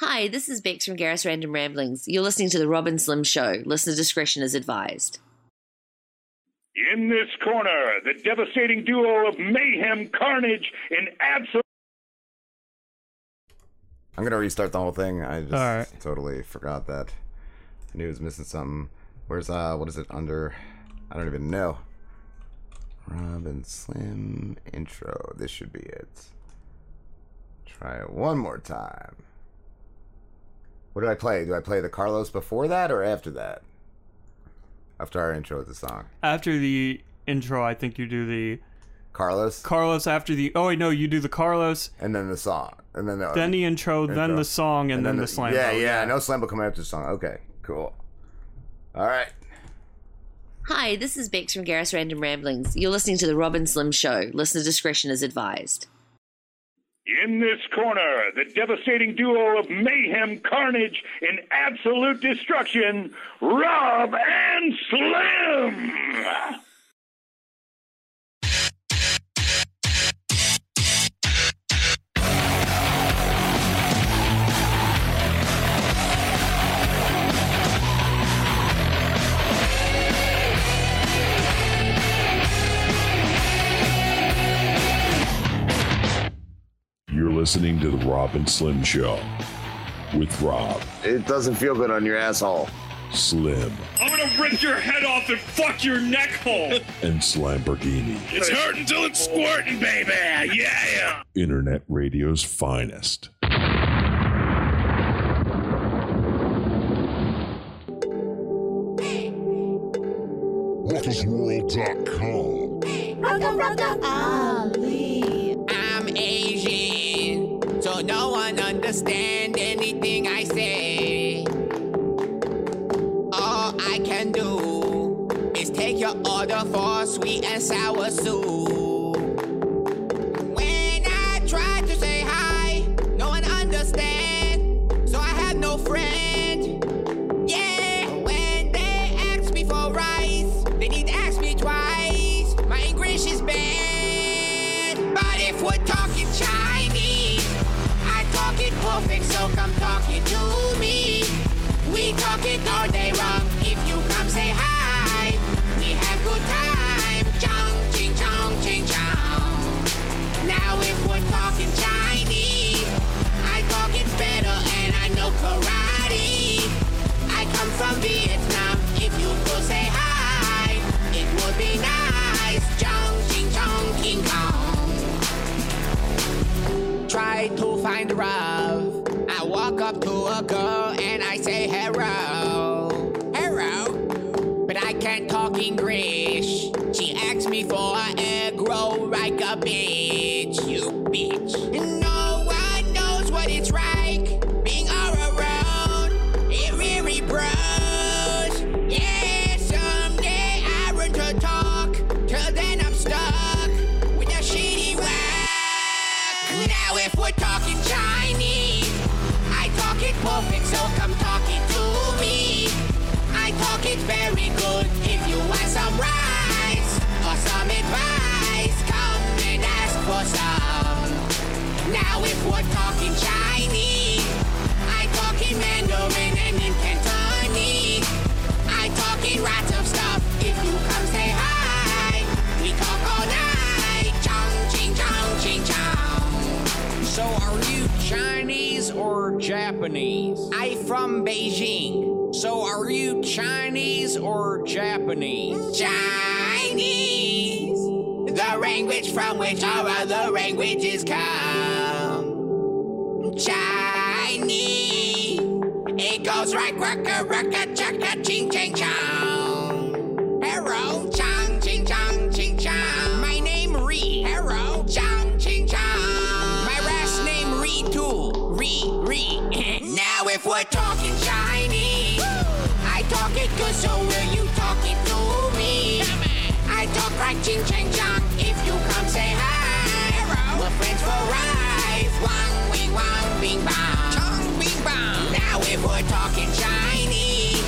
Hi, this is Bex from Garris Random Ramblings. You're listening to The Rob and Slim Show. Listener discretion is advised. In this corner, the devastating duo of mayhem, carnage, and absolute. I'm gonna restart the whole thing. I just All right. totally forgot that. I knew I was missing something. Where's uh what is it under? I don't even know. Rob and Slim intro. This should be it. Try it one more time. What did I play? Do I play the Carlos before that or after that? After our intro with the song. After the intro, I think you do the Carlos Carlos. After the oh wait no, you do the Carlos, and then the song. And then the then the intro, then the song, and, then, the, slam. Yeah, oh, yeah, I know slam will come after the song. Okay, cool. All right. Hi, this is Bex from Garris Random Ramblings. You're listening to The Rob and Slim Show. Listener discretion is advised. In this corner, the devastating duo of mayhem, carnage, and absolute destruction, Rob and Slim. Listening to The Rob and Slim Show with Rob, It doesn't feel good on your asshole. Slim, I'm gonna rip your head off and fuck your neck hole. and Slamborghini. it's hurting till it's squirting, baby. Yeah. Internet radio's finest. RockersWorld.com. I'm Asian, so no one understand anything I say. All I can do is take your order for sweet and sour soup. Try to find love. I walk up to a girl and I say hello. Hello. But I can't talk English. She asks me for an egg roll like a bitch. Japanese? I from Beijing. So are you Chinese or Japanese? Chinese, the language from which all other languages come. Chinese, it goes like rocka rocka chaka ching ching chong. Hello, chong ching chong ching chong. My name Ri. Hello, chong ching chong. My last name Ri too. Ri Ri. If we're talking Chinese, I talk it good, so will you talk it to me? I talk like ching ching chong. If you come say hi, we're friends for life. Wang wing wang bing bang. Chong bing bang. Now if we're talking Chinese,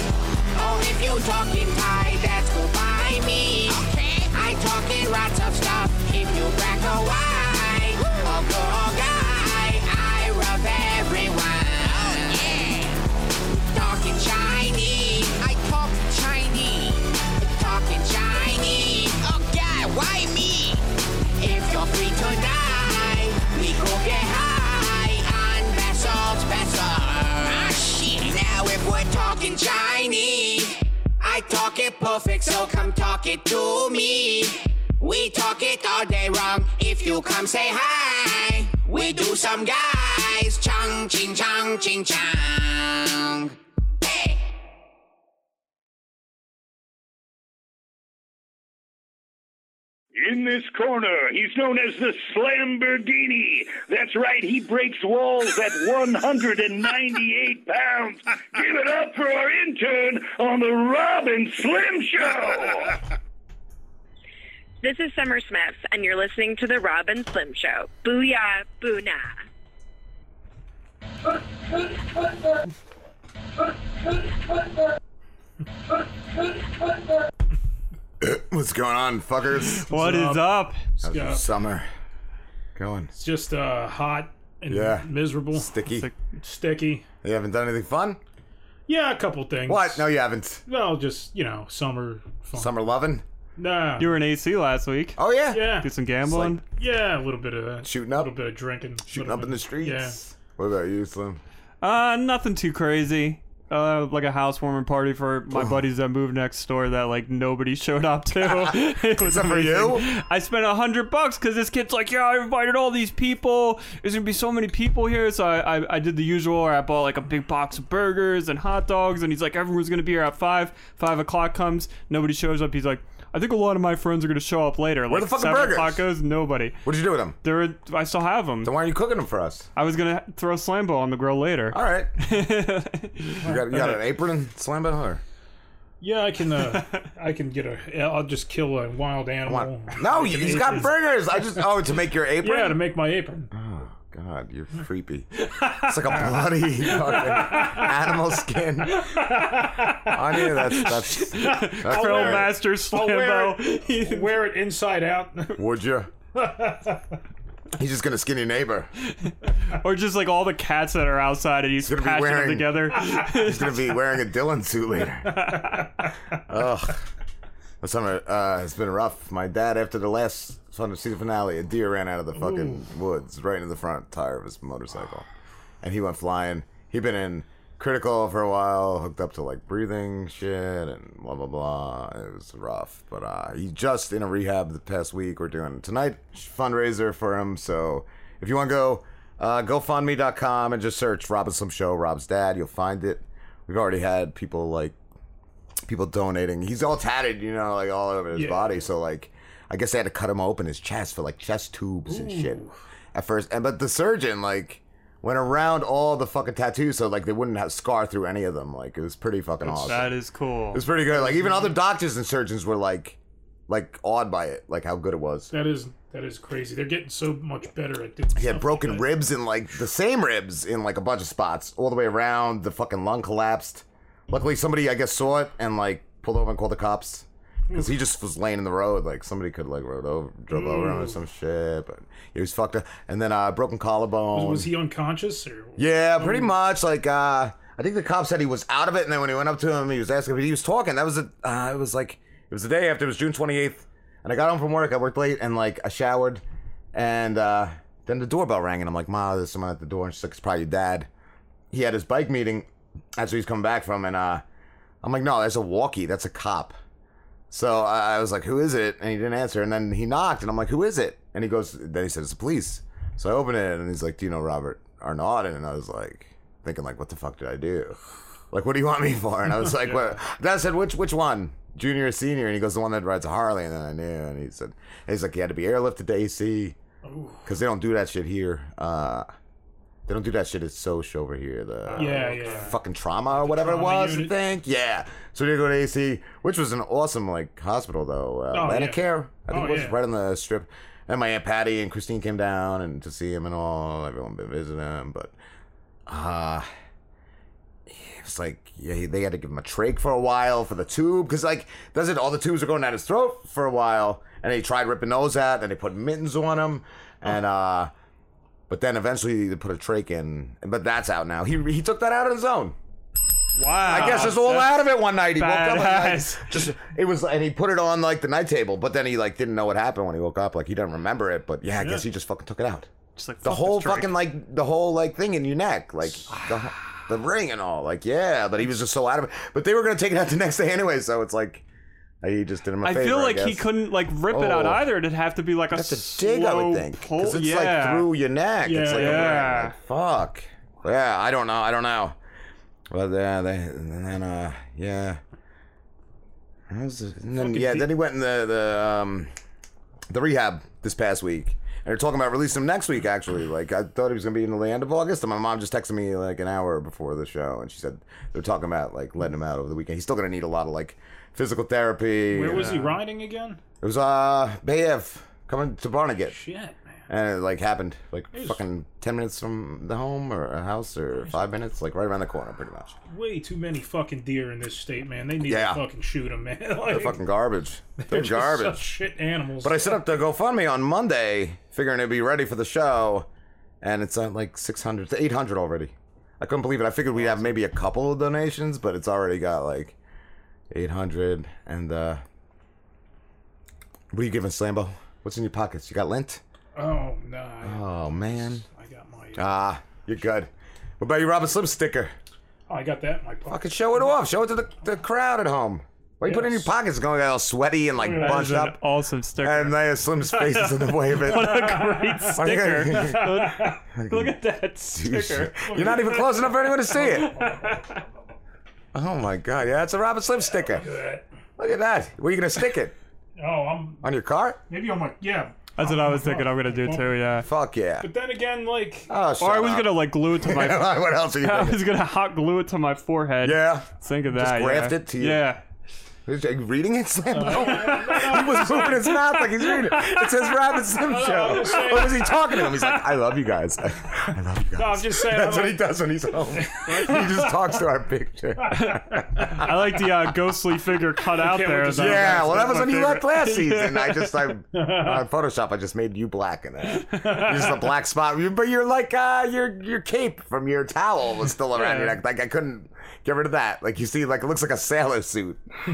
or if you talking Thai, that's cool by me. Okay. I talking lots of stuff. If you black or white, or girl talking Chinese. I talk it perfect, so come talk it to me. We talk it all day wrong. If you come say hi, we do some guys. Chung ching chung ching chung. In this corner, he's known as the Slamborghini. That's right, he breaks walls at 198 pounds. Give it up for our intern on the Rob and Slim Show. This is Summer Smith, and you're listening to The Rob and Slim Show. Booyah, boona. What's going on, fuckers? What is up? How's your summer going? It's just uh, hot and Yeah. miserable, Sticky. Sick. sticky. You haven't done anything fun? Yeah, a couple things. What? No, you haven't. Well, just you know, summer fun. Summer loving? Nah. You were in AC last week. Oh yeah. yeah, Did some gambling. yeah, a little bit of that. Shooting a up, little bit of drinking. shooting little up in bit- the streets. Yeah. What about you, Slim? Uh, nothing too crazy. Uh, like a housewarming party for my buddies that moved next door that like nobody showed up to. it was Except for amazing. you? I spent a hundred bucks because this kid's like, yeah, I invited all these people. There's gonna be so many people here, so I, I I did the usual. I bought like a big box of burgers and hot dogs, and he's like, everyone's gonna be here at five. Five o'clock comes, nobody shows up. He's like, I think a lot of my friends are gonna show up later. Where like the fuck are seven burgers? o'clock goes, nobody. What'd you do with them? They're I still have them. Then why are you cooking them for us? I was gonna throw Slambo on the grill later. All right. You got, you got an apron, and Slambo? Or? Yeah, I can. Uh, I can get a. I'll just kill a wild animal. No, Make an he's got burgers. I just oh to make your apron. Yeah, to make my apron. Oh God, you're creepy. It's like a bloody fucking animal skin. On you, that's that's. that's I'll Grill wear it. Master I'll wear it, wear it inside out. Would you? He's just gonna skin your neighbor. or just like all the cats that are outside and you just gonna be patch them wearing- together. He's gonna be wearing a Dylan suit later. Ugh. The summer uh, has been rough. My dad, after the last Thunder season finale, a deer ran out of the fucking woods right into the front tire of his motorcycle, and he went flying. He'd been in critical for a while, hooked up to like breathing shit and blah blah blah. It was rough, but uh, he's just in a rehab the past week. We're doing tonight fundraiser for him, so if you want to go, uh, GoFundMe.com and just search Rob and Slim Show, Rob's dad. You'll find it. We've already had people like people donating. He's all tatted, you know, like all over his Yeah. body. So like, I guess they had to cut him open his chest for like chest tubes and shit at first. And but the surgeon like went around all the fucking tattoos, so like they wouldn't have scar through any of them. Like it was pretty fucking awesome. that is cool. It was pretty good. Like even other doctors and surgeons were like, like awed by it, like how good it was. That is that is crazy. They're getting so much better at doing He had stuff broken like that. ribs in like the same ribs in like a bunch of spots all the way around. The fucking lung collapsed. Luckily, somebody I guess saw it and like pulled over and called the cops because he just was laying in the road. Like somebody could like rode over, drove over him or some shit. But he was fucked up. And then uh, broken collarbone. Was he unconscious or? Yeah, pretty much. Like, uh, I think the cop said he was out of it, and then when he went up to him, he was asking, but he was talking. That was a, uh, it was like, it was the day after. It was June twenty eighth, and I got home from work. I worked late, and like I showered, and uh, then the doorbell rang, and I'm like, Ma, there's someone at the door, and she's like, it's probably your dad. He had his bike meeting. That's what he's coming back from, and uh, I'm like, no, that's a walkie. That's a cop. So I, I was like, who is it? And he didn't answer. And then he knocked, and I'm like, who is it? And he goes, then he said, it's the police. So I open it, and he's like, do you know Robert Arnaud? And I was like, thinking like, what the fuck did I do? Like, what do you want me for? And I was like, what? Then I said, which which one? Junior or senior? And he goes, the one that rides a Harley. And then I knew. And he said, and he's like, he had to be airlifted to AC because they don't do that shit here. Uh, they don't do that shit at Soch over here. The Yeah, yeah. fucking trauma or whatever it trauma was. I think. Yeah. So they go to AC, which was an awesome like hospital though. Uh, Oh, Atlantic yeah. Care, I think Oh, it was yeah. right on the strip. And my aunt Patty and Christine came down and to see him and all. Everyone been visiting him, but uh it was like yeah, they had to give him a trach for a while for the tube because like does it all the tubes are going down his throat for a while, and they tried ripping those out, and they put mittens on him, and uh. But then eventually they put a trach in, but that's out now. He he took that out on his own. Wow. I guess it's all out of it one night. He woke up like, just it was, and he put it on like the night table. But then he like didn't know what happened when he woke up. Like he didn't remember it. But yeah, I guess he just fucking took it out. Just like, The whole fucking like the whole like thing in your neck, like the, the ring and all. Like, yeah, but he was just so out of it. But they were gonna take it out the next day anyway, so it's like he just did him a I favor. I feel like he guess. couldn't like rip it out Oh. either. It'd have to be like a have to slow dig, I would think, pull. because it's yeah. like through your neck. it's Yeah. like, a. Yeah. Fuck. Yeah, I don't know. I don't know. But yeah, they and then uh yeah. Was? And then, yeah, then he went in the the um the rehab this past week. And they're talking about releasing him next week. Actually, like I thought he was gonna be in the end of August, and my mom just texted me like an hour before the show, and she said they're talking about like letting him out over the weekend. He's still gonna need a lot of like physical therapy. Where was he riding again? It was uh Bayville coming to Barnegat Shit, man. and it like happened like fucking 10 minutes from the home or a house or five minutes like right around the corner pretty much Way too many fucking deer in this state, man. They need Yeah. to fucking shoot them, man. they're like, fucking garbage they're they're just garbage such shit animals. but i set up the gofundme on monday figuring it'd be ready for the show and it's at like 600 to 800 already i couldn't believe it i figured we'd have maybe a couple of donations but it's already got like 800 and uh what are you giving slambo what's in your pockets you got lint oh no, I, oh man I got my. ah you're good what about your rob and slim sticker oh, I got that in my pocket. Fucking show it off. Show it to the, the crowd at home. Why you put it in your Yes. pockets going all sweaty and like That That bunched is an up? awesome sticker. And then Slim's face is in the way of it. what a great sticker! Look at that sticker. You're not even close enough for anyone to see it. Oh my god, yeah, it's a Rob and Slim sticker. Look at that. Where are you gonna stick it? Oh, I'm On your car? maybe on my yeah. That's what I was thinking. I'm gonna do too. Yeah. Fuck yeah. But then again, like Oh, shut Or I was up. gonna like glue it to my. what else are you I thinking? was gonna hot glue it to my forehead. Yeah. Think of that. Just that. graft yeah. it to you. Yeah. Is he reading it, Slim? he was moving his mouth like he's reading it. It says Rob and Slim Show. What was he talking to him? He's like, I love you guys. I love you guys. no, I'm just saying. That's I'm what he does when he's home. he just talks to our picture. I like the uh, ghostly figure cut out there. though. Yeah, well, that was when you left last season. I just, I, on Photoshop, I just made you black in it. Just a black spot. But you're like, uh, your your cape from your towel was still around your neck. Like, I couldn't get rid of that. Like, you see, like, it looks like a sailor suit.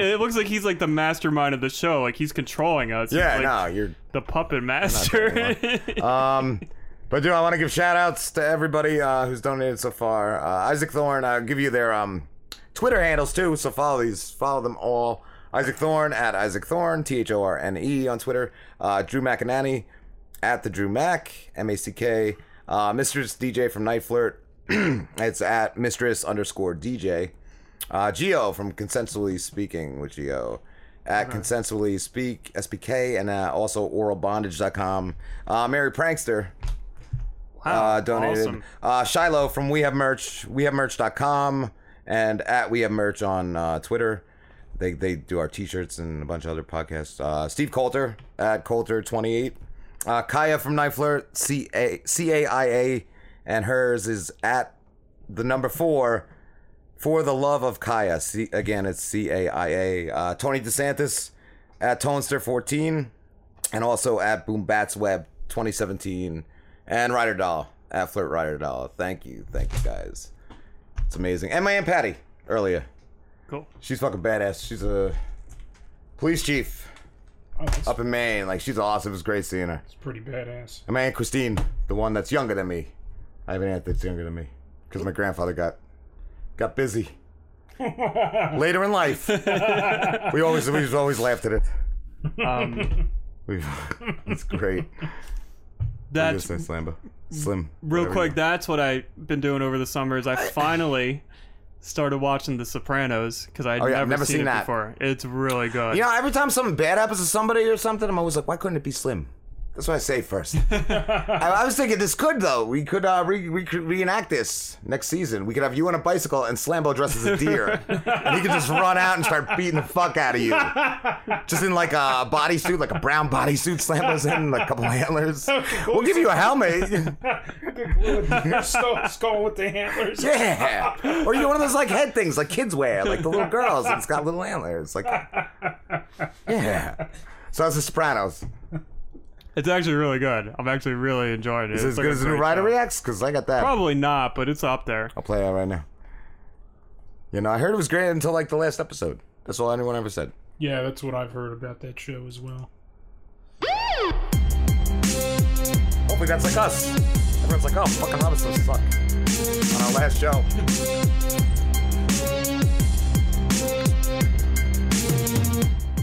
it looks like he's like the mastermind of the show. Like he's controlling us. He's Yeah, like no, you're the puppet master. Um, but dude, I want to give shout outs to everybody uh, who's donated so far. Uh, Isaac Thorne, I'll give you their um, Twitter handles too, so follow these, follow them all. Isaac Thorne at Isaac Thorne, T H O R N E on Twitter. Uh, Drew McInerney at the Drew Mack, M A C K. Uh, Mistress DJ from NiteFlirt, it's at Mistress underscore DJ. Uh, Geo from Consensually Speaking with Geo at Consensually Speak SPK and uh, also oralbondage.com. Uh, Mary Prankster uh, donated. awesome. Uh, Shiloh from We Have Merch, wehavemerch.com and at We Have Merch on uh, Twitter. They, they do our t-shirts and a bunch of other podcasts. Uh, Steve Coulter at Coulter28. Uh, Caia from NiteFlirt, C-A- C-A-I-A, and hers is at the number four, for the love of Caia. C- again, it's C A I A. Uh, Tony DeSantis at Tonester14 and also at BoomBatsWeb 2017 and Ryder Doll at Flirt Ryder Doll. Thank you. Thank you guys. It's amazing. And my Aunt Patty earlier. Cool. She's fucking badass. She's a police chief oh, up in Maine. Like, she's awesome. It was great seeing her. It's pretty badass. And my Aunt Christine, the one that's younger than me. I have an aunt that's younger than me because my grandfather got got busy later in life. we always we always laughed at it. Um, We, it's great. that's What say, Slambo? Slim. real quick. you- That's what I've been doing over the summer. Is I finally started watching The Sopranos because I'd Oh, yeah, never, I've never seen, seen it that. before. It's really good. You know, every time something bad happens to somebody or something, I'm always like, why couldn't it be Slim? That's what I say first. I, I was thinking this could though. We could uh, re- we could reenact this next season. We could have you on a bicycle and Slambo dressed as a deer, and he could just run out and start beating the fuck out of you, just in like a bodysuit, like a brown bodysuit. Slambo's in like a couple of antlers. We'll give you a helmet. skull, skull with the antlers. Yeah. Or you get one of those like head things like kids wear, like the little girls, and it's got little antlers. Like, yeah. So that's the Sopranos. It's actually really good. I'm actually really enjoying it. Is it It's as like good a as the new Ryder show. Reacts? Because I got that. Probably not, but it's up there. I'll play that right now. You know, I heard it was great until like the last episode. That's all anyone ever said. Yeah, that's what I've heard about that show as well. Hopefully that's like us. Everyone's like, oh, fucking Rob and Slim suck. On our last show.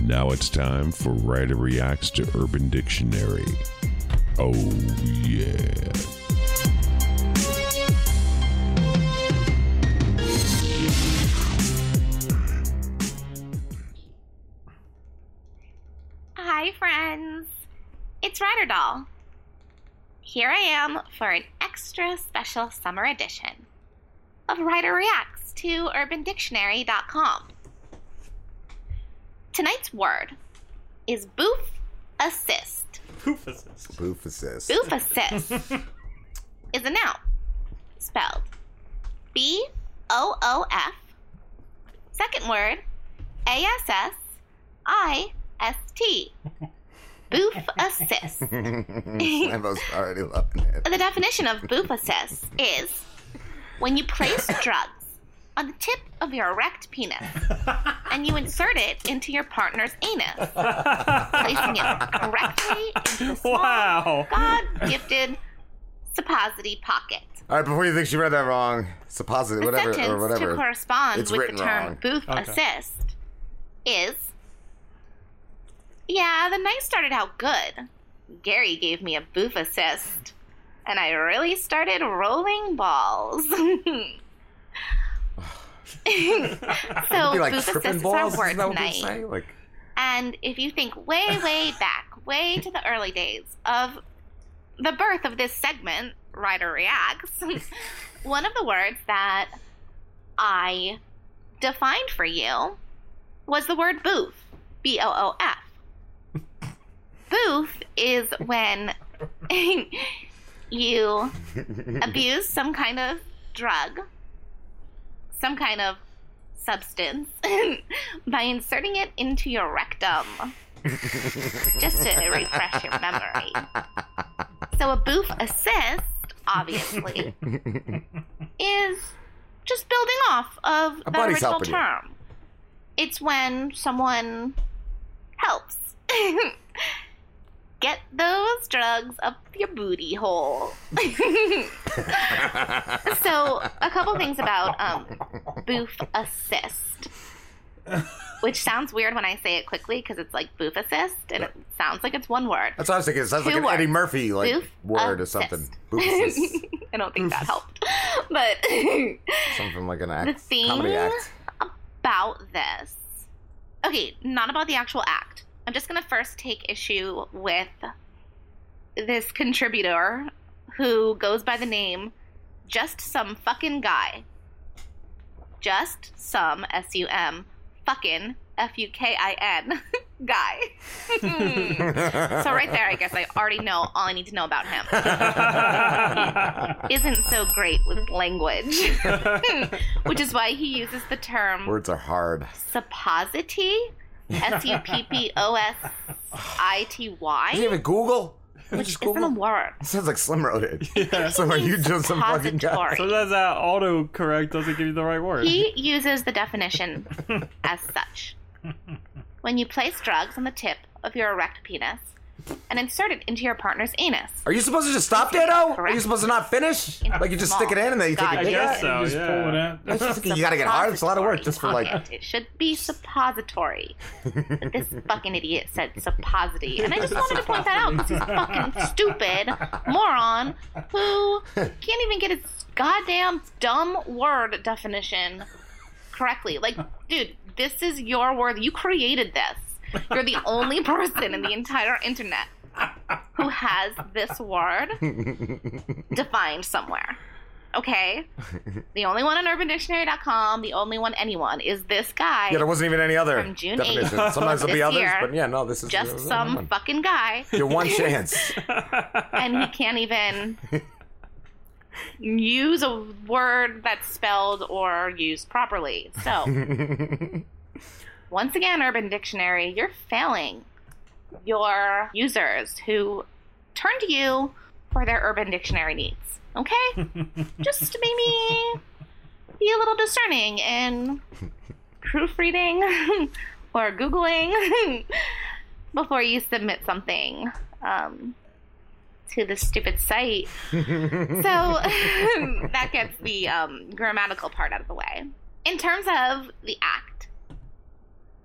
Now it's time for Ryder Reacts to Urban Dictionary. Oh, yeah. Hi, friends. It's Ryder Doll. Here I am for an extra special summer edition of Ryder Reacts to UrbanDictionary.com. Tonight's word is boof assist. Boof assist. Boof assist. Boof assist is a noun spelled B O O F. Second word A S S I S T. Boof assist. Slambo's already loving it. The definition of boof assist is when you place drugs on the tip of your erect penis and you insert it into your partner's anus, placing it correctly into the small, Wow. God-gifted suppository pocket. All right, before you think she read that wrong, supposit The whatever sentence or whatever. to correspond it's with written the term wrong. boof Okay. assist is Yeah, the night started out good. Gary gave me a boof assist, and I really started rolling balls. so, be like tripping assist balls? is our word tonight. Like, And if you think way, way back, way to the early days of the birth of this segment, Ryder Reacts, one of the words that I defined for you was the word boof. B O O F. Boof is when you abuse some kind of drug, some kind of substance, by inserting it into your rectum. Just to refresh your memory. So a boof assist, obviously, is just building off of A the original helping you. term. It's when someone helps. Get those drugs up your booty hole. so, a couple things about um, boof assist, which sounds weird when I say it quickly because it's like boof assist and it sounds like it's one word. that's what I was thinking. It sounds Two like an words. Eddie Murphy like Boof word or assist. something. Boof assist. I don't think that helped. But something like an the act, thing comedy act. about this. Okay, not about the actual act. I'm just gonna first take issue with this contributor who goes by the name Just Some Fucking Guy. Just some S U M fucking F U K I N guy. so right there, I guess I already know all I need to know about him. He isn't so great with language, which is why he uses the term Words are hard. supposity. S U P P O S I T Did you even Google? Which isn't a word. It sounds like Slim wrote it. Yeah. So are you just some fucking guy? Suppository. Sometimes that autocorrect doesn't give you the right word. He uses the definition as such. When you place drugs on the tip of your erect penis and insert it into your partner's anus. Are you supposed to just stop there, though? Are you supposed to not finish? Like you just stick it in and then you take God, a dig I guess so, You just pull it out. That's just- you gotta get hard. It's a lot of work just for like. It should be suppository. But this fucking idiot said supposity. And I just wanted to point that out because he's a fucking stupid moron who can't even get his goddamn dumb word definition correctly. Like, dude, this is your word. You created this. You're the only person in the entire internet who has this word defined somewhere. Okay? The only one on urbandictionary.com, the only one anyone, is this guy. Yeah, there wasn't even any other from June definition. 8th Sometimes there'll be others, year. but yeah, no, this is just this some fucking guy. Your one chance. and he can't even use a word that's spelled or used properly. So, once again, Urban Dictionary, you're failing your users who turn to you for their Urban Dictionary needs. Okay? Just maybe be a little discerning in proofreading or Googling before you submit something. Um, to the stupid site. so that gets the um, grammatical part out of the way. In terms of the act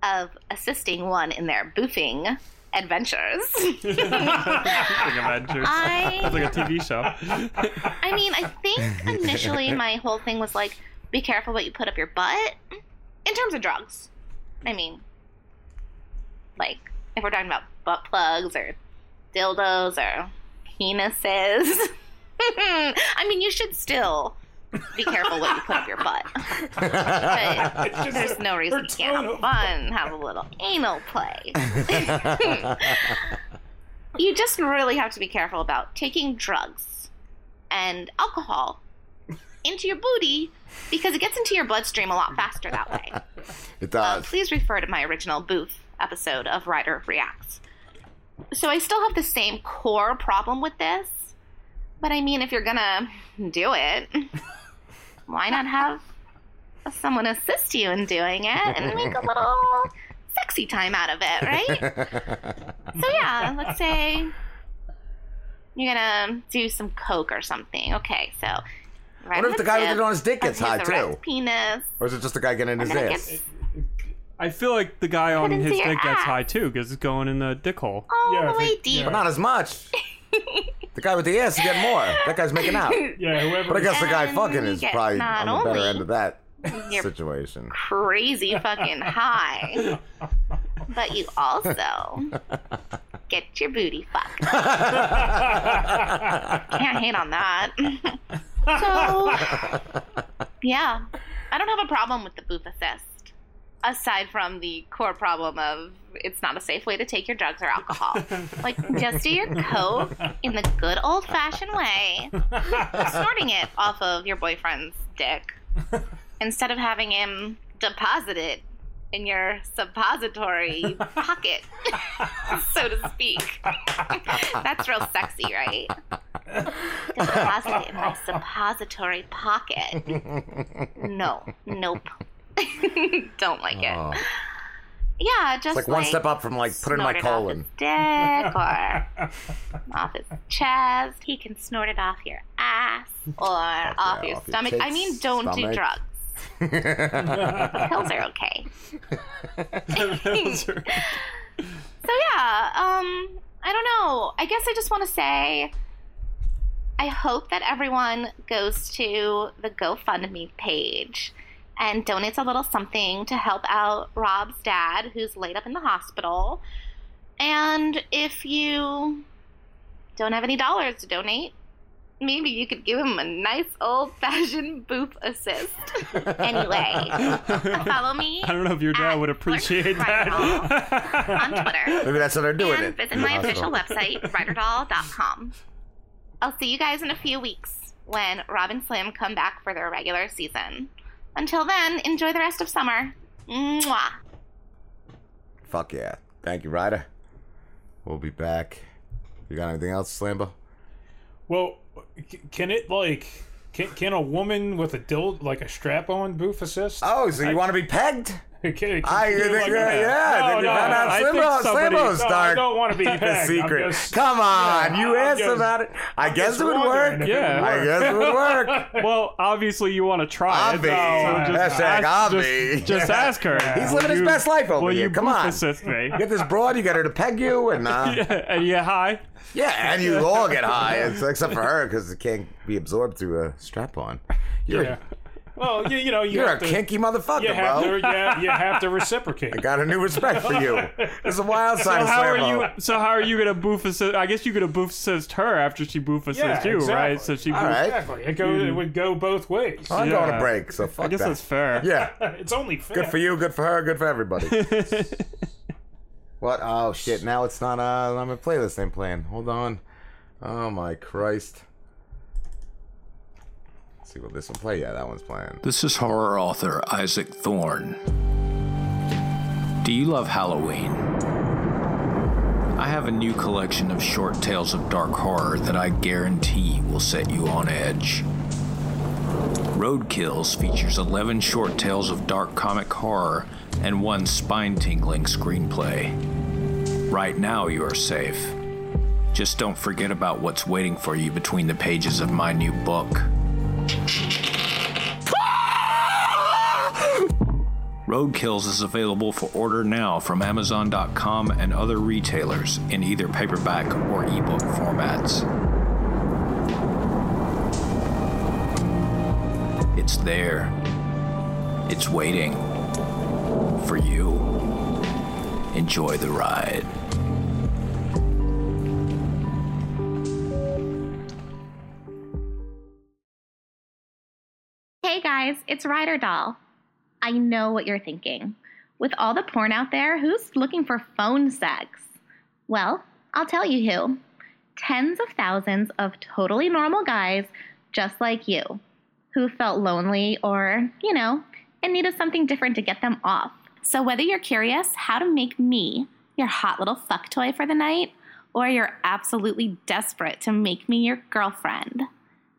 of assisting one in their boofing adventures, Boofing Adventures. I- That's like a TV show. I mean, I think initially my whole thing was like, be careful what you put up your butt. In terms of drugs, I mean, like if we're talking about butt plugs or dildos or penises, I mean, you should still be careful what you put up your butt. But there's no reason you can't have fun, have a little anal play. you just really have to be careful about taking drugs and alcohol into your booty because it gets into your bloodstream a lot faster that way. It Uh, does. please refer to my original boof episode of Ryder Reacts. So I still have the same core problem with this, but I mean, if you're gonna do it, why not have someone assist you in doing it and make a little sexy time out of it, right? So yeah, let's say you're gonna do some coke or something. Okay, so right What if the guy with tip it on his dick gets high, too? Penis. Or is it just the guy getting his And then it ass? gets I feel like the guy on his your dick gets high too because it's going in the dick hole. all the way deep. But not as much. the guy with the ass is getting more. That guy's making out. Yeah, whoever. But I guess the guy um, fucking is get probably not on the better only end of that your situation. crazy fucking high, but you also get your booty fucked. Can't hate on that. so, yeah, I don't have a problem with the boof assist. Aside from the core problem of it's not a safe way to take your drugs or alcohol. Like, just do your coke in the good old fashioned way, snorting it off of your boyfriend's dick instead of having him deposit it in your suppository pocket, so to speak. That's real sexy, right? Deposit it in my suppository pocket. No, nope. Don't like it. Oh. Yeah, just It's like one step up from like putting my it off colon. his dick or off his chest. He can snort it off your ass or off yeah, your off your stomach. I mean, don't do stomach. drugs. Pills are okay. So yeah, um, I don't know. I guess I just want to say I hope that everyone goes to the GoFundMe page and donates a little something to help out Rob's dad, who's laid up in the hospital. And if you don't have any dollars to donate, maybe you could give him a nice old fashioned boof assist. anyway, follow me I don't know if your dad would appreciate that. on Twitter Maybe that's how they're doing and it. visit in my official website, ryderdoll.com. I'll see you guys in a few weeks when Rob and Slim come back for their regular season. Until then, enjoy the rest of summer. Mwah. Fuck yeah. Thank you, Ryder. We'll be back. You got anything else, Slambo? Well, can it like can, can a woman with a dild like a strap on boof assist? Oh, so you want to be pegged? Can, can I think, like yeah, that? yeah. I No, think you no, found out I think somebody- Slimbo's no, I don't want to be Keep pegged. a I'm secret. just- Come on, yeah, you I'm asked just- about it. I I'm guess it would work. if it would Yeah. I guess it would work. well, obviously you want to try I'll it. be. so just Hashtag ask, I'll just, be. Just ask her. He's Will living his best life over here. you Come on. assist me? Get this broad, you get her to peg you, and uh, yeah, and you get high. yeah, and you all get high, except for her because it can't be absorbed through a strap on. You're, Yeah. Well, you, you know, you you're a to, kinky motherfucker, You have bro. to, yeah, you have to reciprocate. I got a new respect for you. It's a wild So side of how are you? So how are you gonna boof assist? I guess you gonna boof assist her after she boof assists Yeah, you, exactly. right? So she. All boof- right. Exactly. It, go, it would go both ways. I'm Yeah. going to break, so fuck I guess that. that's fair. Yeah, It's only fair. good for you, good for her, good for everybody. what? Oh shit! Now it's not. Uh, on my playlist ain't playing. Hold on. Oh my Christ. See, will this one play? Yeah, that one's playing. This is horror author Isaac Thorne. Do you love Halloween? I have a new collection of short tales of dark horror that I guarantee will set you on edge. Roadkills features 11 short tales of dark comic horror and one spine tingling screenplay. Right now, you are safe. Just don't forget about what's waiting for you between the pages of my new book. Roadkills is available for order now from Amazon.com and other retailers in either paperback or ebook formats. It's there. It's waiting for you. Enjoy the ride. Hey guys, it's Ryder Doll. I know what you're thinking. With all the porn out there, who's looking for phone sex? Well, I'll tell you who. Tens of thousands of totally normal guys just like you who felt lonely or, you know, in need of something different to get them off. So, whether you're curious how to make me your hot little fuck toy for the night, or you're absolutely desperate to make me your girlfriend,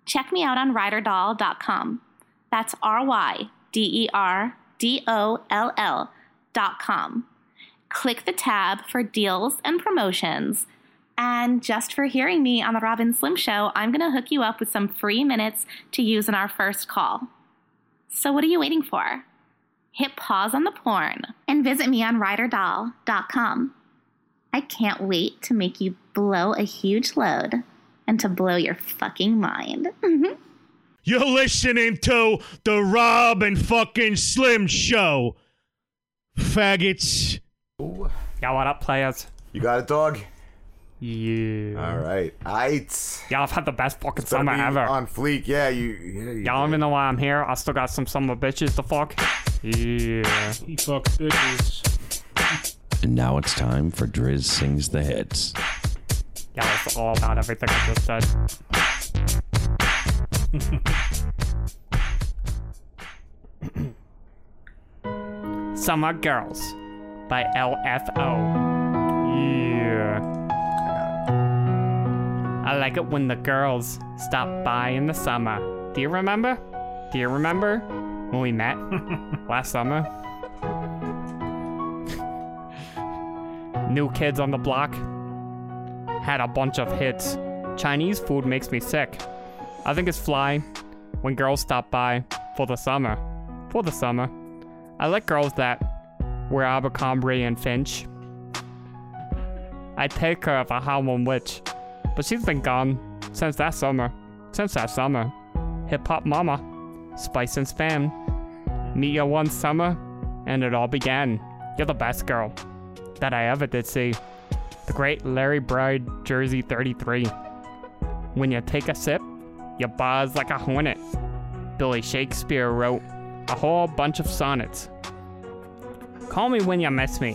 check me out on ryderdoll.com. That's R Y D E R D O L L dot com. Click the tab for deals and promotions. And just for hearing me on the Rob and Slim Show, I'm going to hook you up with some free minutes to use in our first call. So, what are you waiting for? Hit pause on the porn and visit me on ryderdoll.com. I can't wait to make you blow a huge load and to blow your fucking mind. You're listening to the Rob and fucking Slim Show. Faggots. Yeah, what up, players? You got it, dog? Yeah. All right. Aight. Yeah, I've had the best fucking Better summer be ever. On fleek. Yeah, you. Yeah, you Y'all don't even know why I'm here. I still got some summer bitches to fuck. Yeah. He fucks bitches. And now it's time for Driz Sings the Hits. Yeah, it's all about everything I just said. Summer Girls by LFO. Yeah. I like it when the girls stop by in the summer. Do you remember? Do you remember when we met last summer? New kids on the block had a bunch of hits. Chinese food makes me sick. I think it's fly when girls stop by for the summer. For the summer. I like girls that wear Abercrombie and Finch. I'd take her I had one witch, but she's been gone since that summer. Since that summer. Hip Hop Mama, Spice and Spam. Meet you one summer, and it all began. You're the best girl that I ever did see. The great Larry Bride, Jersey 33. When you take a sip, you buzz like a hornet. Billy Shakespeare wrote a whole bunch of sonnets. Call me when you miss me,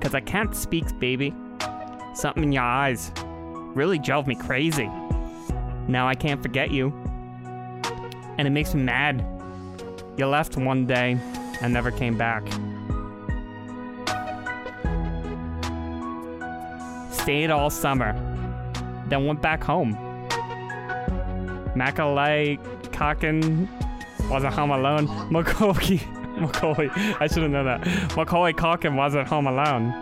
cause I can't speak, baby. Something in your eyes really drove me crazy. Now I can't forget you. And it makes me mad. You left one day and never came back. Stayed all summer, then went back home. Macaulay Culkin wasn't home alone. Macaulay, Macaulay, I should have known that. Macaulay Culkin wasn't home alone.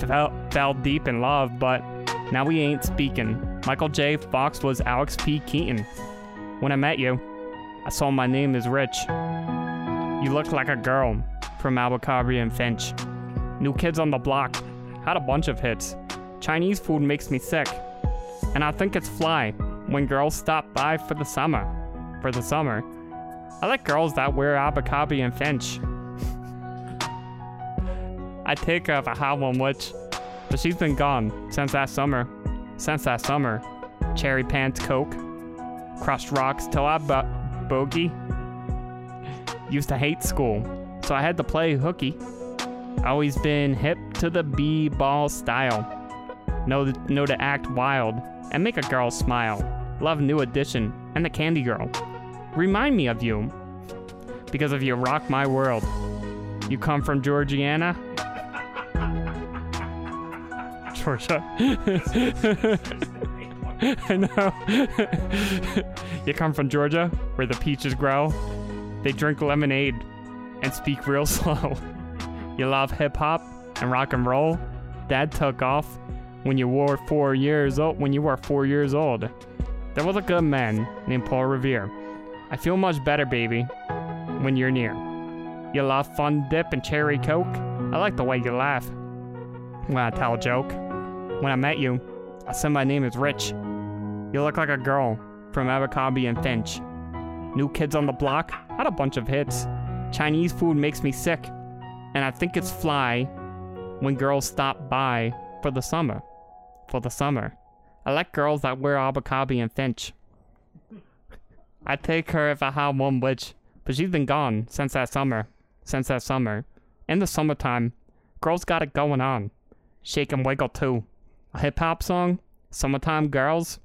Fell, fell deep in love, but now we ain't speaking. Michael J. Fox was Alex P. Keaton. When I met you, I saw my name is Rich. You look like a girl from Abercrombie and Finch. New Kids on the Block had a bunch of hits. Chinese food makes me sick. And I think it's fly when girls stop by for the summer. For the summer. I like girls that wear Abercrombie and Finch. I'd take her if I had one witch, but she's been gone since that summer. Since that summer. Cherry Pants Coke. Crushed rocks till I bo- bogey. Used to hate school, so I had to play hooky. Always been hip to the b-ball style. Know, know to act wild and make a girl smile. Love New Edition and the Candy Girl. Remind me of you, because of you rock my world, you come from Georgiana. Georgia. I know. you come from Georgia, where the peaches grow. They drink lemonade and speak real slow. You love hip hop and rock and roll. Dad took off when you were four years old. When you were four years old, there was a good man named Paul Revere. I feel much better, baby, when you're near. You love fun dip and cherry coke. I like the way you laugh when I tell a joke. When I met you, I said my name is Rich. You look like a girl from Abercrombie and Finch. New Kids on the Block had a bunch of hits. Chinese food makes me sick, and I think it's fly when girls stop by for the summer. For the summer. I like girls that wear Abercrombie and Finch. I'd take her if I had one witch, but she's been gone since that summer. Since that summer. In the summertime, girls got it going on. Shake and wiggle too. A hip hop song, Summertime Girls,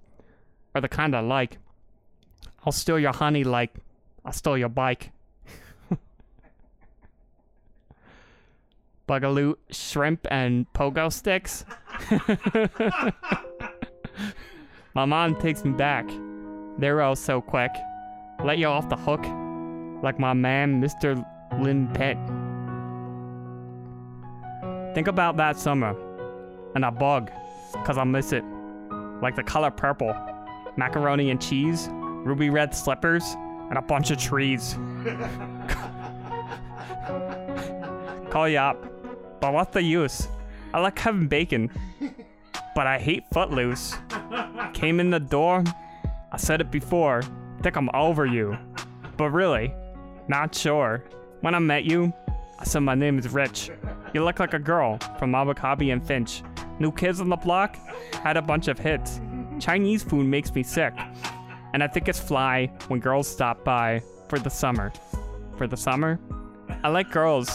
are the kind I like. I'll steal your honey like I stole your bike. Boogaloo shrimp and pogo sticks. My mom takes me back. They're all so quick. Let you off the hook, like my man, Mr. Lin Pitt. Think about that summer, and I bug, cause I miss it. Like the color purple, macaroni and cheese, ruby red slippers, and a bunch of trees. Call you up, but what's the use? I like having bacon, but I hate Footloose. Came in the door, I said it before, think I'm over you. But really, not sure. When I met you, I said my name is Rich. You look like a girl from Abercrombie and Finch. New Kids on the Block had a bunch of hits. Chinese food makes me sick. And I think it's fly when girls stop by for the summer. For the summer? I like girls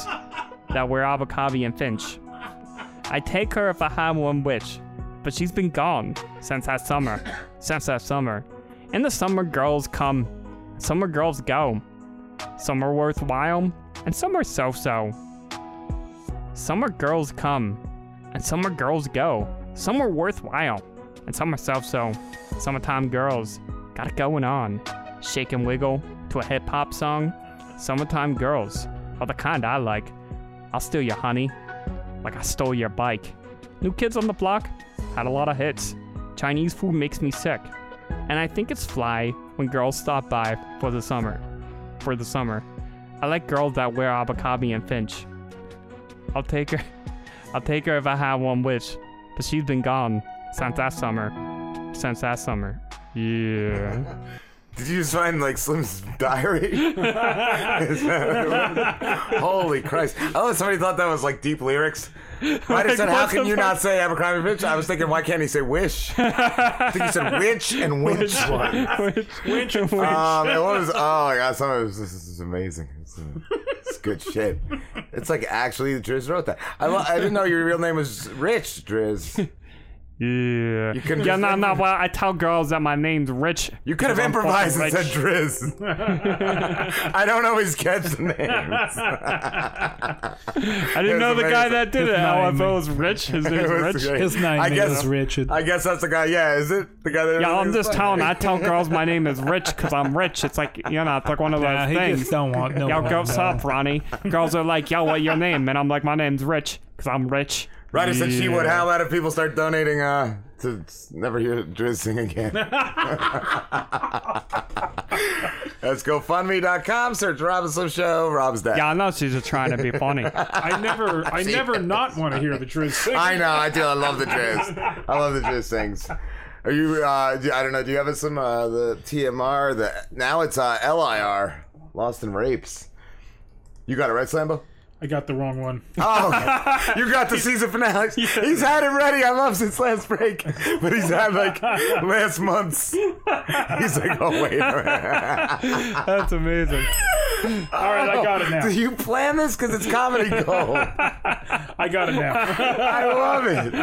that wear Abercrombie and Finch. I'd take her if I had one wish, but she's been gone since that summer. Since that summer. In the summer, girls come, summer girls go. Some are worthwhile, and some are so so. Summer girls come, and summer girls go. Some are worthwhile, and some are so so. Summertime girls got it going on. Shake and wiggle to a hip hop song. Summertime girls are the kind I like. I'll steal your honey, like I stole your bike. New Kids on the Block had a lot of hits. Chinese food makes me sick. And I think it's fly when girls stop by for the summer. For the summer. I like girls that wear Abercrombie and Finch. I'll take her. I'll take her if I have one wish. But she's been gone since that summer. Since that summer. Yeah. Did you just find like Slim's diary? Holy Christ! Oh, somebody thought that was like deep lyrics. Might have Like, said, "How can you fuck? not say Abercrombie Finch?" I was thinking, why can't he say wish? I think he said witch and winch. Winch and winch. Um, and what was? Oh my god, some of this, this is amazing. It's, uh, it's good shit. It's like actually Driz wrote that. I, lo- I didn't know your real name was Rich Driz. Yeah. You could've yeah, just no, no. impro- Well, I tell girls that my name's Rich. You could have 'cause I'm improvised and fucking said rich. Driz. I don't always catch the names. I didn't know the guy that did it. LFO was Rich. His name's It was Rich. great. His name I guess, is Richard. I guess that's the guy. Yeah, is it the guy that? Yeah, I'm just telling. I tell girls my name is Rich because I'm rich. It's like you know, it's like one of those Nah, he things. just don't want no Yo, one go to up, Ronnie. Girls are like, yo, what your name? And I'm like, my name's Rich because I'm rich. Ryder said she would. Yeah. How about if people start donating uh, to never hear Driz sing again? That's GoFundMe.com. Search Rob and Slim Show. Rob's dad. Yeah, I know she's just trying to be funny. I never, I never not want to hear the Driz sing. I know. I do. I love the Driz. I love the Driz sings. Are you? Uh, do- I don't know. Do you have some uh, the TMR? The now it's uh, LIR. Lost in rapes. You got it right, Slambo. I got the wrong one. Oh, you got the season finale. He's had it ready. I love since last break, but he's had like last month's. He's like, oh wait. That's amazing. All right, I oh, got it now. Do you plan this? Because it's comedy gold. I got it now. I love it.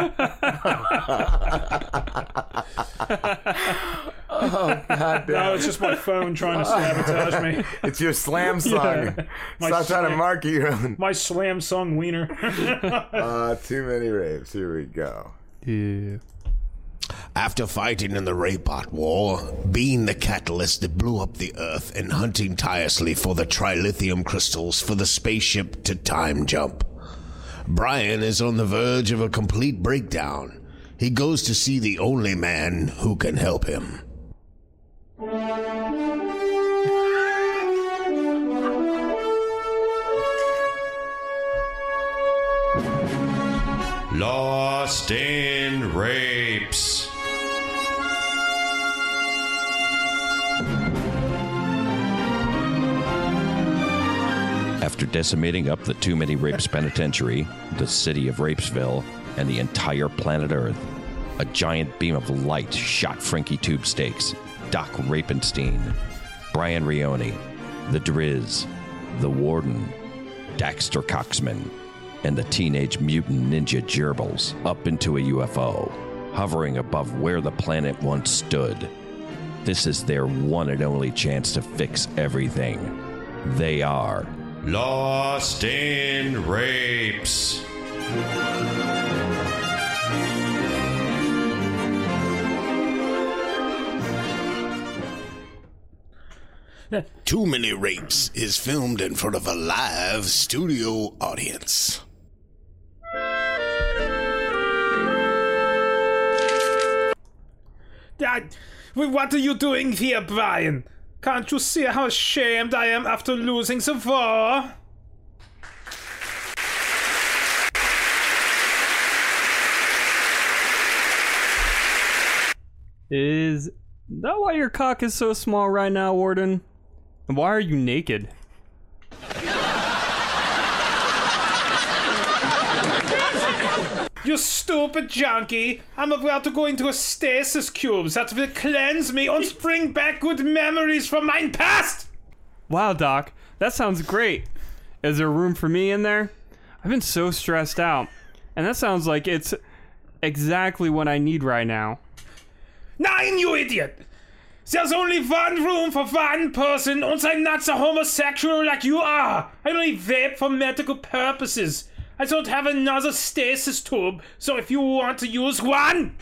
oh god damn. No, it's just my phone trying to sabotage me. It's your slam song. My Stop trying to market your own. My slam song wiener. Uh, too many rapes. Here we go. Yeah. After fighting in the Raybot War, being the catalyst that blew up the Earth, and hunting tirelessly for the trilithium crystals for the spaceship to time jump, Brian is on the verge of a complete breakdown. he goes to see the only man who can help him. Lost in Rapes. After decimating up the Too Many Rapes Penitentiary, the city of Rapesville, and the entire planet Earth, a giant beam of light shot Frankie Tube Steaks, Doc Rapenstein, Brian Rione, the Driz, the Warden, Daxter Coxman, and the Teenage Mutant Ninja Gerbils up into a UFO, hovering above where the planet once stood. This is their one and only chance to fix everything. They are Lost in Rapes. Too Many Rapes is filmed in front of a live studio audience. Dad, what are you doing here, Brian? Can't you see how ashamed I am after losing the war? Is that why your cock is so small right now, Warden? And why are you naked? You stupid junkie! I'm about to go into a stasis cube that will cleanse me and bring back good memories from my past! Wow, Doc, that sounds great. Is there room for me in there? I've been so stressed out, and that sounds like it's exactly what I need right now. Nine, you idiot! There's only one room for one person, and I'm not a homosexual like you are. I only vape for medical purposes. I don't have another stasis tube, so if you want to use one,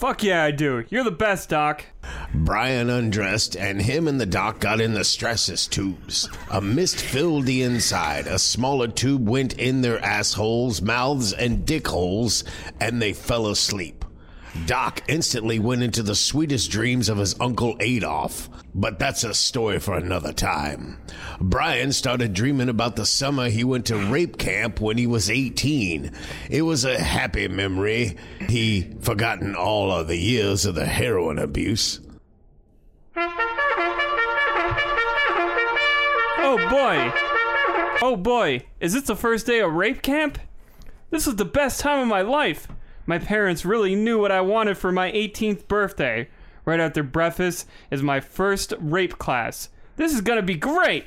Fuck yeah, I do. You're the best, Doc. Brian undressed, and him and the doc got in the stresses tubes. A mist filled the inside. A smaller tube went in their assholes, mouths, and dick holes, and they fell asleep. Doc instantly went into the sweetest dreams of his Uncle Adolf. But that's a story for another time. Brian started dreaming about the summer he went to rape camp when he was 18. It was a happy memory. He forgotten all of the years of the heroin abuse. Oh boy. Oh boy, is this the first day of rape camp? This is the best time of my life. My parents really knew what I wanted for my 18th birthday. Right after breakfast is my first rape class. This is gonna be great.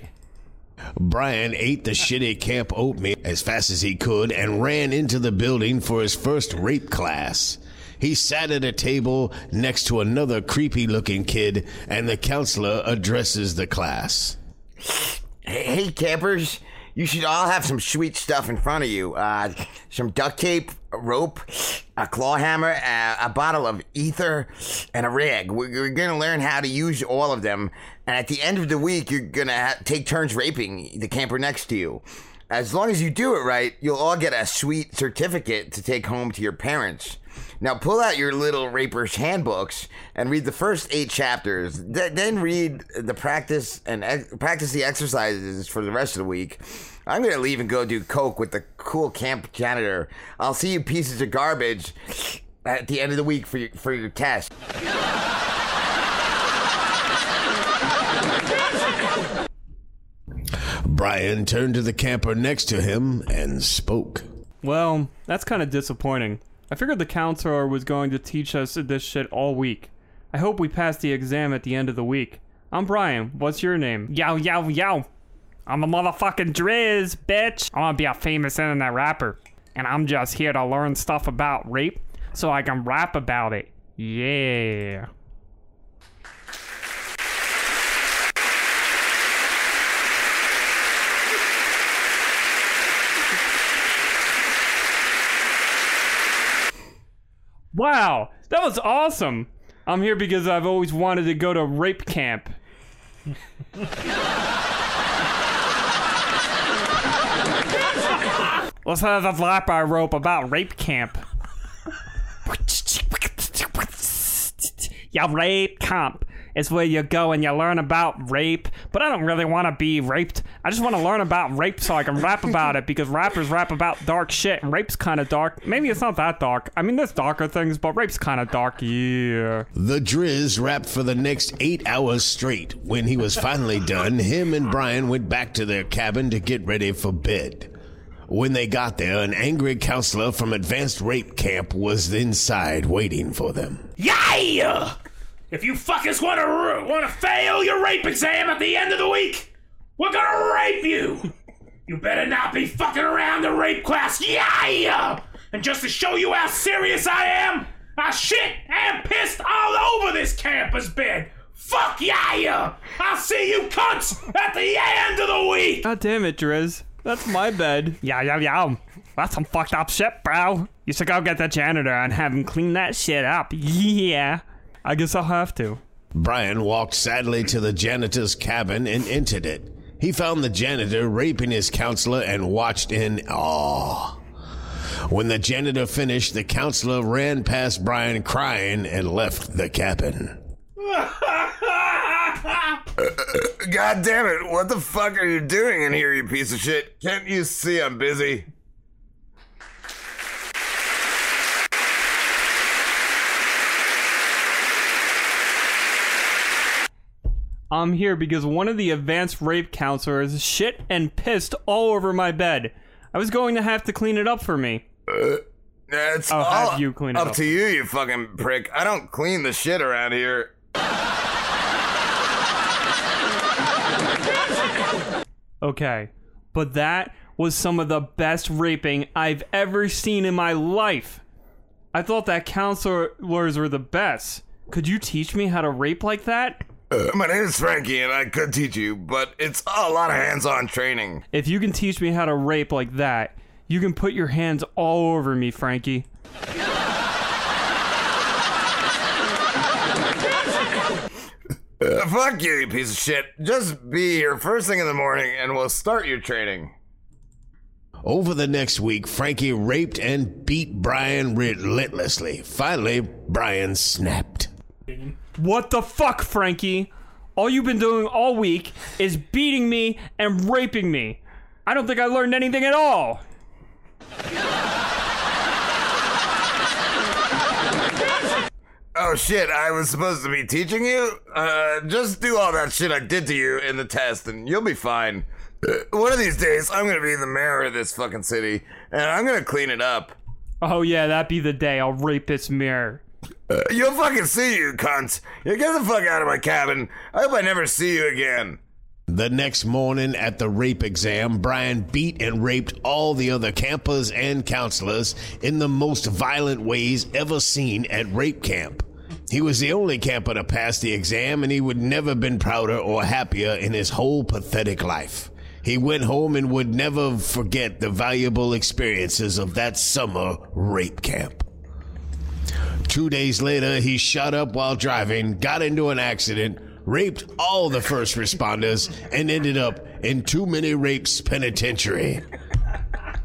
Brian ate the shitty camp oatmeal as fast as he could and ran into the building for his first rape class. He sat at a table next to another creepy looking kid, and the counselor addresses the class. Hey, campers, you should all have some sweet stuff in front of you. Uh, some duct tape, a rope, a claw hammer, a, a bottle of ether, and a rag. We're, we're going to learn how to use all of them. And at the end of the week, you're going to ha- take turns raping the camper next to you. As long as you do it right, you'll all get a sweet certificate to take home to your parents. Now pull out your little raper's handbooks and read the first eight chapters. Th- then read the practice and ex- practice the exercises for the rest of the week. I'm gonna leave and go do coke with the cool camp janitor. I'll see you pieces of garbage at the end of the week for your, for your test. Brian turned to the camper next to him and spoke. Well, that's kind of disappointing. I figured the counselor was going to teach us this shit all week. I hope we pass the exam at the end of the week. I'm Brian. What's your name? Yow, yow, yow. I'm a motherfucking Driz, bitch. I want to be a famous internet rapper. And I'm just here to learn stuff about rape so I can rap about it. Yeah. Wow, that was awesome. I'm here because I've always wanted to go to rape camp. Let's have a flap I rope about rape camp. yeah, rape camp is where you go and you learn about rape. But I don't really want to be raped. I just want to learn about rape so I can rap about it because rappers rap about dark shit and rape's kind of dark. Maybe it's not that dark. I mean, there's darker things, but rape's kind of dark. Yeah. The Driz rapped for the next eight hours straight. When he was finally done, him and Brian went back to their cabin to get ready for bed. When they got there, an angry counselor from Advanced Rape Camp was inside waiting for them. Yeah! If you fuckers want to want to fail your rape exam at the end of the week, we're gonna rape you. You better not be fucking around the rape class. Yeah! And just to show you how serious I am, I shit and pissed all over this campus bed. Fuck yeah! I'll see you cunts at the end of the week. God damn it, Driz. That's my bed. Yeah, yeah, yeah. That's some fucked up shit, bro. You should go get the janitor and have him clean that shit up. Yeah. I guess I'll have to. Brian walked sadly to the janitor's cabin and entered it. He found the janitor raping his counselor and watched in awe. When the janitor finished, the counselor ran past Brian crying and left the cabin. God damn it! What the fuck are you doing in here, you piece of shit? Can't you see I'm busy? I'm here because one of the advanced rape counselors shit and pissed all over my bed. I was going to have to clean it up for me. Uh, I'll all have you clean it up, up. to you, you fucking prick. I don't clean the shit around here. Okay, but that was some of the best raping I've ever seen in my life. I thought that counselors were the best. Could you teach me how to rape like that? Uh, my name is Frankie, and I could teach you, but it's a lot of hands-on training. If you can teach me how to rape like that, you can put your hands all over me, Frankie. Uh, fuck you, you piece of shit. Just be here first thing in the morning, and we'll start your training. Over the next week, Frankie raped and beat Brian relentlessly. Finally, Brian snapped. What the fuck, Frankie? All you've been doing all week is beating me and raping me. I don't think I learned anything at all. Oh shit, I was supposed to be teaching you? Uh, just do all that shit I did to you in the test and you'll be fine. Uh, one of these days, I'm gonna be the mayor of this fucking city, and I'm gonna clean it up. Oh yeah, that be the day I'll rape this mirror. Uh, you'll fucking see you, cunt. You get the fuck out of my cabin. I hope I never see you again. The next morning at the rape exam, Brian beat and raped all the other campers and counselors in the most violent ways ever seen at rape camp. He was the only camper to pass the exam, and he would never been prouder or happier in his whole pathetic life. He went home and would never forget the valuable experiences of that summer rape camp. Two days later, he shot up while driving, got into an accident, raped all the first responders, and ended up in Too Many Rapes Penitentiary.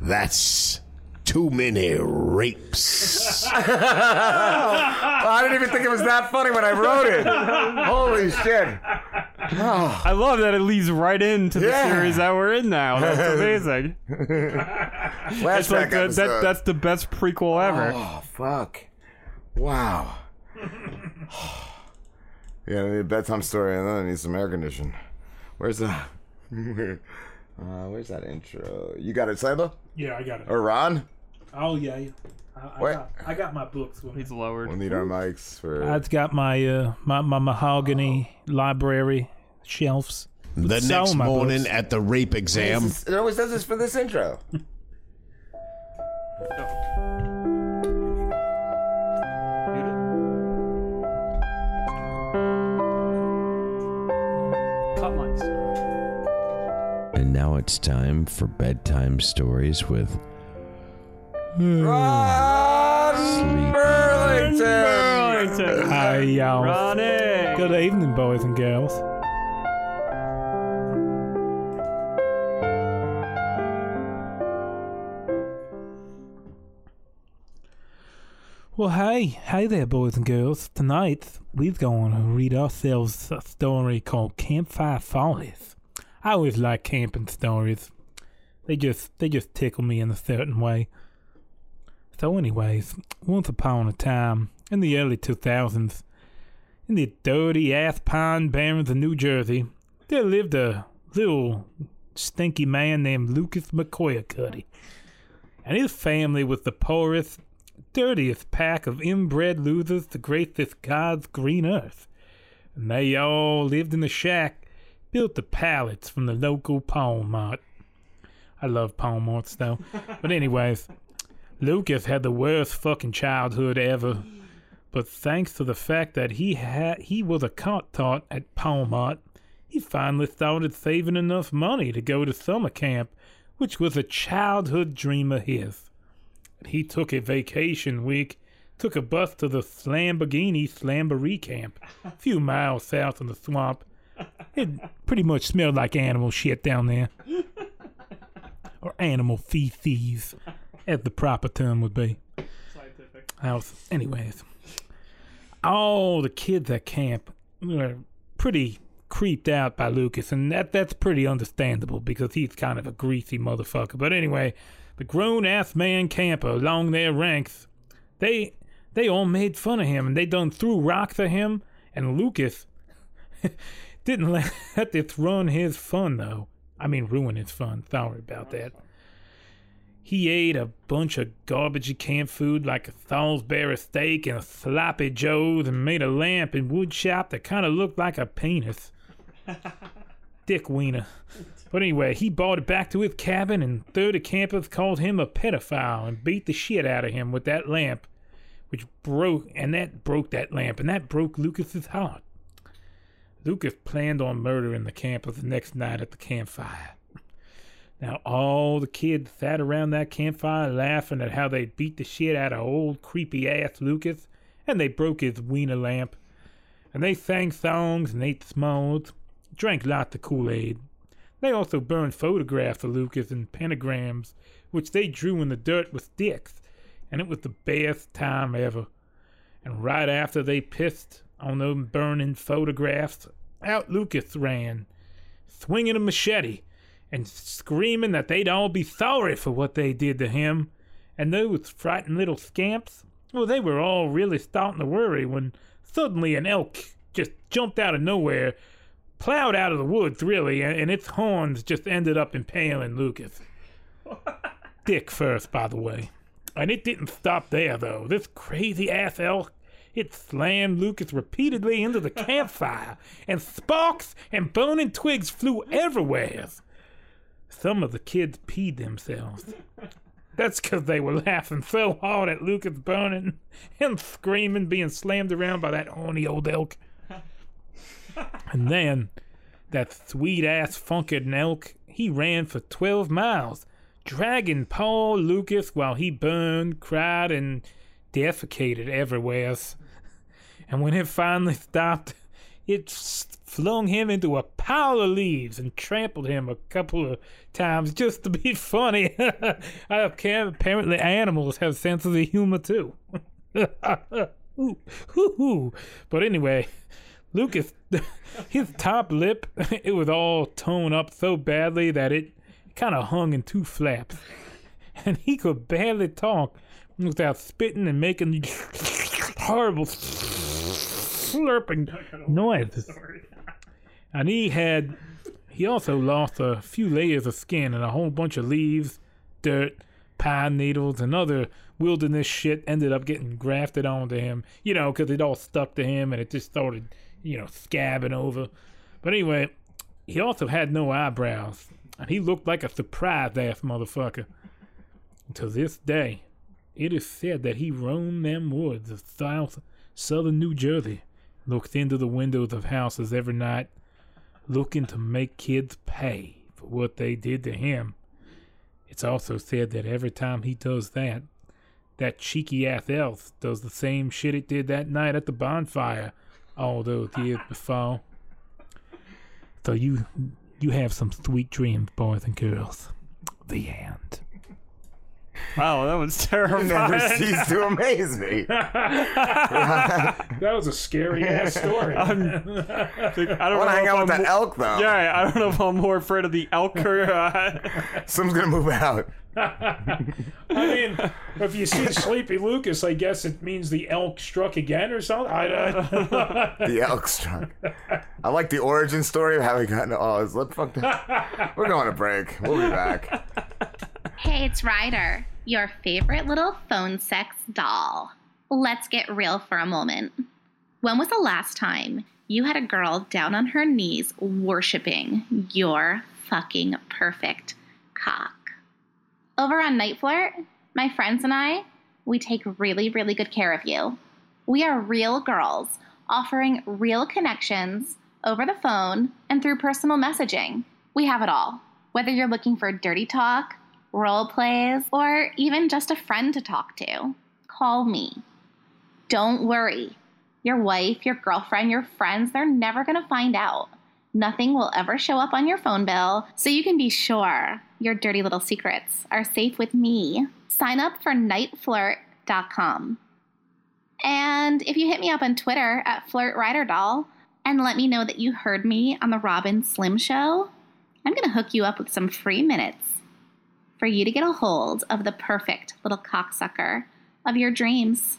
That's too many rapes. Oh, I didn't even think it was that funny when I wrote it. Holy shit. I love that it leads right into the Yeah. series that we're in now. That's amazing. it's like the, episode. that, that's the best prequel ever. Oh, fuck. Wow. yeah, I need a bedtime story and then I need some air conditioning. Where's the. uh, where's that intro? You got it, Saba? Yeah, I got it. Or Ron? Oh yeah, yeah. I, I, Wait. got, I got my books with. He's lowered. We'll need our mics for. I've got my uh, my, my mahogany library shelves. The next of morning books. at the rape exam, It always does this for this intro. now it's time for bedtime stories with Ron Burlington! Burlington. Hi, y'all. Ronnie. Good evening, boys and girls. Well, hey, hey there, boys and girls. Tonight, we're going to read ourselves a story called Campfire Follies. I always like camping stories. They just, they just tickle me in a certain way. So, anyways, once upon a time, in the early 2000s, in the dirty ass Pine Barrens of New Jersey, there lived a little stinky man named Lucas McCoyacuddy. And his family was the poorest, dirtiest pack of inbred losers to grace this God's green earth. And they all lived in a shack built of pallets from the local pawn mart. I love pawn marts though. but anyways, Lucas had the worst fucking childhood ever. But thanks to the fact that he had he was a cot taught at pawn mart, he finally started saving enough money to go to summer camp, which was a childhood dream of his. He took a vacation week, took a bus to the Slamborghini Slamboree camp, a few miles south of the swamp. It pretty much smelled like animal shit down there. or animal feces, as the proper term would be. Scientific. House. Anyways, all the kids at camp were pretty creeped out by Lucas, and that that's pretty understandable because he's kind of a greasy motherfucker. But anyway, the grown ass man camper along their ranks, they they all made fun of him and they done threw rocks at him, and Lucas didn't let, this run his fun though. I mean, ruin his fun. Sorry about that. He ate a bunch of garbagey camp food like a Salisbury steak and a sloppy joes and made a lamp in wood shop that kind of looked like a penis. Dick Wiener. But anyway, he brought it back to his cabin and 30 campers called him a pedophile and beat the shit out of him with that lamp, which broke, and that broke that lamp, and that broke Lucas's heart. Lucas planned on murdering the campers the next night at the campfire. Now, all the kids sat around that campfire laughing at how they beat the shit out of old creepy ass Lucas, and they broke his wiener lamp. And they sang songs and ate s'mores, drank lots of Kool Aid. They also burned photographs of Lucas and pentagrams, which they drew in the dirt with sticks, and it was the best time ever. And right after they pissed on them burning photographs, out Lucas ran, swinging a machete and screaming that they'd all be sorry for what they did to him. And those frightened little scamps, well, they were all really starting to worry when suddenly an elk just jumped out of nowhere, plowed out of the woods, really, and, and its horns just ended up impaling Lucas. Dick first, by the way. And it didn't stop there, though. This crazy ass elk it slammed Lucas repeatedly into the campfire, and sparks and burning twigs flew everywhere. Some of the kids peed themselves. That's 'cause they were laughing so hard at Lucas burning and screaming, being slammed around by that horny old elk. And then that sweet ass funkin' elk, he ran for 12 miles, dragging poor Lucas while he burned, cried, and defecated everywhere. And when it finally stopped, it flung him into a pile of leaves and trampled him a couple of times just to be funny. Apparently, animals have senses of humor too. ooh. But anyway, Lucas, his top lip, it was all torn up so badly that it kind of hung in two flaps. And he could barely talk without spitting and making horrible slurping noises. And he had, he also lost a few layers of skin and a whole bunch of leaves, dirt, pine needles, and other wilderness shit ended up getting grafted onto him, you know, because it all stuck to him and it just started, you know, scabbing over. But anyway, he also had no eyebrows, and he looked like a surprised ass motherfucker. To this day, it is said that he roamed them woods of south southern New Jersey, looked into the windows of houses every night, looking to make kids pay for what they did to him. It's also said that every time he does that, that cheeky ass elf does the same shit it did that night at the bonfire all those years before. So you you have some sweet dreams, boys and girls. The end. Wow, that one's terrifying. You never cease to amaze me. that was a scary ass story. I'm, I don't wanna hang out with I'm the mo- elk, though. Yeah, I don't know if I'm more afraid of the elk or. Uh, Someone's gonna move out. I mean, if you see Sleepy Lucas, I guess it means the elk struck again or something. I, I, The elk struck. I like the origin story of how he got into all his lip fucked up. We're going to break. We'll be back. Hey, it's Ryder, your favorite little phone sex doll. Let's get real for a moment. When was the last time you had a girl down on her knees worshiping your fucking perfect cock? Over on NiteFlirt, my friends and I, we take really, really good care of you. We are real girls offering real connections over the phone and through personal messaging. We have it all. Whether you're looking for dirty talk, role plays, or even just a friend to talk to, call me. Don't worry. Your wife, your girlfriend, your friends, they're never going to find out. Nothing will ever show up on your phone bill, so you can be sure your dirty little secrets are safe with me. Sign up for niteflirt.com. And if you hit me up on Twitter at FlirtRyderDoll and let me know that you heard me on the Rob and Slim Show, I'm going to hook you up with some free minutes for you to get a hold of the perfect little cocksucker of your dreams.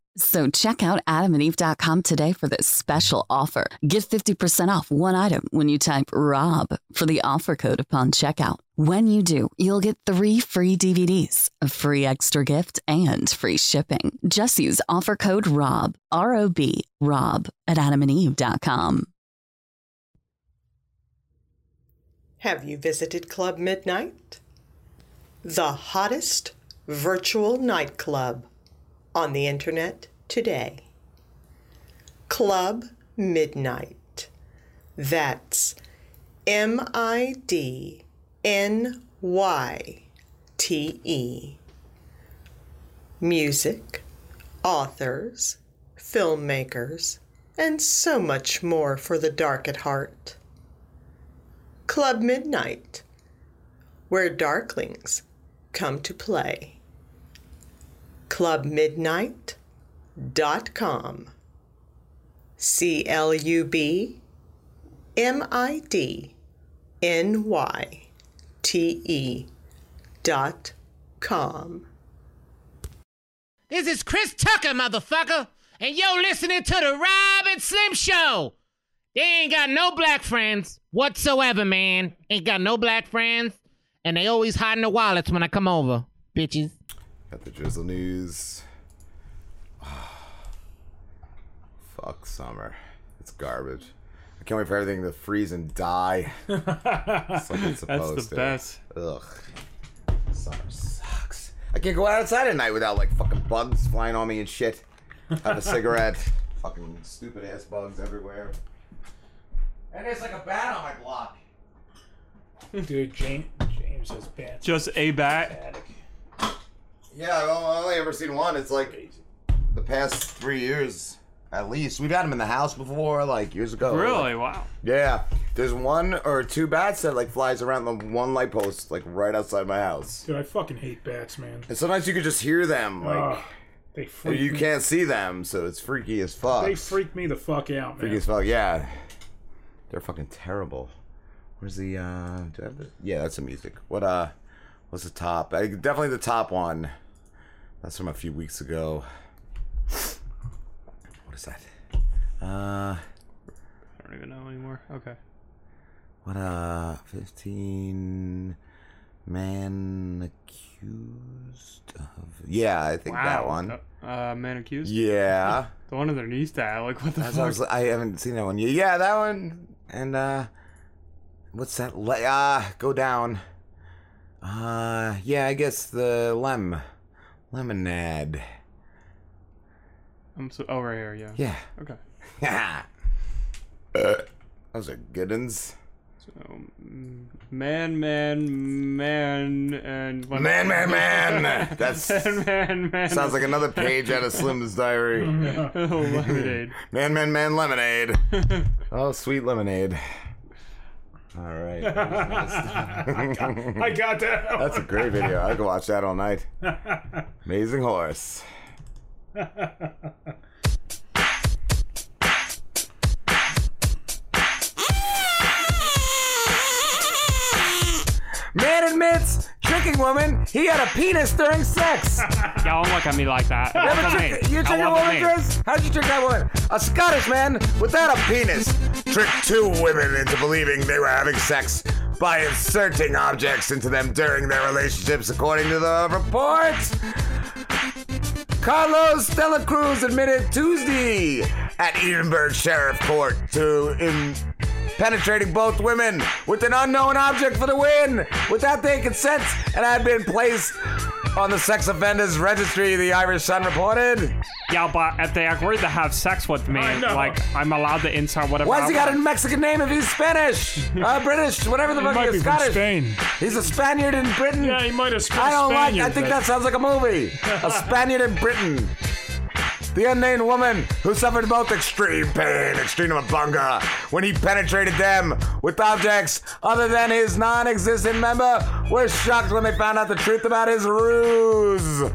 So check out adamandeve.com today for this special offer. Get 50% off one item when you type ROB for the offer code upon checkout. When you do, you'll get three free DVDs, a free extra gift, and free shipping. Just use offer code ROB, R O B, ROB at adamandeve.com. Have you visited Club Midnight? The hottest virtual nightclub on the internet today. Club Midnight. That's M I D N Y T E. Music, authors, filmmakers, and so much more for the dark at heart. Club Midnight, where darklings come to play. ClubMidnight.com. C L U B M I D N Y T E dot com. This is Chris Tucker, motherfucker, and you're listening to the Rob and Slim Show. They ain't got no black friends whatsoever, man. Ain't got no black friends, and they always hiding their wallets when I come over, bitches. Got the drizzle news. Ah, fuck summer. It's garbage. I can't wait for everything to freeze and die. It's like it's supposed That's the to. best. Ugh. Summer sucks. I can't go outside at night without like fucking bugs flying on me and shit. Have a cigarette. fucking stupid ass bugs everywhere. And there's like a bat on my block. Dude, James, James has bad. Just a bat. Yeah, I've only ever seen one. It's like the past three years, at least. We've had them in the house before, like years ago. Really? Like, Wow. yeah, there's one or two bats that like flies around the one light post, like right outside my house. Dude, I fucking hate bats, man. And sometimes you could just hear them, like Ugh, they freak you me. can't see them, so it's freaky as fuck. They freak me the fuck out, man. freaky as fuck. Yeah, they're fucking terrible. Where's the? uh Do I have the? Yeah, that's the music. What? uh What's the top? I, definitely the top one. That's from a few weeks ago. What is that? Uh, I don't even know anymore. Okay. what? Uh, fifteen man accused of. Yeah, I think that Wow. one. Uh, Uh, man accused. Yeah. The one in their underneath that. Like what the what I, fuck? was, I haven't seen that one yet. Yeah, that one. And uh, what's that? Le- uh, go down. Uh, yeah, I guess the lem, lemonade. I'm so. Oh, right here. Yeah. Yeah. Okay. Yeah. uh, those are good ones. So, mm, man, man, man, and Man, man, man. That's man, man, man. sounds like another page out of Slim's diary. oh, lemonade. Man, man, man, lemonade. oh, sweet lemonade. All right. I got, I got that. That's a great video. I could watch that all night. Amazing horse. Man admits tricking woman. He had a penis during sex. Y'all don't look at me like that. You ever trick, you trick a woman. Chris? How'd you trick that woman? A Scottish man without a penis tricked two women into believing they were having sex by inserting objects into them during their relationships, according to the report. Carlos Dela Cruz admitted Tuesday at Edinburgh Sheriff Court to in penetrating both women with an unknown object for the win without their consent and had been placed on the sex offenders registry, the Irish Sun reported. Yeah, but if they agreed to have sex with me, like I'm allowed to insert whatever. Why's I he got a want. Mexican name if he's Spanish? Uh, British, whatever the He fuck might he be is, from Scottish. Spain. He's a Spaniard in Britain. Yeah, he might have spent I don't like. I think but- that sounds like a movie. A Spaniard in Britain. The unnamed woman who suffered both extreme pain, extreme bunga, when he penetrated them with objects other than his non-existent member, were shocked when they found out the truth about his ruse.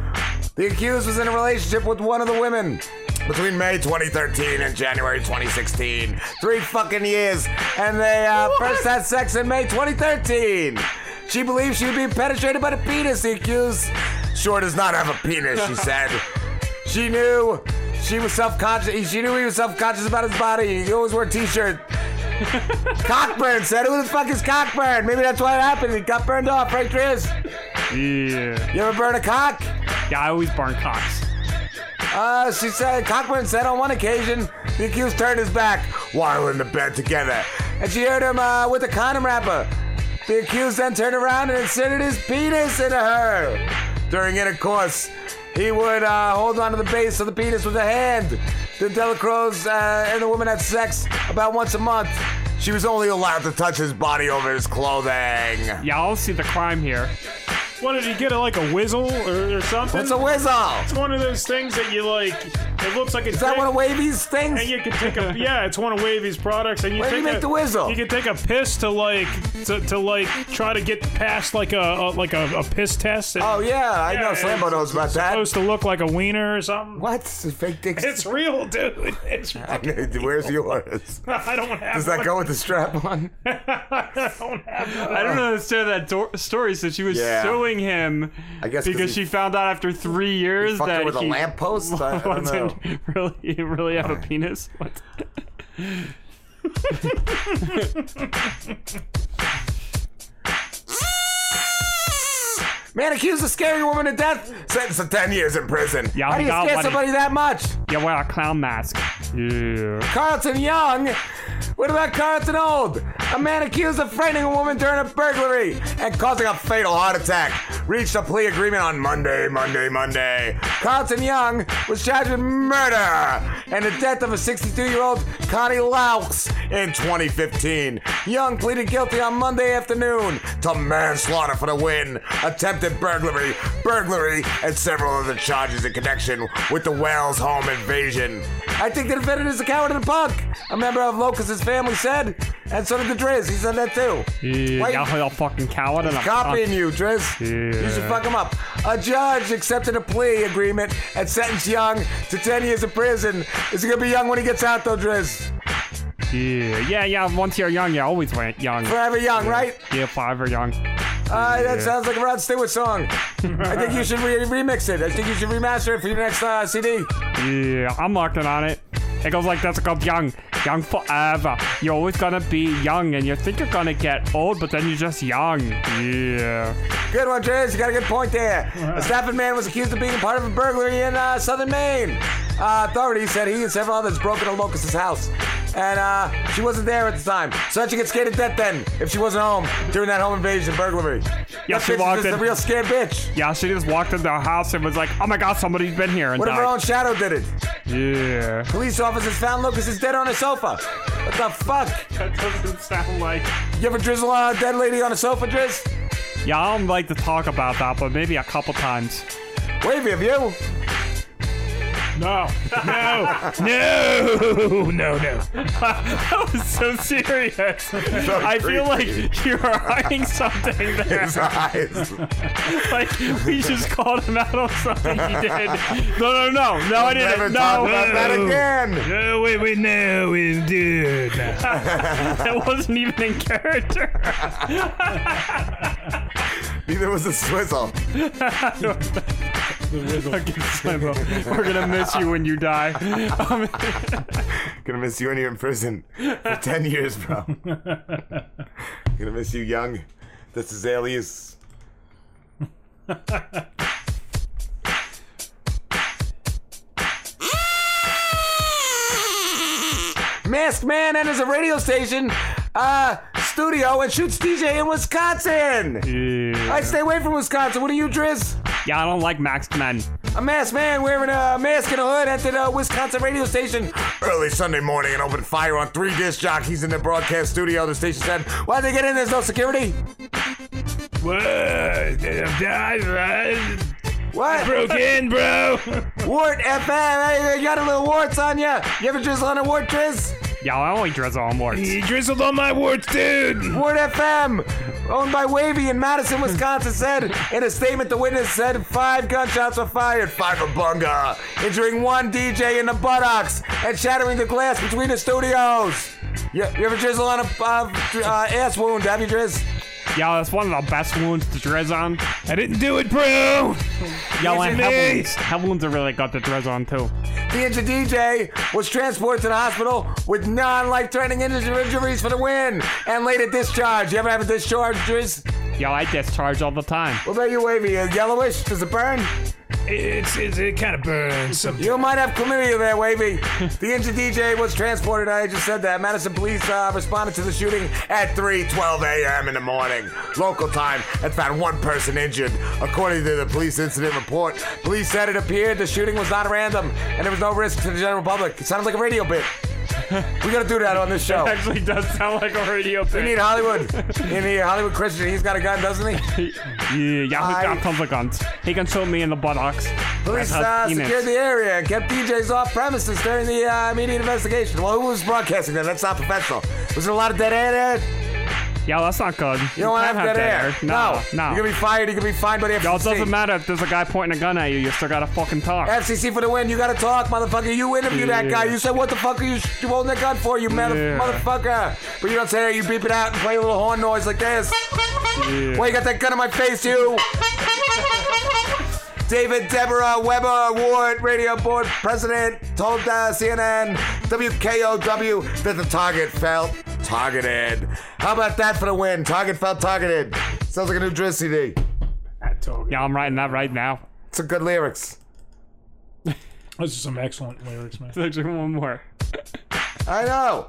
The accused was in a relationship with one of the women between May 2013 and January 2016. Three fucking years, and they uh, first had sex in May 2013. She believes she was being penetrated by the penis. The accused sure does not have a penis, she said. She knew she was self-conscious. She knew he was self-conscious about his body. He always wore a t-shirt. Cockburn said, "Who the fuck is Cockburn?" Maybe that's why it happened. He got burned off, right, Chris? Yeah. You ever burn a cock? Yeah, I always burn cocks. Uh, she said, Cockburn said on one occasion, the accused turned his back while in the bed together, and she heard him uh, with a condom wrapper. The accused then turned around and inserted his penis into her. During intercourse, he would uh, hold onto the base of the penis with a hand. The Delacroix uh, and the woman had sex about once a month. She was only allowed to touch his body over his clothing. Yeah, I'll see the crime here. What did he get? A, like a whizzle or, or something? What's a whizzle? It's one of those things that you like. It looks like a. Is that one of Wavy's things? And you can take a yeah, it's one of Wavy's products. And you Where take you make a, the whizzle? You can take a piss to like to, to like try to get past like a, a like a, a piss test. Oh yeah, I know it's- Slambo knows about it's that. Supposed to look like a wiener or something. What? Fake dicks? It's real, dude. It's Where's yours? I don't have. Does that one. go with the strap on? I don't have. One. I don't understand that do- story. So she was Yeah. Suing him I guess because he- she found out after three years fucked her that with a lamppost? I- I don't wasn't really really have a penis. What? Man accused of scaring a woman to death, sentenced to 10 years in prison. Yeah, How do you got scare what he- somebody that much? Yeah, wear a clown mask. Yeah. Carlton Young? What about Carlton Old? A man accused of frightening a woman during a burglary and causing a fatal heart attack reached a plea agreement on Monday, Monday, Monday. Carlton Young was charged with murder and the death of a 62 year old Connie Laux in 2015. Young pleaded guilty on Monday afternoon to manslaughter for the win, attempted burglary, burglary, and several other charges in connection with the Wells home invasion. I think the defendant is a coward and a punk, a member of Locust's family said, and so did the Driz. He said that too. Yeah, Wait. y'all a fucking coward and a Copying cunt. you, Driz. You should fuck him up. A judge accepted a plea agreement and sentenced Young to 10 years in prison. Is he gonna be young when he gets out, though, Driz? Yeah, yeah, yeah. Once you're young, you're always went young. Forever young, right? Yeah, forever young. Uh, that sounds like a Rod Stewart song. I think you should re- remix it. I think you should remaster it for your next uh, CD. Yeah, I'm working on it. It goes like this. It goes young, young forever. You're always gonna be young, and you think you're gonna get old, but then you're just young. Yeah. Good one, James. You got a good point there. A Stafford man was accused of being part of a burglary in uh, southern Maine. Uh, authorities said he and several others broke into Locust's house. And uh, she wasn't there at the time. So how'd she get scared to death then if she wasn't home during that home invasion burglary? Yeah, that she bitch is walked just in- a real scared bitch. Yeah, she just walked into the house and was like, "Oh my God, somebody's been here!" and What if her died. own shadow did it? Yeah. Police officers found Lucas is dead on a sofa. What the fuck? That doesn't sound like. You ever drizzle on a dead lady on a sofa, Driz? Yeah, I don't like to talk about that, but maybe a couple times. Wavy, have you? No, no, no, no, no. that was so serious. I feel like you were hiding something there. His eyes. like we just called him out on something he did. No, no, no, no, I didn't. Never no, talk about that again. No, wait, wait, no, we dude. that wasn't even in character. Neither was the swizzle. Okay, Slimbo, We're gonna miss you when you die. Um, Gonna miss you when you're in prison for 10 years, bro. Gonna miss you young. This is alias. Masked man enters a radio station uh, studio and shoots DJ in Wisconsin. yeah. I stay away from Wisconsin. What are you, Driz? yeah, I don't like masked men. A masked man wearing a mask and a hood entered a uh, Wisconsin radio station early Sunday morning and opened fire on three disc jockeys in the broadcast studio. The station said, Why'd they get in? There's no security. What? I What? broke in, bro. WORT FM. Hey, you got a little warts on you. You ever drizzle on a wart, Driz? Yeah, I only drizzle on warts. He drizzled on my warts, dude. WORT FM, owned by Wavy in Madison, Wisconsin, said in a statement the witness said five gunshots were fired, five a bunga, injuring one DJ in the buttocks and shattering the glass between the studios. You, you ever drizzle on a uh, uh, ass wound, have you, Driz? Yeah, that's one of the best wounds to drizz on. I didn't do it, bro. Yeah, Listen like to head me. wounds. Head wounds are really good to drizz on too. The injured DJ was transported to the hospital with non-life-threatening injuries for the win and later discharged. You ever have a discharge, Driz? Yeah, I discharge all the time. What about you, Wavy? Yellowish? Does it burn? It's, it's it kind of burns sometimes. You might have chlamydia there, Wavy. The injured DJ was transported. I just said that. Madison police uh, responded to the shooting at 3:12 a.m. in the morning, local time, and found one person injured. According to the police incident report, police said it appeared the shooting was not random and there was no risk to the general public. It sounded like a radio bit. We gotta do that on this show. It actually does sound like a radio We need Hollywood. We need Hollywood Christian. He's got a gun, doesn't he? Yeah, Yahoo I- got tons of guns. He can shoot me in the buttocks. Police uh, secured the area and kept DJs off premises during the uh, immediate investigation. Well, who was broadcasting that? That's not professional. Was there a lot of dead air there? Yeah, that's not good. You don't want to can't have dead air. No, no. You're gonna be fired. You're gonna be fined by the FCC. Yo, it doesn't matter if there's a guy pointing a gun at you. You still gotta fucking talk. FCC for the win. You gotta talk, motherfucker. You interview that guy. You said, "What the fuck are you, you holding that gun for, you Yeah. motherfucker?" But you don't say that. You beep it out and play a little horn noise like this. Yeah. Why you got that gun in my face, you? David Deborah Weber WORT Radio Board President told uh, CNN WKOW that the target felt targeted. How about that for the win? Target felt targeted. Sounds like a new Driz CD. Yeah, I'm writing that right now. It's some good lyrics. Those are some excellent lyrics, man. There's actually one more. I know.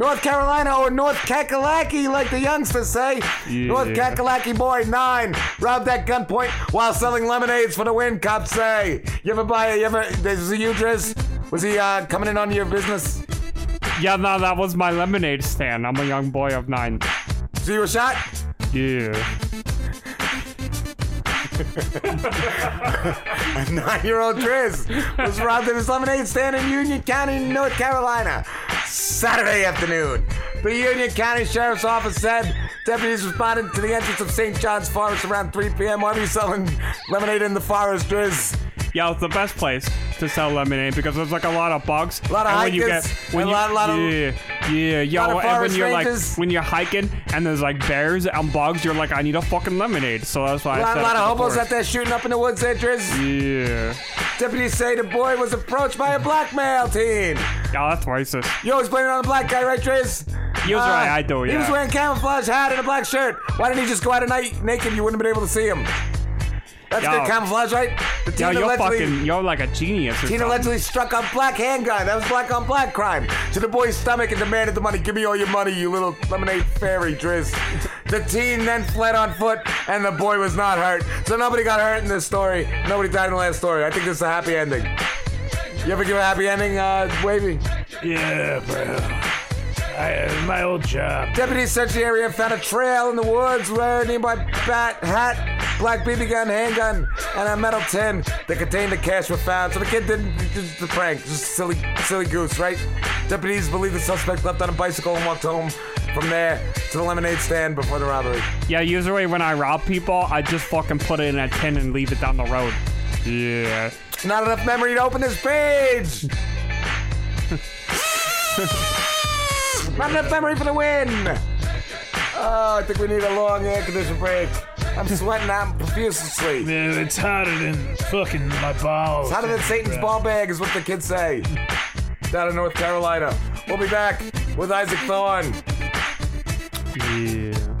North Carolina or North Kakalaki, like the youngsters say. North Yeah. Kakalaki boy nine robbed at gunpoint while selling lemonades for the win. Cops say. You ever buy? A you ever? This is you, Driz? Was he uh, coming in on your business? Yeah, no, that was my lemonade stand. I'm a young boy of nine. So you were shot? Yeah. A nine-year-old Driz was robbed at his lemonade stand in Union County, North Carolina, Saturday afternoon. The Union County Sheriff's Office said deputies responded to the entrance of St. John's Forest around 3 p.m. You selling lemonade in the forest, Driz? Yeah, it's the best place. to sell lemonade because there's like a lot of bugs. A lot of and when you hikers get when you a lot- lot of- yeah yeah yo lot of and when you're rangers. like when you're hiking and there's like bears and bugs, you're like I need a fucking lemonade. So that's why A I lot, said lot of hobos out there shooting up in the woods Driz. Yeah. Deputies say the boy was approached by a blackmail teen. Yeah, that's racist. You always blame it on the black guy, right, Driz? He was uh, right, I do, yeah. He was yeah. wearing camouflage hat and a black shirt. Why didn't he just go out at night naked? You wouldn't have been able to see him. That's Yo. good camouflage, right? The Yo, you're allegedly, fucking, you're like a genius. Or teen something. allegedly struck a black hand handgun. That was black on black crime. To the boy's stomach and demanded the money. Give me all your money, you little lemonade fairy, Driz. The teen then fled on foot, and the boy was not hurt. So nobody got hurt in this story. Nobody died in the last story. I think this is a happy ending. You ever give a happy ending, uh, Wavy? Yeah, bro. I, uh, my old job. Deputies searched the area and found a trail in the woods where a nearby bat, hat, black BB gun, handgun, and a metal tin that contained the cash were found. So the kid didn't just the prank, just silly, silly goose, right? Deputies believe the suspect left on a bicycle and walked home from there to the lemonade stand before the robbery. Yeah, usually when I rob people, I just fucking put it in a tin and leave it down the road. Yeah. Not enough memory to open this page. I'm not enough memory for the win. Oh, I think we need a long air condition break. I'm sweating out profusely. Man, it's hotter than fucking my balls. It's hotter than Satan's ball bag, is what the kids say. Down in North Carolina. We'll be back with Isaac Thorne. Yeah.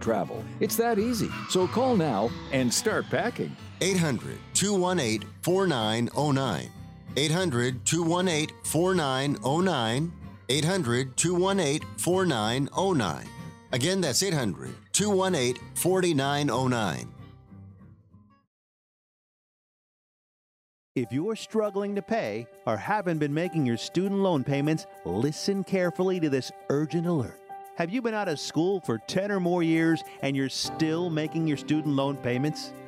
travel. It's that easy. So call now and start packing. 800 218 4909. 800 218 4909. 800 218 4909. Again, that's 800 218 4909. If you're struggling to pay or haven't been making your student loan payments, listen carefully to this urgent alert. Have you been out of school for 10 or more years and you're still making your student loan payments?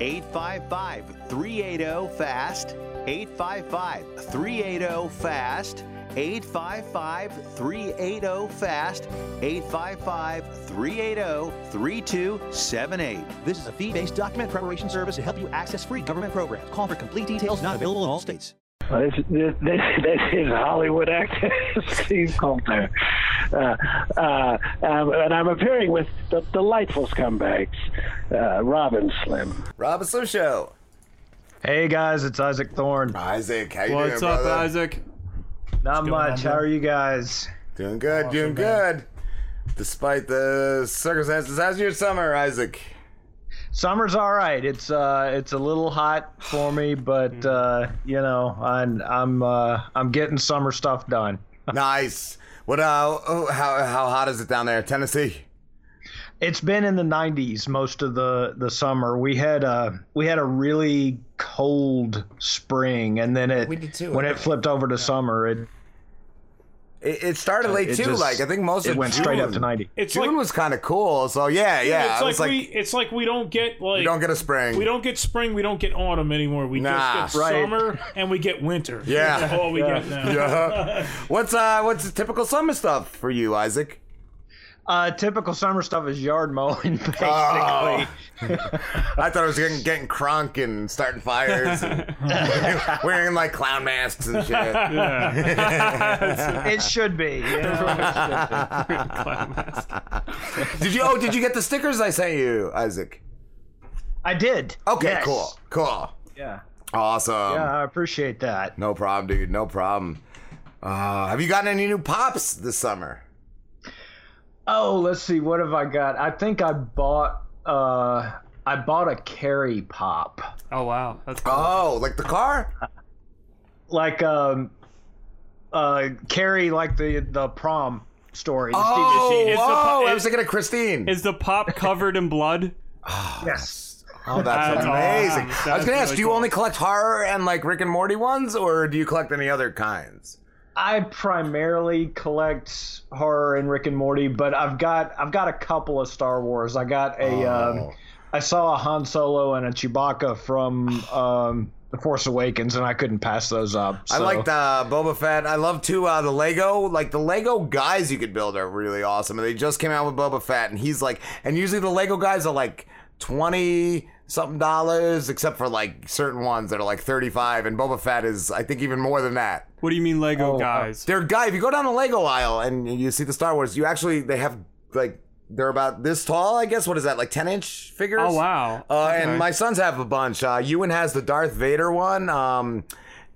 855 380 FAST. 855 380 FAST. 855 380 FAST. 855 380 3278. This is a fee based document preparation service to help you access free government programs. Call for complete details, not available in all states. Well, this, this, this, this is Hollywood actor Steve Coulter. Uh, uh, um, and I'm appearing with the delightful scumbags, uh, Rob and Slim. Rob and Slim Show. Hey guys, it's Isaac Thorne. Isaac, how you doing? What's doing, up, brother? Isaac? Not going much. on, How are you guys? Doing good, Awesome, doing man. good. Despite the circumstances, how's your summer, Isaac? Summer's all right. It's uh, it's a little hot for me, but Hmm. uh, you know, I'm I'm uh, I'm getting summer stuff done. nice. What? Uh, oh, how how hot is it down there, Tennessee? It's been in the 90s most of the the summer. We had a we had a really cold spring, and then it We did too, when I it flipped over to summer, it It, it started late It too. just- like I think most of it of went June, straight up to 90. It's June like- was kind of cool. So yeah, yeah. it's like, like, we it's like we don't get like we don't get a spring. we don't get spring, we don't get autumn anymore. We Nah. just get Right. summer and we get winter. Yeah. That's all we Yeah. get now. yeah. What's uh what's the typical summer stuff for you, Isaac? Uh, typical summer stuff is yard mowing, basically. Oh. I thought I was getting, getting crunk and starting fires and wearing like clown masks and shit. it should be. did you? Oh, did you get the stickers I sent you, Isaac? I did. Okay, Yes. cool, cool, Yeah. awesome. yeah, I appreciate that. No problem, dude. No problem. Uh, have you gotten any new pops this summer? Oh, let's see. What have I got? I think I bought. Uh, I bought a carry pop. Oh wow, that's cool. Oh, like the car? Like um, uh, carry like the the prom story. The Oh, Steve Is the whoa, po- I was thinking of Christine. Is the pop covered in blood? yes. Oh, that's, That's amazing. awesome. I was That's gonna ask, really do you cool. only collect horror and like Rick and Morty ones, or do you collect any other kinds? I primarily collect horror and Rick and Morty, but I've got I've got a couple of Star Wars. I got a um, I saw a Han Solo and a Chewbacca from um, The Force Awakens, and I couldn't pass those up. I like the Boba Fett. I love too uh, the Lego. Like the Lego guys you could build are really awesome. And they just came out with Boba Fett, and he's like, and usually the Lego guys are like twenty something dollars, except for like certain ones that are like thirty five. And Boba Fett is, I think, even more than that. What do you mean Lego guys? They're guy. If you go down the Lego aisle and you see the Star Wars, you actually they have like they're about this tall. I guess what is that like ten inch figures? Oh, wow. Uh, Okay. And my sons have a bunch. Uh, Ewan has the Darth Vader one, um,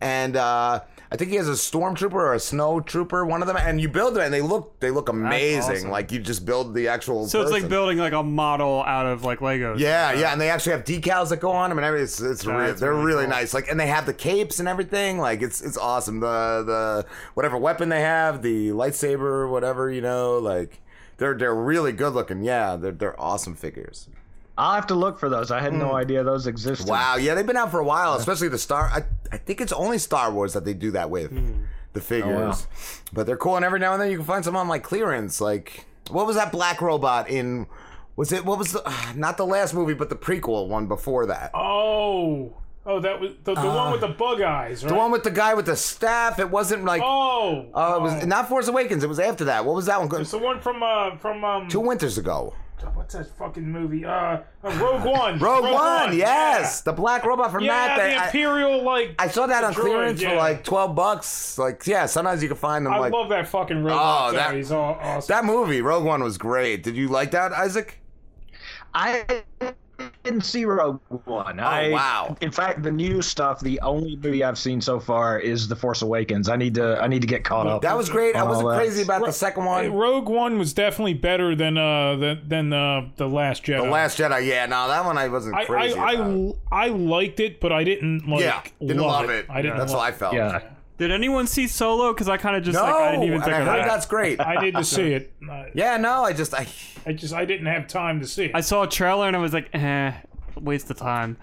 and uh, I think he has a stormtrooper or a snow trooper. One of them, and you build them, and they look they look amazing. awesome. Like you just build the actual. So it's like building like a model out of like Legos. Yeah, yeah, and they actually have decals that go on them and everything. It's, it's re- they're really really cool. nice. Like, and they have the capes and everything. Like, it's it's awesome. The the whatever weapon they have, the lightsaber, whatever you know, like they're they're really good looking. Yeah, they're they're awesome figures. I'll have to look for those. I had no hmm. idea those existed. Wow, yeah, they've been out for a while, especially the Star. I I think it's only Star Wars that they do that with the figures, but they're cool. And every now and then you can find some on like clearance. Like, what was that black robot in? Was it what was the not the last movie, but the prequel one before that? Oh, oh, that was the, the one with the bug eyes, right? The one with the guy with the staff. It wasn't like. Oh, Uh, it was not Force Awakens. It was after that. What was that one? it's the one from uh from um Two winters ago. What's that fucking movie? Uh, uh Rogue One. Rogue, One, yes, the black robot from Yeah, that. the they- I- Imperial like. I, saw that on droid, clearance for like twelve bucks. Like, yeah, sometimes you can find them. I like, love that fucking robot. Oh, that- He's all awesome. that movie, Rogue One, was great. Did you like that, Isaac? I didn't see Rogue One. Oh, I, wow. In fact, the new stuff, the only movie I've seen so far is The Force Awakens. I need to I need to get caught up. That was great. I wasn't crazy about the second one. Rogue One was definitely better than uh than than uh, the Last Jedi. The Last Jedi, yeah, no, that one I wasn't I crazy I, about. I, I liked it, but I didn't like. yeah, didn't love, love it. I didn't. That's love how I felt. Yeah. Did anyone see Solo? Because I kind of just No, like I didn't even and think I of heard that. that's great. I need to see it. I, Yeah, no, I just I I just I didn't have time to see it. I saw a trailer and I was like, eh, waste of time.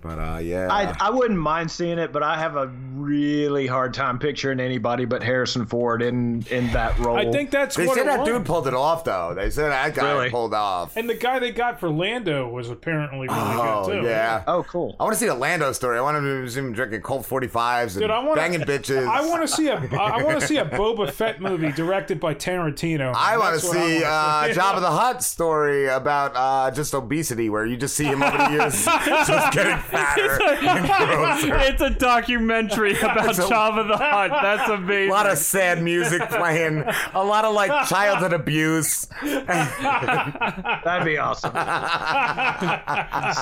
But uh, yeah. I, I wouldn't mind seeing it, but I have a really hard time picturing anybody but Harrison Ford in in that role. I think that's they what said it that was. dude pulled it off though. They said that guy Really? pulled off. And the guy they got for Lando was apparently really Oh good too. yeah. Oh, cool. I want to see the Lando story. I want him to see him drinking Colt 45s and Dude, I want banging bitches. I want to see a I want to see a Boba Fett movie directed by Tarantino. I want to That's what see uh, wanna see. Jabba the Hutt story about uh, just obesity, where you just see him over the years just getting fatter and grosser. it's a documentary about It's a- Jabba the Hutt. That's amazing. A lot of sad music playing, a lot of like childhood abuse. That'd be awesome.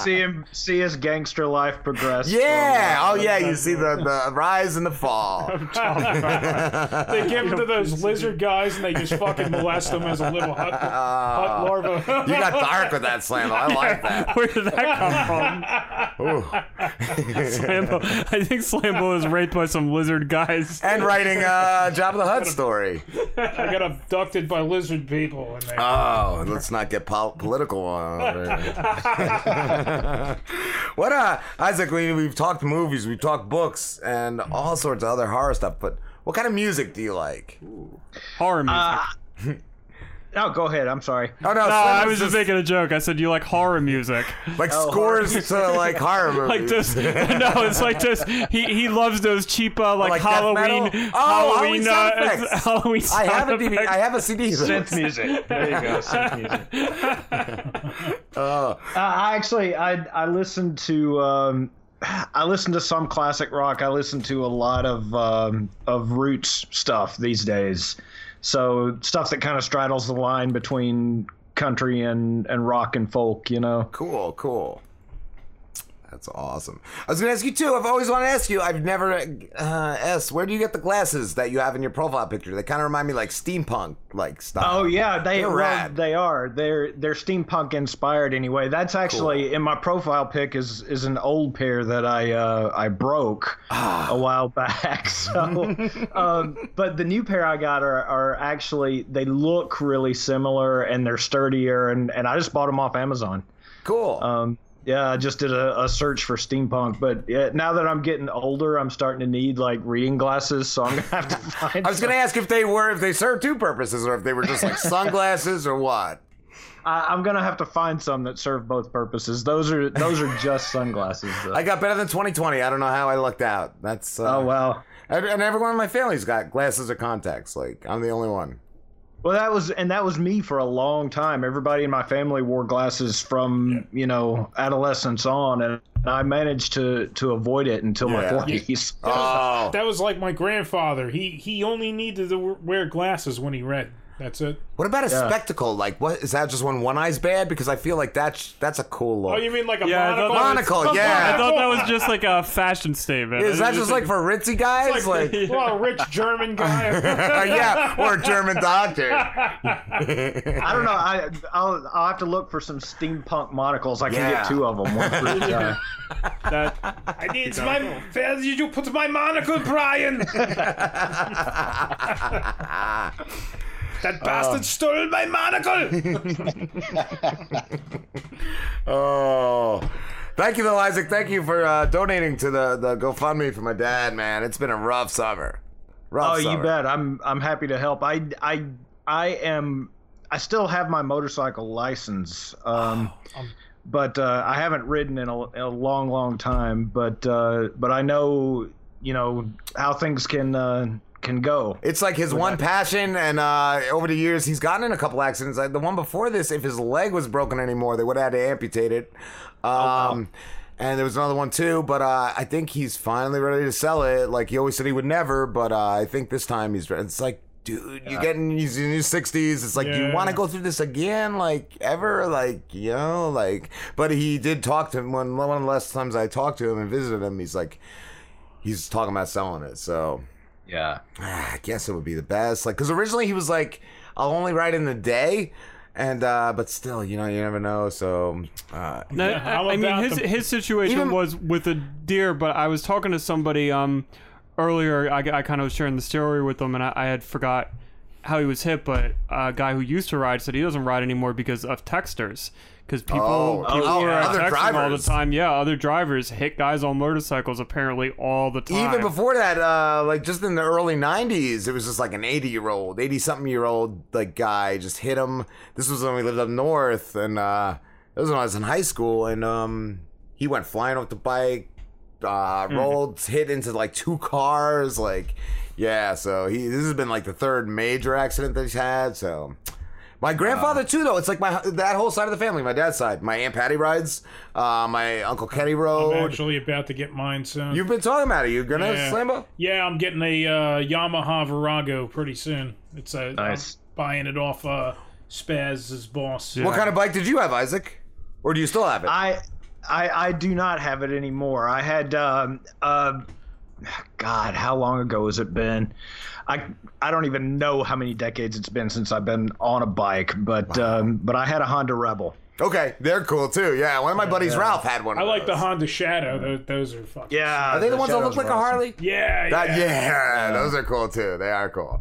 see him, see his gangster life progress. Yeah. from, uh, Oh yeah. You see the, the rise and the fall. they give him to those lizard guys and they just fucking molest them as a little hut, hut larva. You got dark with that slam. I like that. Where did that come from? Ooh. Slambo. I think Slambo was raped by some lizard guys. And writing uh, Jabba the Hutt story. I got abducted by lizard people and they. Oh, let's not get pol- political on what uh Isaac, we, we've talked movies, we've talked books and all sorts of other horror stuff, but what kind of music do you like? Horror music. No, go ahead. I'm sorry. Oh no, No, I was just making a joke. I said you like horror music, like Oh, scores to like horror movies. like just no. It's like just he he loves those cheap uh, like, Like Halloween? Oh, Halloween Halloween uh, sound effects. Halloween. I have a DVD. I have a CD. of Synth music. There you go. Synth music. Oh, Uh, I actually I I listened to um, I listen to some classic rock. I listen to a lot of um, of roots stuff these days. So stuff that kind of straddles the line between country and and rock and folk. You know. cool, cool. That's awesome. I was gonna ask you too. I've always wanted to ask you. I've never uh, asked. Where do you get the glasses that you have in your profile picture? They kind of remind me like steampunk like style. Oh yeah, they They're well, they are. They're they're steampunk inspired anyway. That's actually in my profile pic is is an old pair that I uh, I broke Ah. a while back. So, um, but the new pair I got are are actually they look really similar and they're sturdier and and I just bought them off Amazon. Cool. Um, yeah, I just did a, a search for steampunk, but yeah, now that I'm getting older, I'm starting to need like reading glasses, so I'm gonna have to find. Some I was gonna ask if they were if they served two purposes or if they were just like sunglasses or what. I, I'm gonna have to find some that serve both purposes. Those are those are just sunglasses. Though. I got better than 2020. I don't know how I lucked out. That's uh, oh. And, and everyone in my family's got glasses or contacts. Like I'm the only one. Well, that was and that was me for a long time. Everybody in my family wore glasses from you know adolescence on, and I managed to to avoid it until my Yeah. forties. Oh, That was like my grandfather. He he only needed to wear glasses when he read. That's it. what about a Yeah. spectacle? Like, what is that? Just when one eye's bad? Because I feel like that's that's a cool look. Oh, you mean like a Yeah, I thought monocle? was- yeah. I thought that was just like a fashion statement. is that just like for ritzy guys? It's Like, like, well, a rich German guy. yeah, or a German doctor. I don't know. I I'll, I'll have to look for some steampunk monocles. I can Yeah. get two of them. One for each eye. that. I need my. Where did you put my monocle, Brian? That bastard stole my monocle. oh. Thank you, though, Isaac. Thank you for uh, donating to the, the GoFundMe for my dad, man. It's been a rough summer. Rough Oh, you bet. I'm I'm happy to help. I I I am. I still have my motorcycle license. Um, but uh, I haven't ridden in a, in a long, long time. But uh, but I know you know how things can uh, can go. It's like his one passion, and uh, over the years, he's gotten in a couple accidents. Like the one before this, if his leg was broken anymore, they would have had to amputate it. Um, And there was another one too, but uh, I think he's finally ready to sell it. Like he always said he would never, but uh, I think this time he's. re- It's like, dude, you're getting he's in his sixties. It's like, do you Yeah. want to go through this again? Like ever? Like you know? Like, but he did talk to him when one of the last times I talked to him and visited him. He's like, he's talking about selling it. So Yeah. I guess it would be the best. Like, because originally he was like, I'll only ride in the day. And, uh, but still, you know, you never know. So, uh, No, Yeah, I, I mean his the- his situation Even- was with a deer, but I was talking to somebody um earlier. I, I kind of was sharing the story with them, and I, I had forgot how he was hit. But a guy who used to ride said he doesn't ride anymore because of texters. Because people, Oh, people oh, who yeah. are Other texting all the time. Yeah, other drivers hit guys on motorcycles apparently all the time. even before that, uh, like just in the early 90s, it was just like an 80 year old, 80 something year old, like guy just hit him. This was when we lived up north. And, uh, it was when I was in high school. And, um, he went flying off the bike, uh, rolled, hit into like two cars. Like, yeah. So he, this has been like the third major accident that he's had. So, my grandfather too, though. It's like my that whole side of the family. My dad's side. My aunt Patty rides. Uh, my uncle Kenny I'm rode. actually about to get mine soon. You've been talking about it. You're gonna yeah. Slambo? Yeah, I'm getting a uh, Yamaha Virago pretty soon. It's a Nice. I'm buying it off uh, Spaz's boss. What kind of bike did you have, Isaac? Or do you still have it? I, I, I do not have it anymore. I had, um, uh, God, how long ago has it been? I, I don't even know how many decades it's been since I've been on a bike, but, um, but I had a Honda Rebel. okay, they're cool too. Yeah, one of my buddies, Ralph, had one. I of like the. Honda Shadow. Those, those are fucking. Yeah, Are they the, ones that look like were a. Harley? Yeah, That, yeah. yeah, those are cool too. They are cool.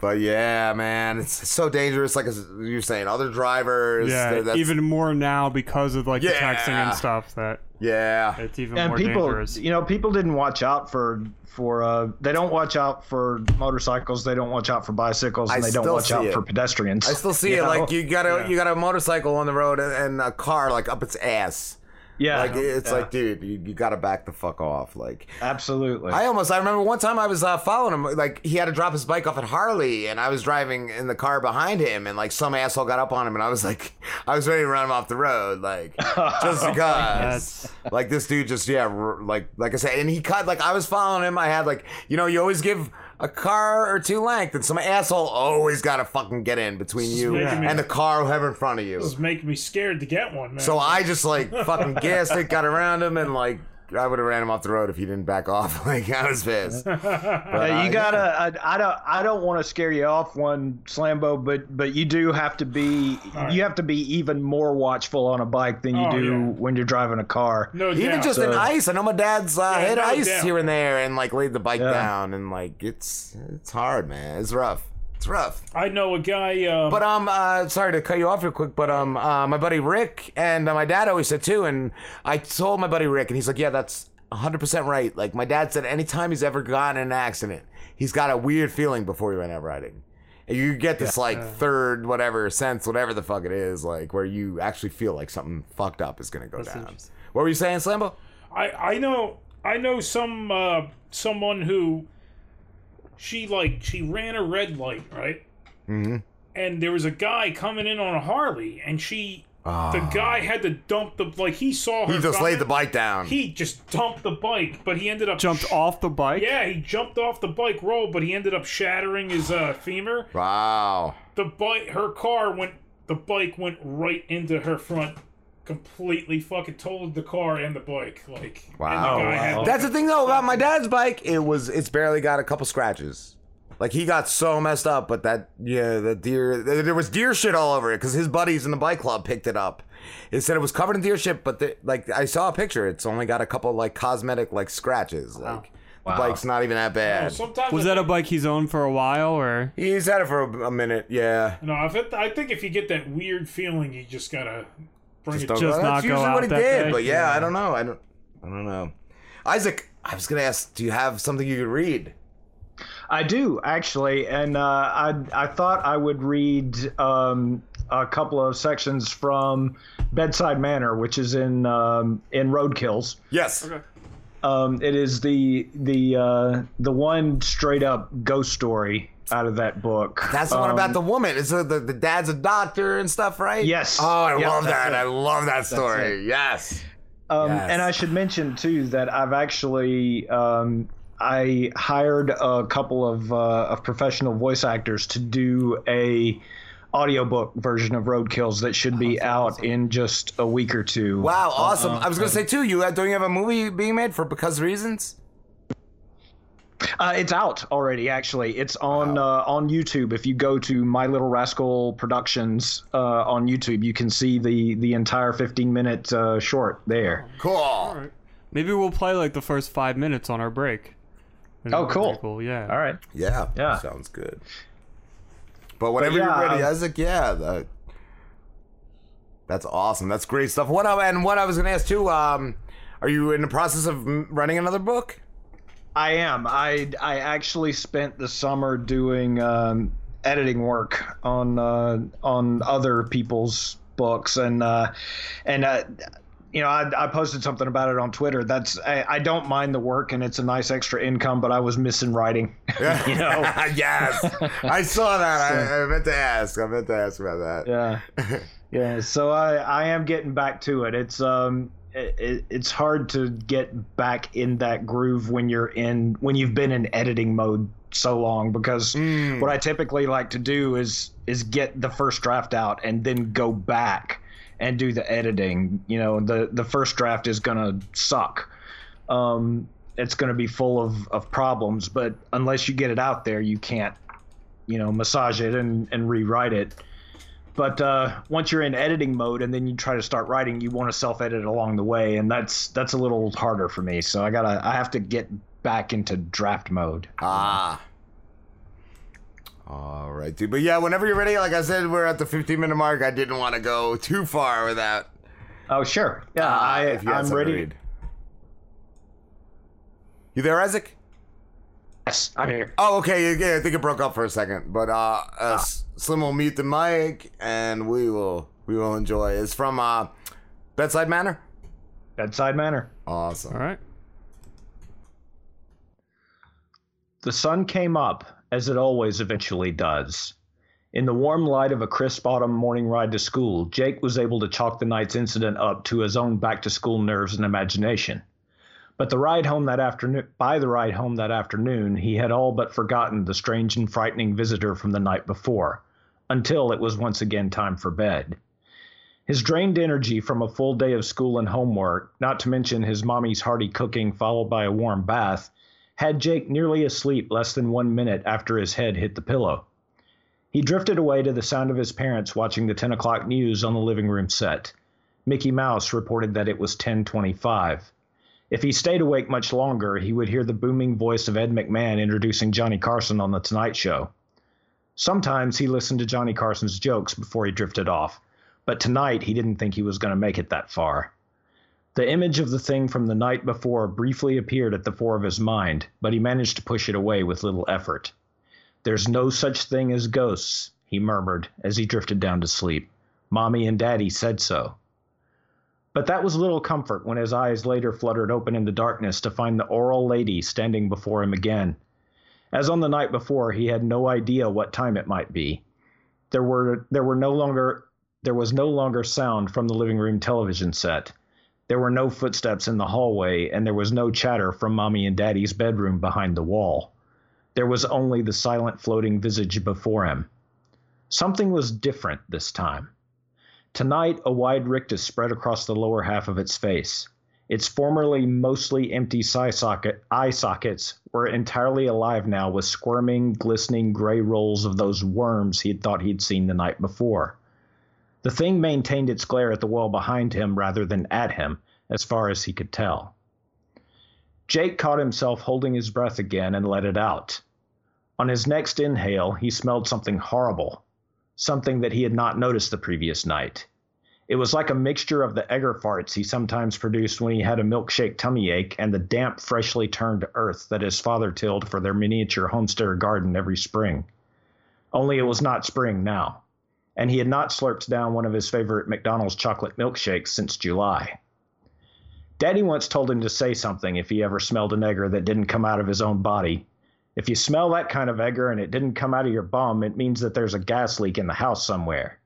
But yeah, man, it's so dangerous. Like you're saying, other drivers. Yeah, that's- even more now because of like the texting and stuff. That yeah, it's even and more people, dangerous. you know, people didn't watch out for for. uh They don't watch out for motorcycles. They don't watch out for bicycles, and I they don't watch out it. for pedestrians. I still see You it. Like you got a Yeah. you got a motorcycle on the road and, and a car like up its ass. Yeah, like it's yeah. like, dude, you, you got to back the fuck off. Like, absolutely. I almost. I remember one time I was uh, following him. Like he had to drop his bike off at Harley, and I was driving in the car behind him, and like some asshole got up on him, and I was like, I was ready to run him off the road, like just because. like this dude just yeah, r- like like I said, and he cut. Like I was following him. I had like you know you always give. A car or two length, and some asshole always got to fucking get in between you making me- and the car whoever in front of you. This is making me scared to get one, man. So I just like fucking gassed it, got around him, and like I would have ran him off the road if he didn't back off. Like I was pissed. But, Hey, uh, you gotta. I, I don't. I don't want to scare you off, one Slambo, but but you do have to be. You have to be even more watchful on a bike than you Oh, do yeah. when you're driving a car. No, Even just in ice. I know my dad's uh, Yeah, hit no ice doubt. here and there and like laid the bike Yeah. down and like it's it's hard, man. It's rough. It's rough. I know a guy. Um, But um, uh, sorry to cut you off real quick, but um, uh, my buddy Rick and uh, my dad always said too, and I told my buddy Rick, and he's like, yeah, that's 100 percent right. Like my dad said, anytime he's ever gotten in an accident, he's got a weird feeling before he went out riding. And you get this like third whatever sense, whatever the fuck it is, like where you actually feel like something fucked up is gonna go down. interesting. What were you saying, Slambo? I I know I know some uh, someone who she like she ran a red light right, Mm-hmm. and there was a guy coming in on a Harley, and she the Ah. guy had to dump the like he saw her. He just coming, laid the bike down. He just dumped the bike, but he ended up jumped off the bike. Yeah, he jumped off the bike roll, but he ended up shattering his uh, femur. Wow. The bike, her car went. The bike went right into her front, completely fucking totaled the car and the bike. Like Wow. The guy had That's the thing though about my dad's bike. It was it's barely got a couple scratches. Like he got so messed up, but that yeah, the deer there there was deer shit all over it because his buddies in the bike club picked it up. It said it was covered in deer shit, but the, like I saw a picture, it's only got a couple like cosmetic like scratches. Like the bike's not even that bad. sometimes Was I that a bike he's owned for a while, or He's had it for a, a minute. Yeah. No, if it, I think if you get that weird feeling, you just gotta bring Just it. don't go- that's usually what he did, but yeah, I don't know. I don't. I don't know. Isaac, I was gonna ask, do you have something you could read? I do actually, and uh, I I thought I would read um, a couple of sections from Bedside Manor, which is in um, in Roadkills. Yes. Um, it is the the uh, the one straight up ghost story out of that book. That's the one Um, about the woman. It's the, the the dad's a doctor and stuff, right? Yes. Oh, I Yep, love that. it. I love that story. Yes. Um, Yes. And I should mention too that I've actually um, I hired a couple of uh, of professional voice actors to do a audiobook version of Roadkills that should be out in just a week or two. Wow, awesome. Uh, I was gonna say too. You uh, don't you have a movie being made for because reasons? Uh, it's out already. Actually, it's on uh, on YouTube. If you go to My Little Rascal Productions uh, on YouTube, you can see the the entire 15 minute uh, short there. Cool. maybe we'll play like the first five minutes on our break. Oh, cool. Cool. Yeah. All right. Yeah. Yeah. Sounds good. But whenever yeah, you're ready, um, Isaac. Yeah. That, that's awesome. That's great stuff. What I, and what I was gonna ask too. Um, are you in the process of running another book? I am. I I actually spent the summer doing um, editing work on uh, on other people's books, and uh, and uh, you know I, I posted something about it on Twitter. That's I, I don't mind the work, and it's a nice extra income, but I was missing writing. you know. yes, I saw that. I, I meant to ask. I meant to ask about that. Yeah. yeah. So I I am getting back to it. It's um it, it, it's hard to get back in that groove when you're in when you've been in editing mode so long because what I typically like to do is is get the first draft out and then go back and do the editing. You know, the the first draft is gonna suck. Um, it's gonna be full of of problems, but unless you get it out there, you can't you know massage it and and rewrite it. But uh, once you're in editing mode and then you try to start writing, you want to self-edit along the way, and that's that's a little harder for me. So I gotta I have to get back into draft mode. Ah. All right, dude. But yeah, whenever you're ready, like I said, we're at the 15 minute mark. I didn't want to go too far without. Oh, sure. Yeah, uh, i if you i'm ready. read. You there, Isaac? Yes, I'm here. Oh, okay. Yeah, I think it broke up for a second, but uh, uh Ah. S- Slim will mute the mic, and we will we will enjoy. It's from uh, Bedside Manor. Bedside Manor. Awesome. All right. The sun came up, as it always eventually does. In the warm light of a crisp autumn morning ride to school, Jake was able to chalk the night's incident up to his own back to school nerves and imagination. But the ride home that afternoon, by the ride home that afternoon, he had all but forgotten the strange and frightening visitor from the night before, until it was once again time for bed. His drained energy from a full day of school and homework, not to mention his mommy's hearty cooking followed by a warm bath, had Jake nearly asleep less than one minute after his head hit the pillow. He drifted away to the sound of his parents watching the 10 o'clock news on the living room set. Mickey Mouse reported that it was 1025. If he stayed awake much longer, he would hear the booming voice of Ed McMahon introducing Johnny Carson on The Tonight Show. Sometimes he listened to Johnny Carson's jokes before he drifted off, but tonight he didn't think he was going to make it that far. The image of the thing from the night before briefly appeared at the fore of his mind, but he managed to push it away with little effort. There's no such thing as ghosts, he murmured as he drifted down to sleep. Mommy and Daddy said so. But that was little comfort when his eyes later fluttered open in the darkness to find the oral lady standing before him again. As on the night before, he had no idea what time it might be. There were there were no longer there was no longer sound from the living room television set. There were no footsteps in the hallway, and there was no chatter from Mommy and Daddy's bedroom behind the wall. There was only the silent floating visage before him. Something was different this time. Tonight, a wide rictus spread across the lower half of its face. Its formerly mostly empty eye, socket, eye sockets were entirely alive now with squirming, glistening gray rolls of those worms he had thought he'd seen the night before. The thing maintained its glare at the wall behind him rather than at him, as far as he could tell. Jake caught himself holding his breath again and let it out. On his next inhale, he smelled something horrible, something that he had not noticed the previous night. It was like a mixture of the egger farts he sometimes produced when he had a milkshake tummy ache and the damp, freshly turned earth that his father tilled for their miniature homesteader garden every spring. Only it was not spring now, and he had not slurped down one of his favorite McDonald's chocolate milkshakes since July. Daddy once told him to say something if he ever smelled an egger that didn't come out of his own body. If you smell that kind of egger and it didn't come out of your bum, it means that there's a gas leak in the house somewhere.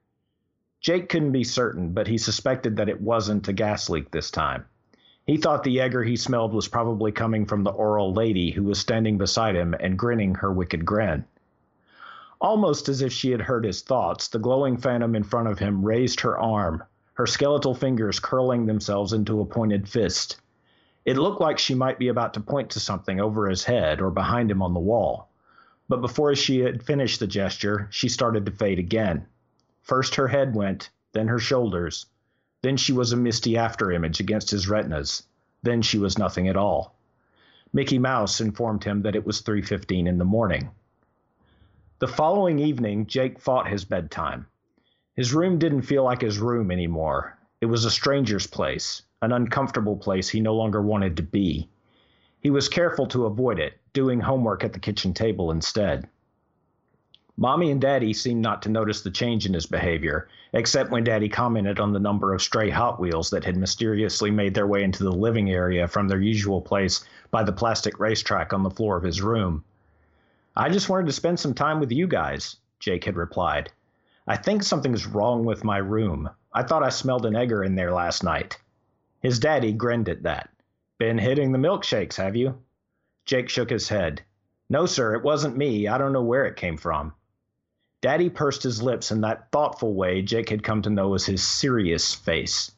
Jake couldn't be certain, but he suspected that it wasn't a gas leak this time. He thought the egger he smelled was probably coming from the oral lady who was standing beside him and grinning her wicked grin. Almost as if she had heard his thoughts, the glowing phantom in front of him raised her arm, her skeletal fingers curling themselves into a pointed fist. It looked like she might be about to point to something over his head or behind him on the wall. But before she had finished the gesture, she started to fade again. First her head went, then her shoulders. Then she was a misty afterimage against his retinas. Then she was nothing at all. Mickey Mouse informed him that it was 3:15 in the morning. The following evening, Jake fought his bedtime. His room didn't feel like his room anymore. It was a stranger's place, an uncomfortable place he no longer wanted to be. He was careful to avoid it, doing homework at the kitchen table instead. Mommy and Daddy seemed not to notice the change in his behavior, except when Daddy commented on the number of stray Hot Wheels that had mysteriously made their way into the living area from their usual place by the plastic racetrack on the floor of his room. I just wanted to spend some time with you guys, Jake had replied. I think something's wrong with my room. I thought I smelled an egger in there last night. His daddy grinned at that. Been hitting the milkshakes, have you? Jake shook his head. No, sir, it wasn't me. I don't know where it came from. Daddy pursed his lips in that thoughtful way Jake had come to know as his serious face.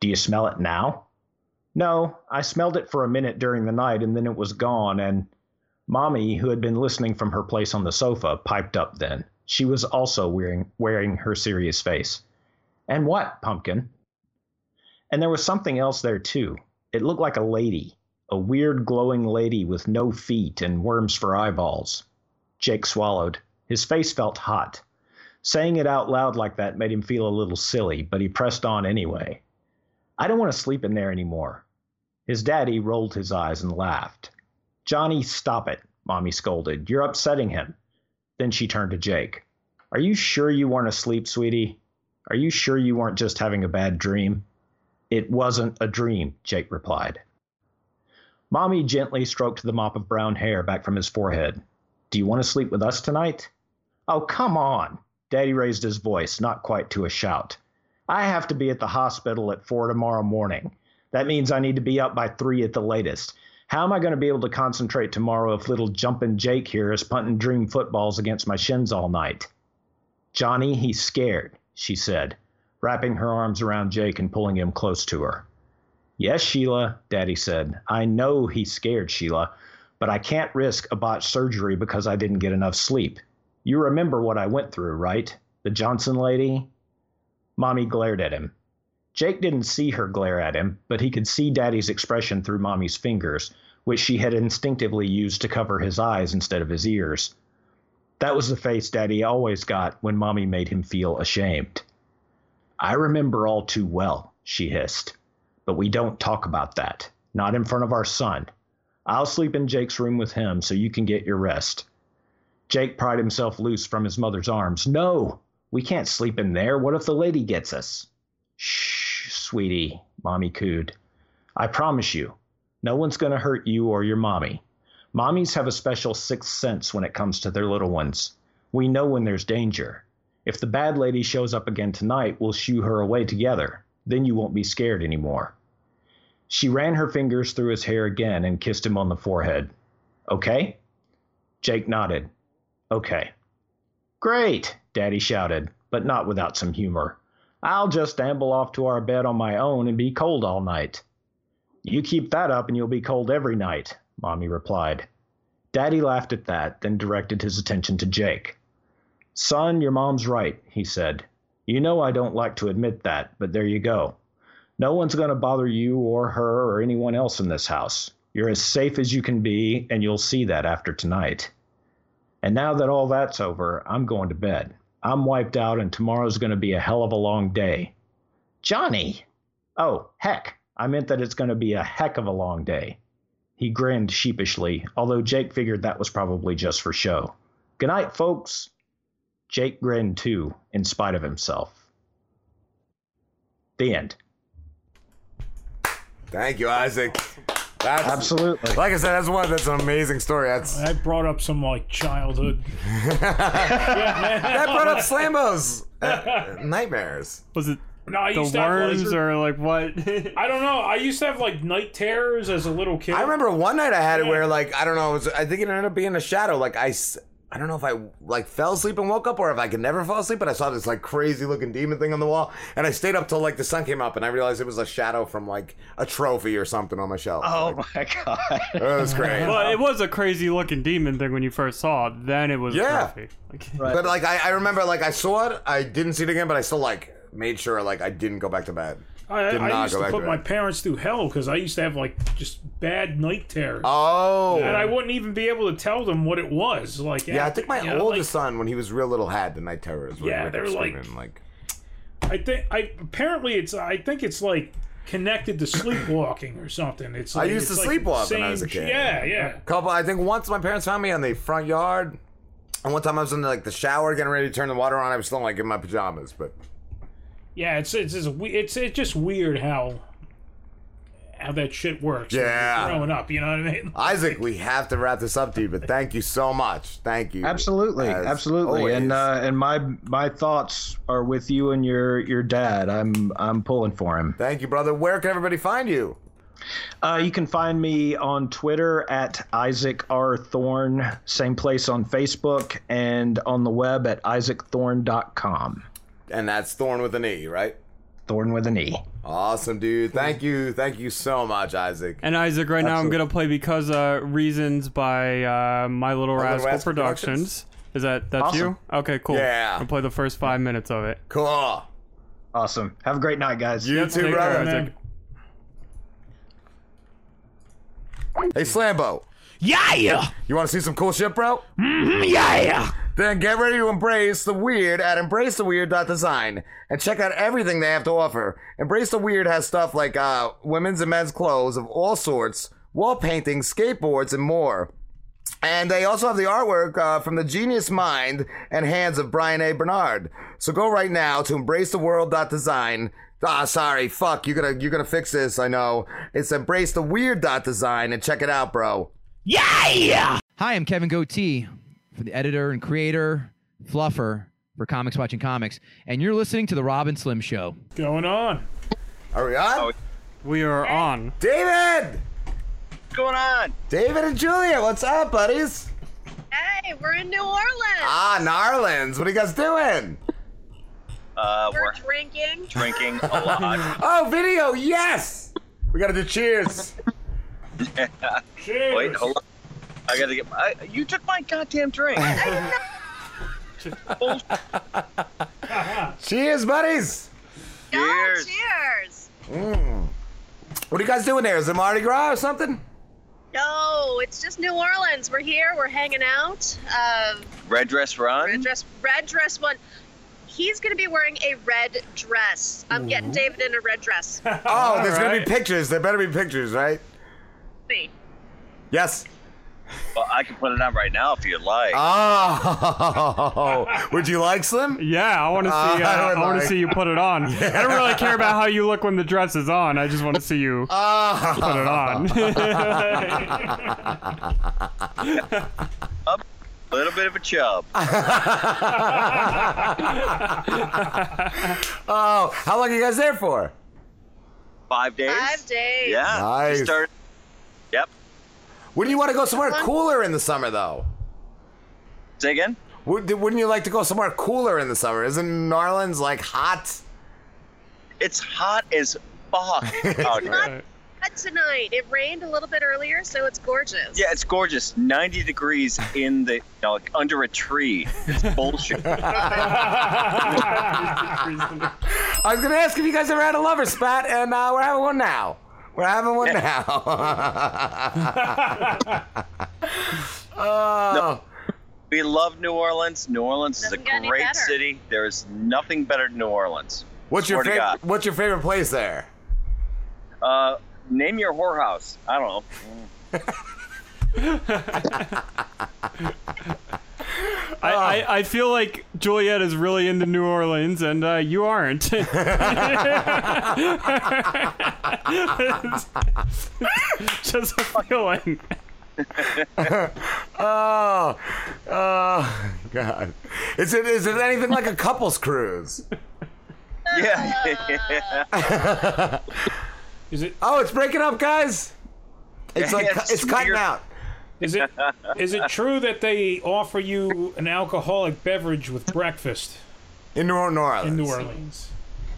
Do you smell it now? No, I smelled it for a minute during the night and then it was gone, and Mommy, who had been listening from her place on the sofa, piped up then. She was also wearing, wearing her serious face. And what, Pumpkin? And there was something else there, too. It looked like a lady, a weird glowing lady with no feet and worms for eyeballs. Jake swallowed. His face felt hot. Saying it out loud like that made him feel a little silly, but he pressed on anyway. I don't want to sleep in there anymore. His daddy rolled his eyes and laughed. Johnny, stop it, Mommy scolded. You're upsetting him. Then she turned to Jake. Are you sure you weren't asleep, sweetie? Are you sure you weren't just having a bad dream? It wasn't a dream, Jake replied. Mommy gently stroked the mop of brown hair back from his forehead. Do you want to sleep with us tonight? Oh, come on. Daddy raised his voice, not quite to a shout. I have to be at the hospital at four tomorrow morning. That means I need to be up by three at the latest. How am I going to be able to concentrate tomorrow if little jumpin' Jake here is punting dream footballs against my shins all night? Johnny, he's scared, she said, wrapping her arms around Jake and pulling him close to her. Yes, Sheila, Daddy said. I know he's scared, Sheila, but I can't risk a botched surgery because I didn't get enough sleep. You remember what I went through, right? The Johnson lady? Mommy glared at him. Jake didn't see her glare at him, but he could see Daddy's expression through Mommy's fingers, which she had instinctively used to cover his eyes instead of his ears. That was the face Daddy always got when Mommy made him feel ashamed. I remember all too well, she hissed. But we don't talk about that. Not in front of our son. I'll sleep in Jake's room with him so you can get your rest. Jake pried himself loose from his mother's arms. No, we can't sleep in there. What if the lady gets us? Shh, sweetie, Mommy cooed. I promise you, no one's going to hurt you or your mommy. Mommies have a special sixth sense when it comes to their little ones. We know when there's danger. If the bad lady shows up again tonight, we'll shoo her away together. Then you won't be scared anymore. She ran her fingers through his hair again and kissed him on the forehead. Okay? Jake nodded. Okay. Great, Daddy shouted, but not without some humor. I'll just amble off to our bed on my own and be cold all night. You keep that up and you'll be cold every night, Mommy replied. Daddy laughed at that, then directed his attention to Jake. Son, your mom's right, he said. You know I don't like to admit that, but there you go. No one's going to bother you or her or anyone else in this house. You're as safe as you can be, and you'll see that after tonight. And now that all that's over, I'm going to bed. I'm wiped out, and tomorrow's going to be a hell of a long day. Johnny! Oh, heck, I meant that it's going to be a heck of a long day. He grinned sheepishly, although Jake figured that was probably just for show. Good night, folks. Jake grinned too, in spite of himself. The end. Thank you, Isaac. That's, Absolutely. Like I said, that's one. That's an amazing story. That's That brought up some like childhood. that brought up Slambo's uh, nightmares. Was it No, I the used to have worms like, or like what? I don't know. I used to have like night terrors as a little kid. I remember one night I had it where like I don't know. It was, I think it ended up being a shadow. Like I, s- I don't know if I like fell asleep and woke up or if I could never fall asleep. But I saw this like crazy looking demon thing on the wall, and I stayed up till like the sun came up, and I realized it was a shadow from like a trophy or something on my shelf. Oh my god. It was great. well, it was a crazy looking demon thing when you first saw it. Then it was Yeah. a trophy. Like, But like I, I remember like I saw it, I didn't see it again, but I still like made sure like I didn't go back to bed. I, Did I not used go to back put to my bed. parents through hell because I used to have like just bad night terrors. Oh. and I wouldn't even be able to tell them what it was. Like, Yeah, I think my you know, oldest son, when he was real little, had the night terrors. where Yeah, they're like- screaming, like I think I apparently it's I think it's like connected to sleepwalking or something. It's I like, used to it's like sleepwalk when I was a same- kid. Yeah, yeah. Couple, I think once my parents found me on the front yard, and one time I was in like the shower getting ready to turn the water on. I was still like in my pajamas, but Yeah, it's it's it's it's, it's just weird how how that shit works. Yeah. growing up, you know what I mean? Isaac, we have to wrap this up, dude. But thank you so much. Thank you. Absolutely, absolutely, always. and uh, and my my thoughts are with you and your your dad. I'm I'm pulling for him. Thank you, brother. Where can everybody find you? Uh, you can find me on Twitter at Isaac R Thorne, same place on Facebook, and on the web at isaacthorne.com. And that's Thorn with an E, right? Thorn with an E. Awesome, dude. Thank you. Thank you so much, Isaac. And Isaac, right now I'm Absolutely. gonna play because uh, reasons by uh, My Little Rascal Rascal Productions. Is that that's Awesome. you? Okay, cool. Yeah. I'll play the first five minutes of it. Cool. Awesome. Have a great night, guys. You too, Take brother. care, Isaac. Hey, Slambo. Yeah! You want to see some cool shit, bro? Mm, yeah! Then get ready to embrace the weird at embracetheweird.design and check out everything they have to offer. Embrace the Weird has stuff like uh, women's and men's clothes of all sorts, wall paintings, skateboards, and more. And they also have the artwork uh, from the genius mind and hands of Brian A. Bernard. So go right now to embracetheworld.design. Ah, sorry, fuck. You're gonna you're gonna fix this. I know. It's embracetheweird.design and check it out, bro. Yeah! Hi, I'm Kevin Goatee, for the editor and creator, fluffer for Comics Watching Comics, and you're listening to the Rob and Slim Show. Going on. Are we on? We are on. David! What's going on? David and Julia, what's up, buddies? Hey, we're in New Orleans. Ah, Narlands. What are you guys doing? Uh, we're we're drinking. drinking a lot. Oh, video, yes! We gotta do cheers. Wait, hold on. I gotta get. I, you took my goddamn drink. cheers, buddies! Cheers. Cheers. Mm. What are you guys doing there? Is it Mardi Gras or something? No, it's just New Orleans. We're here. We're hanging out. Uh, Red dress run. red dress, red dress one. He's gonna be wearing a red dress. I'm getting David in a red dress. Oh, there's gonna be pictures. There better be pictures, right? Me. Yes. Well, I can put it on right now if you'd like. Oh, would you like Slim? Yeah, I want to see. Uh, Uh, I I, would want like- to see you put it on. I don't really care about how you look when the dress is on. I just want to see you Oh. put it on. A little bit of a chub. oh, how long are you guys there for? Five days. Five days. Yeah. Nice. We start. Yep. Wouldn't you want to go somewhere cooler in the summer, though? Say again. Would, wouldn't you like to go somewhere cooler in the summer? Isn't New Orleans like hot? It's hot as fuck out Not here. bad tonight. It rained a little bit earlier, so it's gorgeous. Yeah, it's gorgeous. 90 degrees in the, you know, like under a tree. It's bullshit. I was gonna ask if you guys ever had a lover spat, and uh, we're having one now. We're having one now. oh. we love New Orleans. New Orleans is a Doesn't get any great city. There is nothing better than New Orleans. What's your Swear to favorite? What's your favorite place there? Uh, name your whorehouse. I don't know. I, I, I feel like Juliette is really into New Orleans, and uh, you aren't. Just a feeling. oh, oh, God! Is it is it anything like a couple's cruise? Yeah. Is it? Oh, it's breaking up, guys. It's like it's it's cutting out. Is it is it true that they offer you an alcoholic beverage with breakfast in New Orleans? In New Orleans.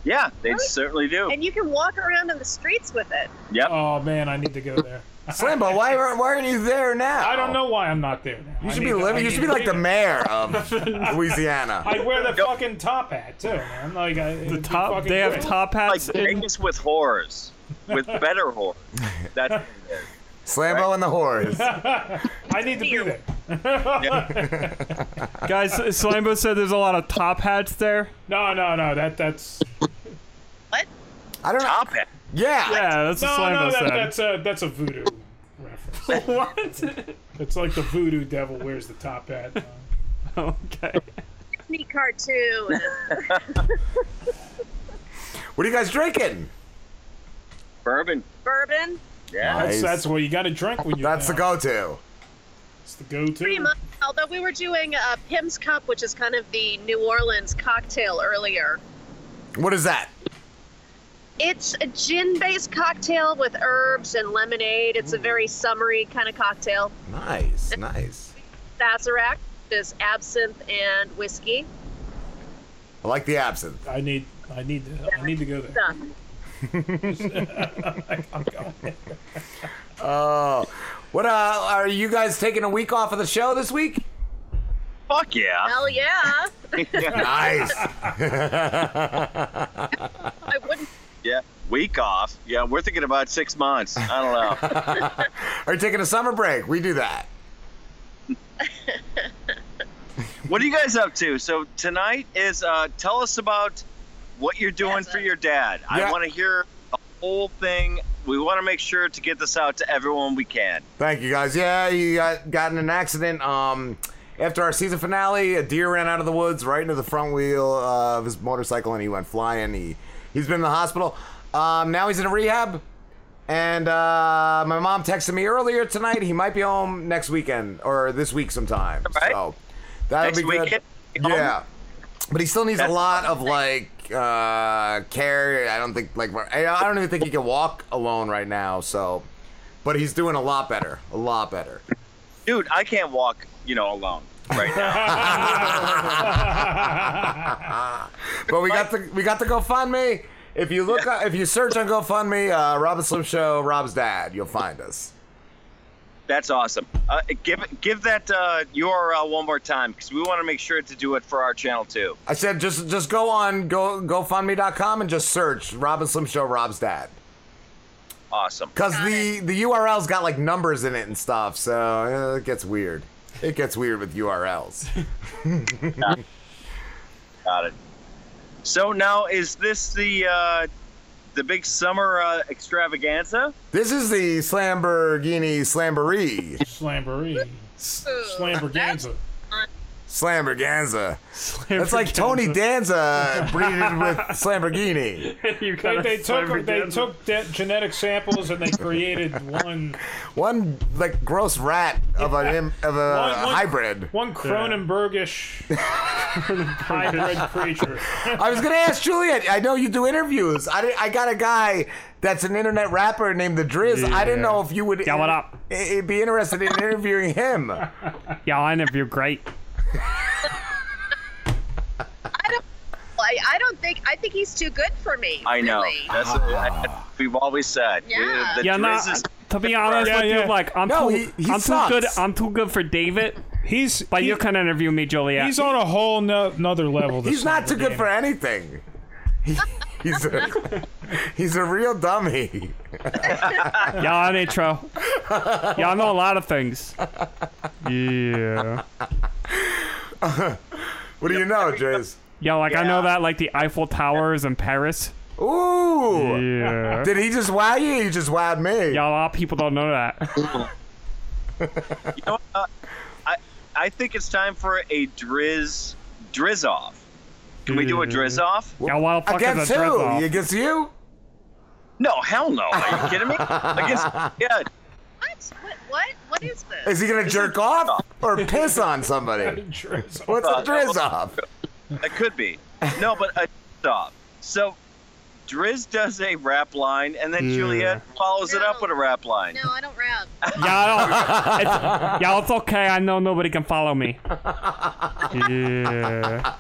yeah, they certainly do. And you can walk around in the streets with it. Yep. Oh man, I need to go there. Slimbo, why aren't why aren't you there now? I don't know why I'm not there now. You should be to- I living. You should be like the mayor of Louisiana. I wear the fucking top hat too, man. Like I, the top- they have top hats Like in- Vegas with whores, with better whores. That's what it is. Slambo and the whores. I need to be there. Guys, Slambo said there's a lot of top hats there. No, no, no. That that's What? I don't know. Top hat. Yeah. Yeah, that's no, what Slambo no. That, said. that's a that's a voodoo reference. what? It's like the voodoo devil wears the top hat. okay. Disney cartoon. What are you guys drinking? Bourbon. Bourbon. Yeah. That's that's what you got to drink when you. That's the go-to. It's the go-to. Pretty much. Although we were doing uh, Pimm's Cup, which is kind of the New Orleans cocktail earlier. What is that? It's a gin-based cocktail with herbs and lemonade. It's a very summery kind of cocktail. Nice, nice. Sazerac is absinthe and whiskey. I like the absinthe. I need I need to I need to go there. Done. I'm going. Oh, what? Uh, are you guys taking a week off of the show this week? Fuck yeah. Hell yeah! nice. I wouldn't. Yeah. Week off. Yeah, we're thinking about six months. I don't know. Are you taking a summer break? We do that. what are you guys up to? So tonight is uh, tell us about what you're doing for your dad. I want to hear the whole thing. We want to make sure to get this out to everyone we can. Thank you guys. Yeah, he got got in an accident. Um, after our season finale, a deer ran out of the woods right into the front wheel uh, of his motorcycle, and he went flying. He he's been in the hospital. Um, now he's in a rehab. And uh, my mom texted me earlier tonight. He might be home next weekend or this week sometime. So that'll Next be good. weekend? Home? Yeah, but he still needs a lot of like uh, care. I don't think like I don't even think he can walk alone right now. So, but he's doing a lot better. A lot better. Dude, I can't walk, you know, alone right now. but we got the we got the GoFundMe. If you look, up if you search on GoFundMe, uh, Rob and Slim Show, Rob's dad, you'll find us. That's awesome. Uh, give give that uh, URL one more time because we want to make sure to do it for our channel too. I said just just go on go GoFundMe.com and just search Robin and Slim Show, Rob's dad. Awesome. Cause the the URL's got like numbers in it and stuff, so uh, it gets weird. It gets weird with URLs. Got it. So now is this the uh, the big summer uh, extravaganza? This is the Slamborghini Slamboree. Slamboree. Slamborganza. Slamborganza. That's like Tony Danza breeded with Slamborghini. They, they took they took de- genetic samples and they created one One like gross rat of a im- of a One- one- hybrid. one Cronenbergish hybrid creature. I was gonna ask Juliette. I know you do interviews. I, I got a guy that's an internet rapper named the Driz. I didn't know if you would. Yeah, what up? i- Be interested in interviewing him. Yeah, I interview great. I, don't. I don't think I think he's too good for me. I know. Really. That's what I, we've always said. Yeah. The yeah, no, to be honest Yeah, with yeah. you, like I'm No, too, he- he I'm sucks. too good. I'm too good for David. He's but you can interview me, Juliette. He's on a whole no, another level. this He's not too good Lamborghini. for anything. He- he's a he's a real dummy. yeah, I'm intro. Yeah, I know a lot of things. Yeah. What do you know, Jace? Yeah, like I know that like the Eiffel Towers in Paris. Ooh. Yeah. Did he just wow you? He just wowed me. Yeah, a lot of people don't know that. You know what? Uh, I I think it's time for a drizz Driz off. Can we do a Driz off? Yeah, what the fuck Against is a Driz who? off? Against you? No, hell no. Are you kidding me? Against yeah. What? What? What? What is this? Is he gonna jerk off or piss on somebody? What's a drizz off? It could be. No, but a stop. So Driz does a rap line, and then Yeah. Juliette follows it up with a rap line. No, I don't rap. Yeah, I don't, it's, yeah, it's okay. I know nobody can follow me. Yeah,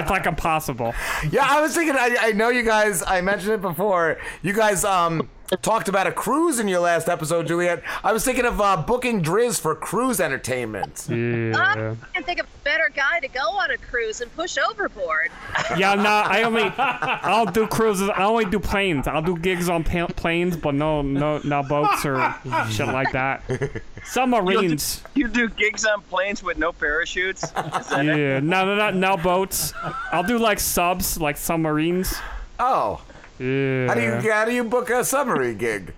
it's like impossible. Yeah, I was thinking. I, I know you guys. I mentioned it before. You guys um talked about a cruise in your last episode, Juliette. I was thinking of uh, booking Driz for cruise entertainment. Yeah. I can think of a better guy to go on a cruise and push overboard. Yeah, no, I only I'll do cruises. I only do planes. I'll do gigs on pa- planes, but no, no, no boats or shit like that. Submarines. You do gigs on planes with no parachutes? Is that it? Yeah, no, no, no, no boats. I'll do like subs, like submarines. Oh. Yeah. How do you how do you book a submarine gig?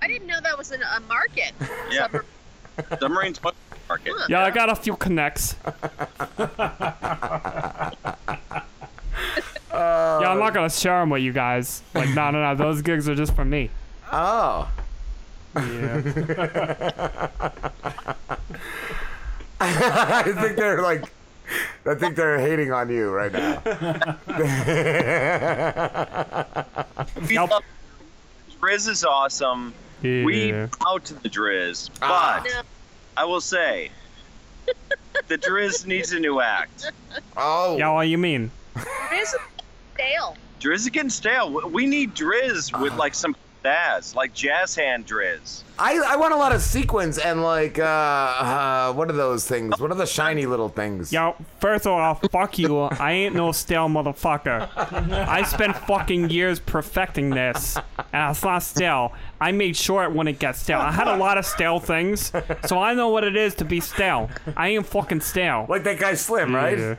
I didn't know that was an, a market. Yeah. Submarines market. Yeah, I got a few connects. yeah, I'm not oh. gonna share them with you guys. Like, no, no, no. Those gigs are just for me. Oh. Yeah. I think they're like. I think they're hating on you right now. Driz is awesome. We Yeah. bow to the Driz, but Ah. I will say, the Driz needs a new act. Oh. Yeah, what you mean? It is stale. Driz is getting stale. We need Driz with like some Daz, like jazz hand Driz. I, I want a lot of sequins and like uh, uh what are those things? What are the shiny little things? Yo, first of all, fuck you. I ain't no stale motherfucker. I spent fucking years perfecting this, and it's not stale. I made sure it wouldn't get stale. I had a lot of stale things, so I know what it is to be stale. I ain't fucking stale. Like that guy Slim, right? Yeah,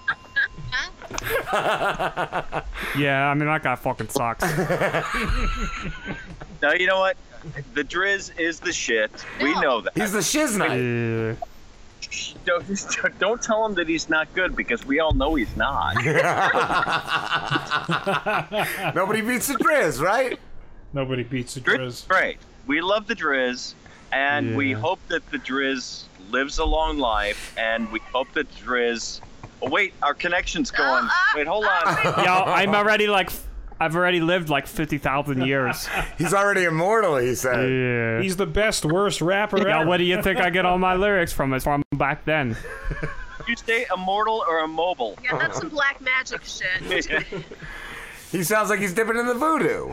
I mean that guy fucking sucks. No, you know what? The Driz is the shit. We know that. He's the shiznite. Don't, don't tell him that he's not good because we all know he's not. Nobody beats the Driz, right? Nobody beats the Driz Driz. is great. We love the Driz, and we hope that the Driz lives a long life, and we hope that Driz. Oh, wait, our connection's going. Uh-huh. Wait, hold on. Yo, I'm already like, I've already lived like fifty thousand years. He's already immortal, he said. Yeah. He's the best, worst rapper Yeah, ever. what do you think I get all my lyrics from? It's from back then. you say immortal or immobile? Yeah, that's some black magic shit. He sounds like he's dipping in the voodoo.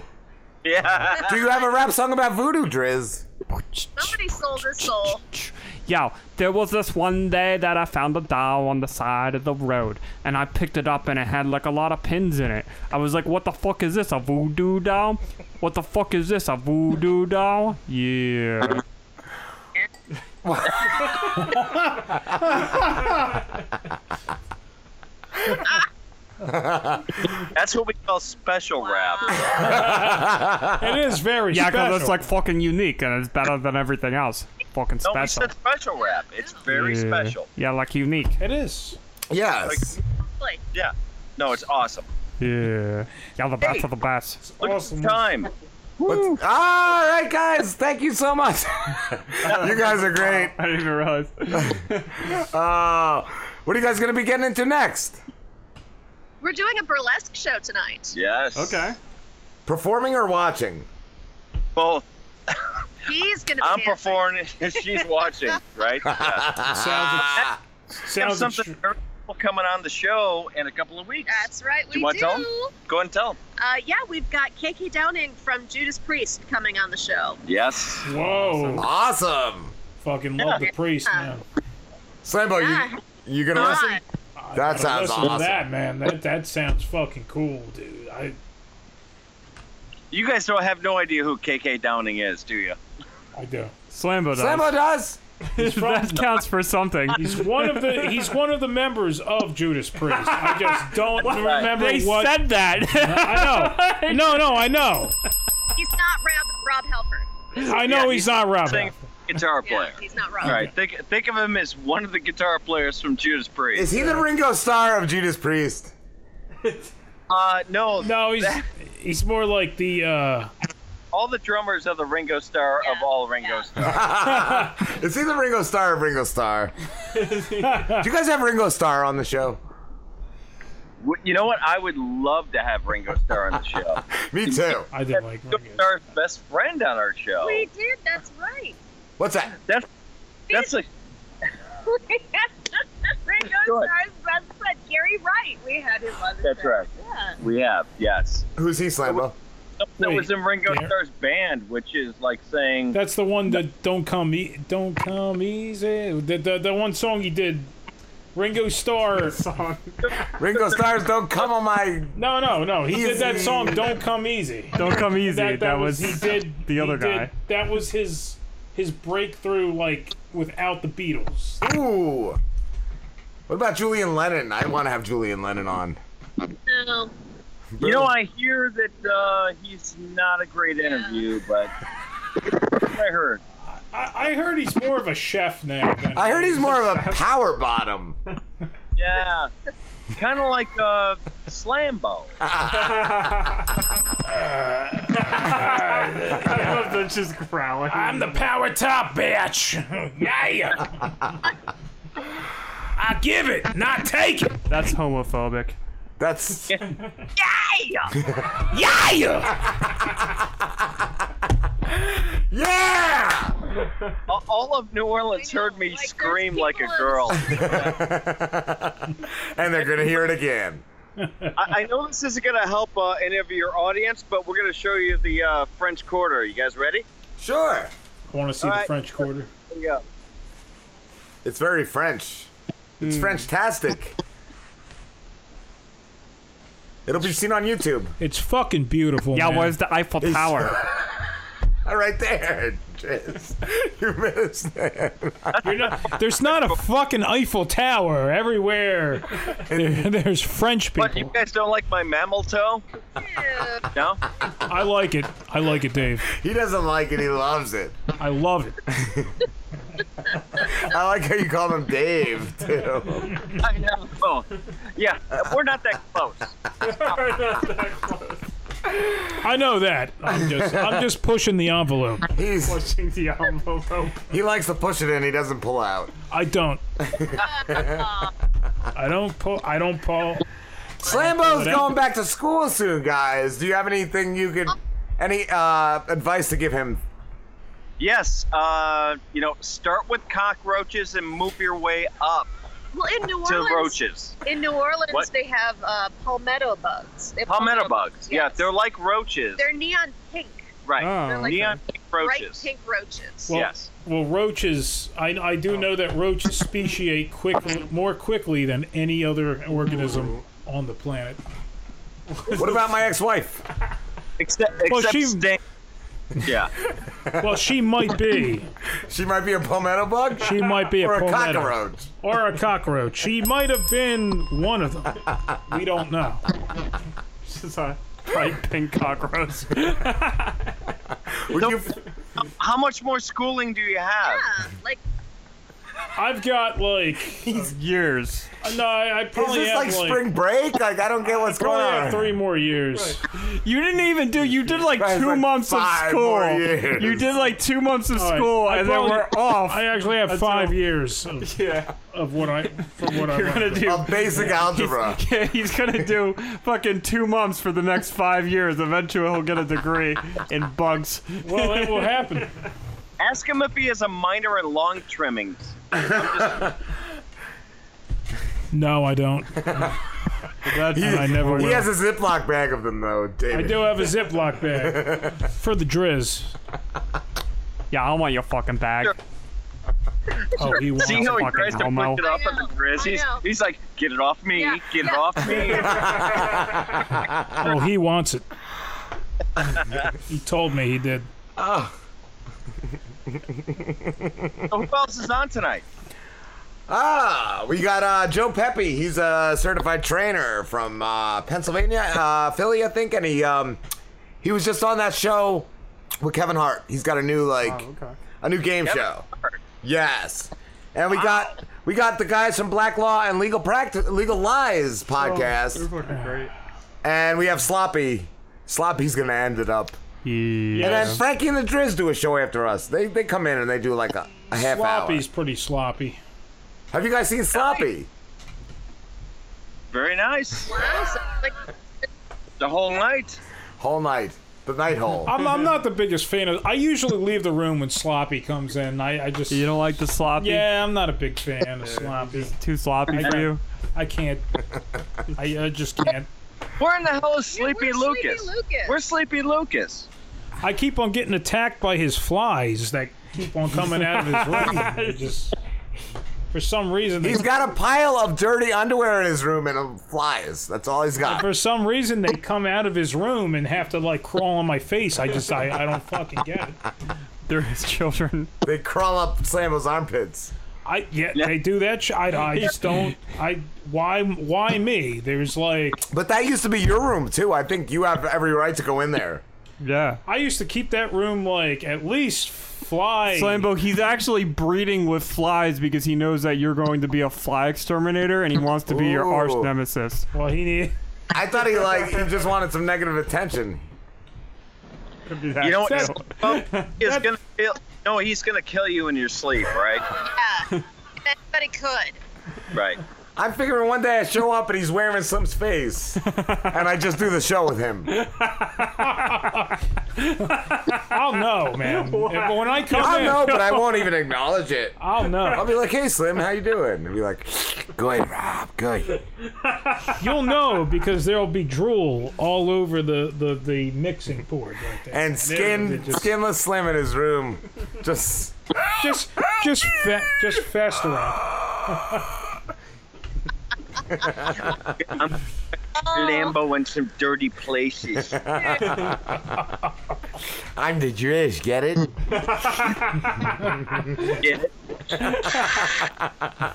Yeah. Do you have a rap song about voodoo, Driz? Somebody sold his soul. Yo, there was this one day that I found a doll on the side of the road, and I picked it up and it had like a lot of pins in it. I was like, what the fuck is this, a voodoo doll? What the fuck is this, a voodoo doll? Yeah. That's what we call special rap. it is very Yeah, special. because it's like fucking unique and it's better than everything else. Fucking No, we special. said special rap. It's very yeah. special. Yeah, like unique. It is. Yes. Like, yeah. No, it's awesome. Yeah. Yeah, the best of the best. Look at the time. What's- All right, guys. Thank you so much. you guys are great. I didn't even realize. Uh, what are you guys gonna be getting into next? We're doing a burlesque show tonight. Yes. Okay. Performing or watching? Both. He's gonna be I'm dancing. performing. She's watching, right? Yeah. Sounds. We Sounds. something very coming on the show in a couple of weeks. That's right, Do we you want do. to tell 'em? Go ahead and tell them. Uh, yeah, we've got KK Downing from Judas Priest coming on the show. Yes. Whoa. Awesome. Fucking love the priest now. Slambo, Yeah. you you gonna God. listen? I That sounds awesome. To that man, that that sounds fucking cool, dude. I You guys don't have no idea who KK Downing is, do you? I do. Slambo does. Slambo does. that counts for something. He's one of the he's one of the members of Judas Priest. I just don't remember They what said that. I know. No, no, I know. He's not Rob, Rob Halford. I know Yeah, he's not Rob. Sing- Guitar Yeah, player. he's not Rob. All right, think think of him as one of the guitar players from Judas Priest. Is he the Ringo Starr of Judas Priest? Uh, no. No, he's he's more like the uh All the drummers are the Ringo Starr of all Ringo Starr. Is he the Ringo Starr of Ringo Starr? Do you guys have Ringo Starr on the show? You know what? I would love to have Ringo Starr on the show. Me too. I did like Ringo Starr's best friend on our show. We did, that's right. What's that? That's that's a Ringo Go ahead. Starr's best friend, Gary Wright. We had him on the That's show. right. Yeah. we have yes. Who's he, Slambo? That was in Ringo yeah. Starr's band, which is like saying that's the one that don't come e- don't come easy. The, the the one song he did Ringo Starr song. Ringo Starr's don't come on my. No, no, no. He did that song "Don't Come Easy." Don't come easy. That, was, he did the he other did- guy. that was his his breakthrough, like without the Beatles. Ooh. What about Julian Lennon? I want to have Julian Lennon on. No. You know, I hear that uh, he's not a great interview, but I heard. I, I heard he's more of a chef now. Than I heard he's more of a power bottom. Yeah, kind of like uh, Slambo. That's just growling. I'm the power top bitch. yeah. I give it, not take it. That's homophobic. That's Yeah! yeah. All- All of New Orleans heard me scream like a girl. and they're gonna hear it again. I, I know this isn't going to help uh, any of your audience, but we're going to show you the uh, French Quarter. You guys ready? Sure. I want to see All the right. French Quarter. Here you go. It's very French. It's Hmm. French-tastic. It'll be seen on YouTube. It's fucking beautiful. Yeah, man. where's the Eiffel Tower? All right there. Jizz. You missed it. Not- there's not a fucking Eiffel Tower everywhere. There- there's French people. What, you guys don't like my mammal toe? No? I like it. I like it, Dave. He doesn't like it. He loves it. I love it. I like how you call him Dave too. I know. Oh, yeah, we're not that close. I know that. I'm just I'm just pushing the envelope. He's pushing the envelope. He likes to push it in. He doesn't pull out. I don't. I don't pull. I don't pull. Slambo's Whatever. going back to school soon, guys. Do you have anything you could, any uh, advice to give him? Yes, uh, you know, start with cockroaches and move your way up Well, in New to roaches. in New Orleans, What? they have uh, palmetto bugs. They have Palmetto bugs. Yeah, they're like roaches. They're neon pink. right. Oh, okay. Neon pink Bright roaches. pink roaches. Well, Yes. Well, roaches. I, I do know that roaches speciate quickly, more quickly than any other organism on the planet. What about my ex-wife? Except, Well, except she- sting. Yeah. Well, she might be. She might be a palmetto bug. She might be a or a palmetto. cockroach. Or a cockroach. She might have been one of them. We don't know. She's a bright pink cockroach. Would you? How much more schooling do you have? Yeah, like I've got like years. Uh, no. I, I Is probably this have like spring break? Like I don't get what's going probably have on. three more years. You didn't even do. You did like Guys, two like months of five school. more years. You did like two months of All right, school, I and then probably- we're off. I actually have Until- five years of, Yeah. of what I from what I You're gonna learned. do Of basic algebra. He's, yeah, he's gonna do fucking two months for the next five years. Eventually, he'll get a degree in bugs. Well, it will happen. Ask him if he has a minor in long trimmings. No, I don't. That's He, I never he will. has a Ziploc bag of them though, David. I do have a Ziploc bag for the Driz. Yeah, I want your fucking bag. Oh, he wants See how he tries to homo. push it off on the Grizz? He's, he's like, get it off me, Yeah, get it off me. Oh, he wants it. he told me he did. Oh. So who else is on tonight? Ah, we got uh, Joe Pepe. He's a certified trainer from uh, Pennsylvania, uh, Philly, I think, and he um, he was just on that show with Kevin Hart. He's got a new like a new game Kevin show. Hart. Yes, and we got we got the guys from Black Law and Legal Practice, Legal Lies podcast, fucking great. and we have Sloppy. Sloppy's gonna end it up. Yeah. And then Frankie and the Driz do a show after us. They they come in and they do like a, a half Sloppy's hour. pretty sloppy. Have you guys seen Sloppy? Very nice. wow, so, like The whole night. Whole night, the night hole. I'm, I'm not the biggest fan of. I usually leave the room when Sloppy comes in. I, I just. You don't like the sloppy? Yeah, I'm not a big fan of Sloppy. Too sloppy for you? I can't. I, I just can't. Where in the hell is Sleepy where's Lucas? Sleepy Lucas? Where's Sleepy Lucas? I keep on getting attacked by his flies that keep on coming out of his room. Just for some reason they, He's got a pile of dirty underwear in his room and uh, flies. That's all he's got. for some reason they come out of his room and have to like crawl on my face. I just I, I don't fucking get it. They're his children. They crawl up Slambo's armpits. I yeah, they do that. Sh- I, I just don't. I why why me? There's like But that used to be your room too. I think you have every right to go in there. Yeah. I used to keep that room like at least fly. Slambo, he's actually breeding with flies because he knows that you're going to be a fly exterminator and he wants to be your arch nemesis. Well, he need. I thought he like he just wanted some negative attention. Could be that You know what? too. Oh, he's gonna kill. No, he's gonna kill you in your sleep, right? yeah, anybody could. Right. I'm figuring one day I show up and he's wearing Slim's face, and I just do the show with him. I'll know, man. If- when I come I in, know, but I won't even acknowledge it. I'll know. I'll be like, "Hey, Slim, how you doing?" And be like, "Good, Rob. Good." You'll know because there'll be drool all over the, the, the mixing board right there. And skin, just, skinless Slim in his room, just just just fe- just festering. I'm Lambo in some dirty places. I'm the Driz, get it? Get it?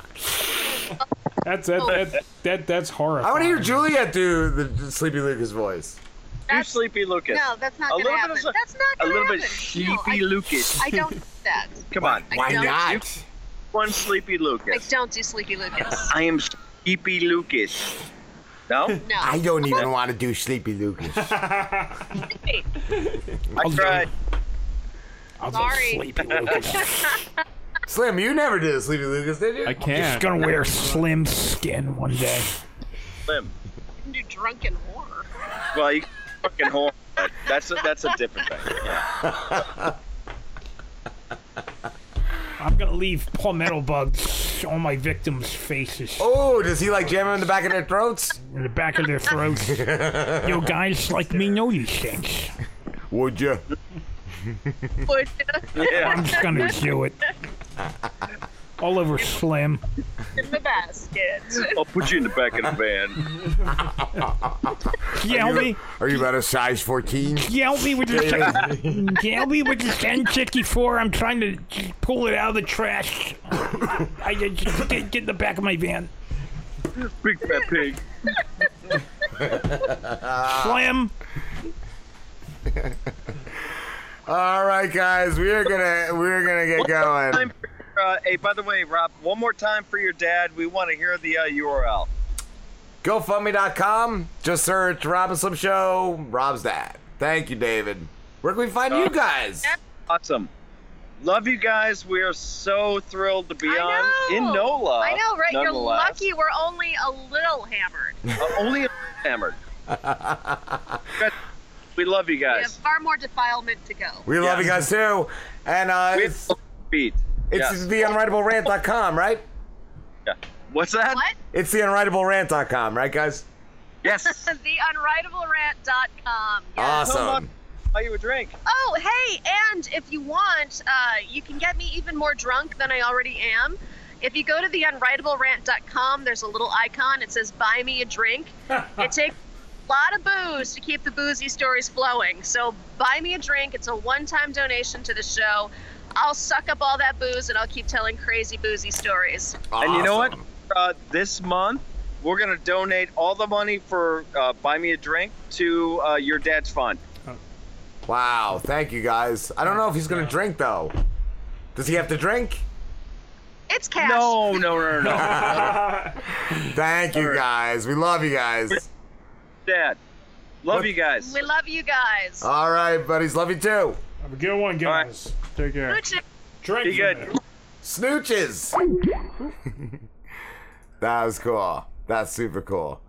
That's that, that, that that's horrifying. I want to hear Juliette do the Sleepy Lucas voice. You sleepy Lucas. No, that's not A gonna little bit happen. of- that's not a gonna little bit sleepy no, Lucas. I don't do that. Come on. I Why don't. One sleepy Lucas. I don't do Sleepy Lucas. I am sleepy Lucas. No? No. I don't even want to do Sleepy Lucas. Hey, I tried. Sorry. Sleepy Lucas. Slim, you never did a Sleepy Lucas, did you? I can't. You're Just gonna wear slim skin one day. Slim. You can do drunken horror. Well, you fucking whore. That's a, that's a different thing. Yeah. I'm gonna leave palmetto bugs on my victims' faces. Oh, does he like jam them in the back of their throats? In the back of their throats. Yo, guys like me know these things. Would you? Would ya? I'm just gonna do it. All over Slim. in the basket. I'll put you in the back of the van. Can me? Are you about a size 14? Can you help me with this? Can you help me with this N64? I'm trying to pull it out of the trash. I just get, get in the back of my van. Big fat pig. Slim. All right, guys, we are gonna we're gonna get going. Time for- Uh, hey, by the way, Rob, one more time for your dad. We want to hear the uh, URL. GoFundMe.com. Just search Rob and Slim Show. Rob's dad. Thank you, David. Where can we find you guys? Awesome. Love you guys. We are so thrilled to be on in NOLA. I know, right? You're lucky we're only a little hammered. Uh, only a little hammered. we love you guys. We have far more defilement to go. We love you guys too. And uh, We it's, have beat. It's Yes. theunwritablerant.com, right? Yeah. What's that? What? It's theunwritablerant.com, right, guys? Yes. the TheUnwritableRant.com. Yes. Awesome. Buy you a drink. Oh, hey, and if you want, uh, you can get me even more drunk than I already am. If you go to the theunwritablerant.com, there's a little icon. It says "Buy me a drink." it takes a lot of booze to keep the boozy stories flowing. So buy me a drink. It's a one-time donation to the show. I'll suck up all that booze and I'll keep telling crazy boozy stories. And you know what? Uh, this month, we're going to donate all the money for uh, Buy Me a Drink to uh, your dad's fund. Wow, thank you guys. I don't know if he's gonna drink though. Does he have to drink? It's cash. No, no, no, no. Thank you guys. We love you guys. Dad, love you guys. We love you guys. All right, buddies. Love you too. Have a good one, guys. Take care. Drink Be good. Snooches. that was cool. That's super cool.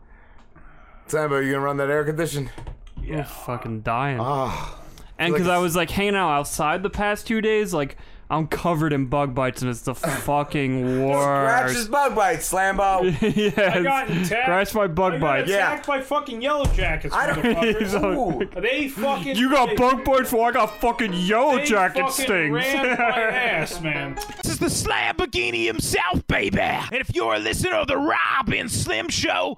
Sambo, you gonna run that air condition? I'm fucking dying. Oh, and like because I was like hanging out outside the past two days, like I'm covered in bug bites and it's the fucking worst. Scratch his worst. bug bites, Slambo. yes. I got attacked. Scratch my bug I got bites. attacked by fucking yellow jackets, I don't- motherfuckers. Ooh. They fucking. You got they- bug bites for I got fucking yellow they jacket fucking stings. Ran my ass, man. This is the Lamborghini himself, baby. And if you're a listener of the Rob and Slim Show,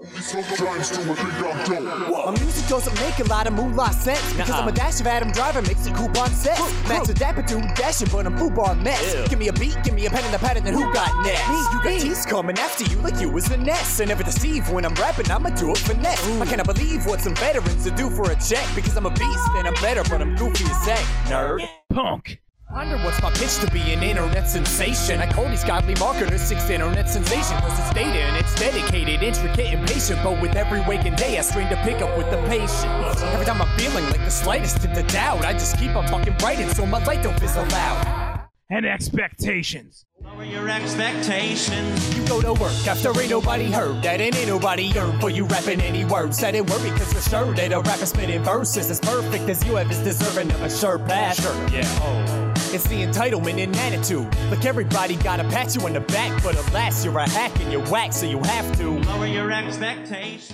My music doesn't make a lot of moolah sense because I'm a dash of Adam Driver, makes it cool on set. Max a dapper dude dashing, but I'm foo bar mess. Give me a beat, give me a pen and a pad, and then who got next? Me, you got teeth coming after you like you was a nest. I never deceive when I'm rapping, I'ma do it finesse. I cannot believe what some veterans to do for a check because I'm a beast and I'm better, but I'm goofy as heck. Nerd. punk. I wonder what's my pitch to be an internet sensation. I call these godly marketers sixth internet sensation. Cause it's data and it's dedicated, intricate, and patient. But with every waking day, I strain to pick up with the patience. Every time I'm feeling like the slightest hint of doubt, I just keep on fucking writing so my light don't fizzle out. And expectations. Lower your expectations. You go to work after ain't nobody heard that, and ain't nobody earned for you rapping any words. That ain't worry, cause you're sure that a rapper spitting verses as perfect as you have is deserving of a shirt pass. Sure, yeah. Oh. It's the entitlement and attitude. Like everybody gotta pat you on the back, but alas, you're a hack and you're whack, so you have to lower your expectations.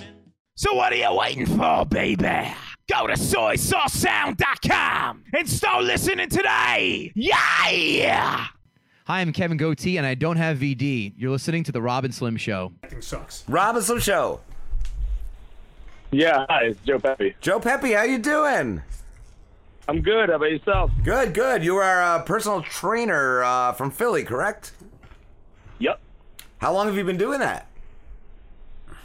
So what are you waiting for, baby? Go to soysaucesound.com and start listening today. Yeah! Hi, I'm Kevin Goatee, and I don't have VD. You're listening to The Rob and Slim Show. Acting sucks. Rob and Slim Show. Yeah, hi, it's Joe Pepe. Joe Pepe, how you doing? I'm good. How about yourself? Good, good. You are a personal trainer uh, from Philly, correct? Yep. How long have you been doing that?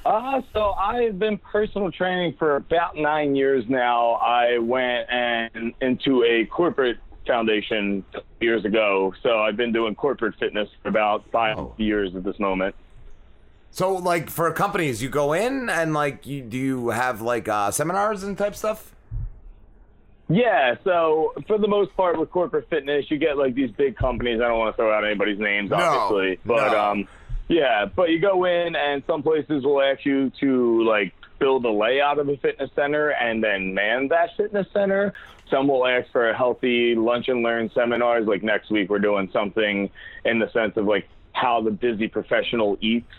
Uh, so I've been personal training for about nine years now. I went and into a corporate foundation years ago, so I've been doing corporate fitness for about five years at this moment. So, like, for companies, you go in and like, you do you have like uh, seminars and type stuff? Yeah, so for the most part with corporate fitness, you get like these big companies. I don't want to throw out anybody's names, No, obviously, but no. um, yeah, but you go in and some places will ask you to like build a layout of a fitness center and then man that fitness center. Some will ask for a healthy lunch and learn seminars. Like next week, we're doing something in the sense of like how the busy professional eats.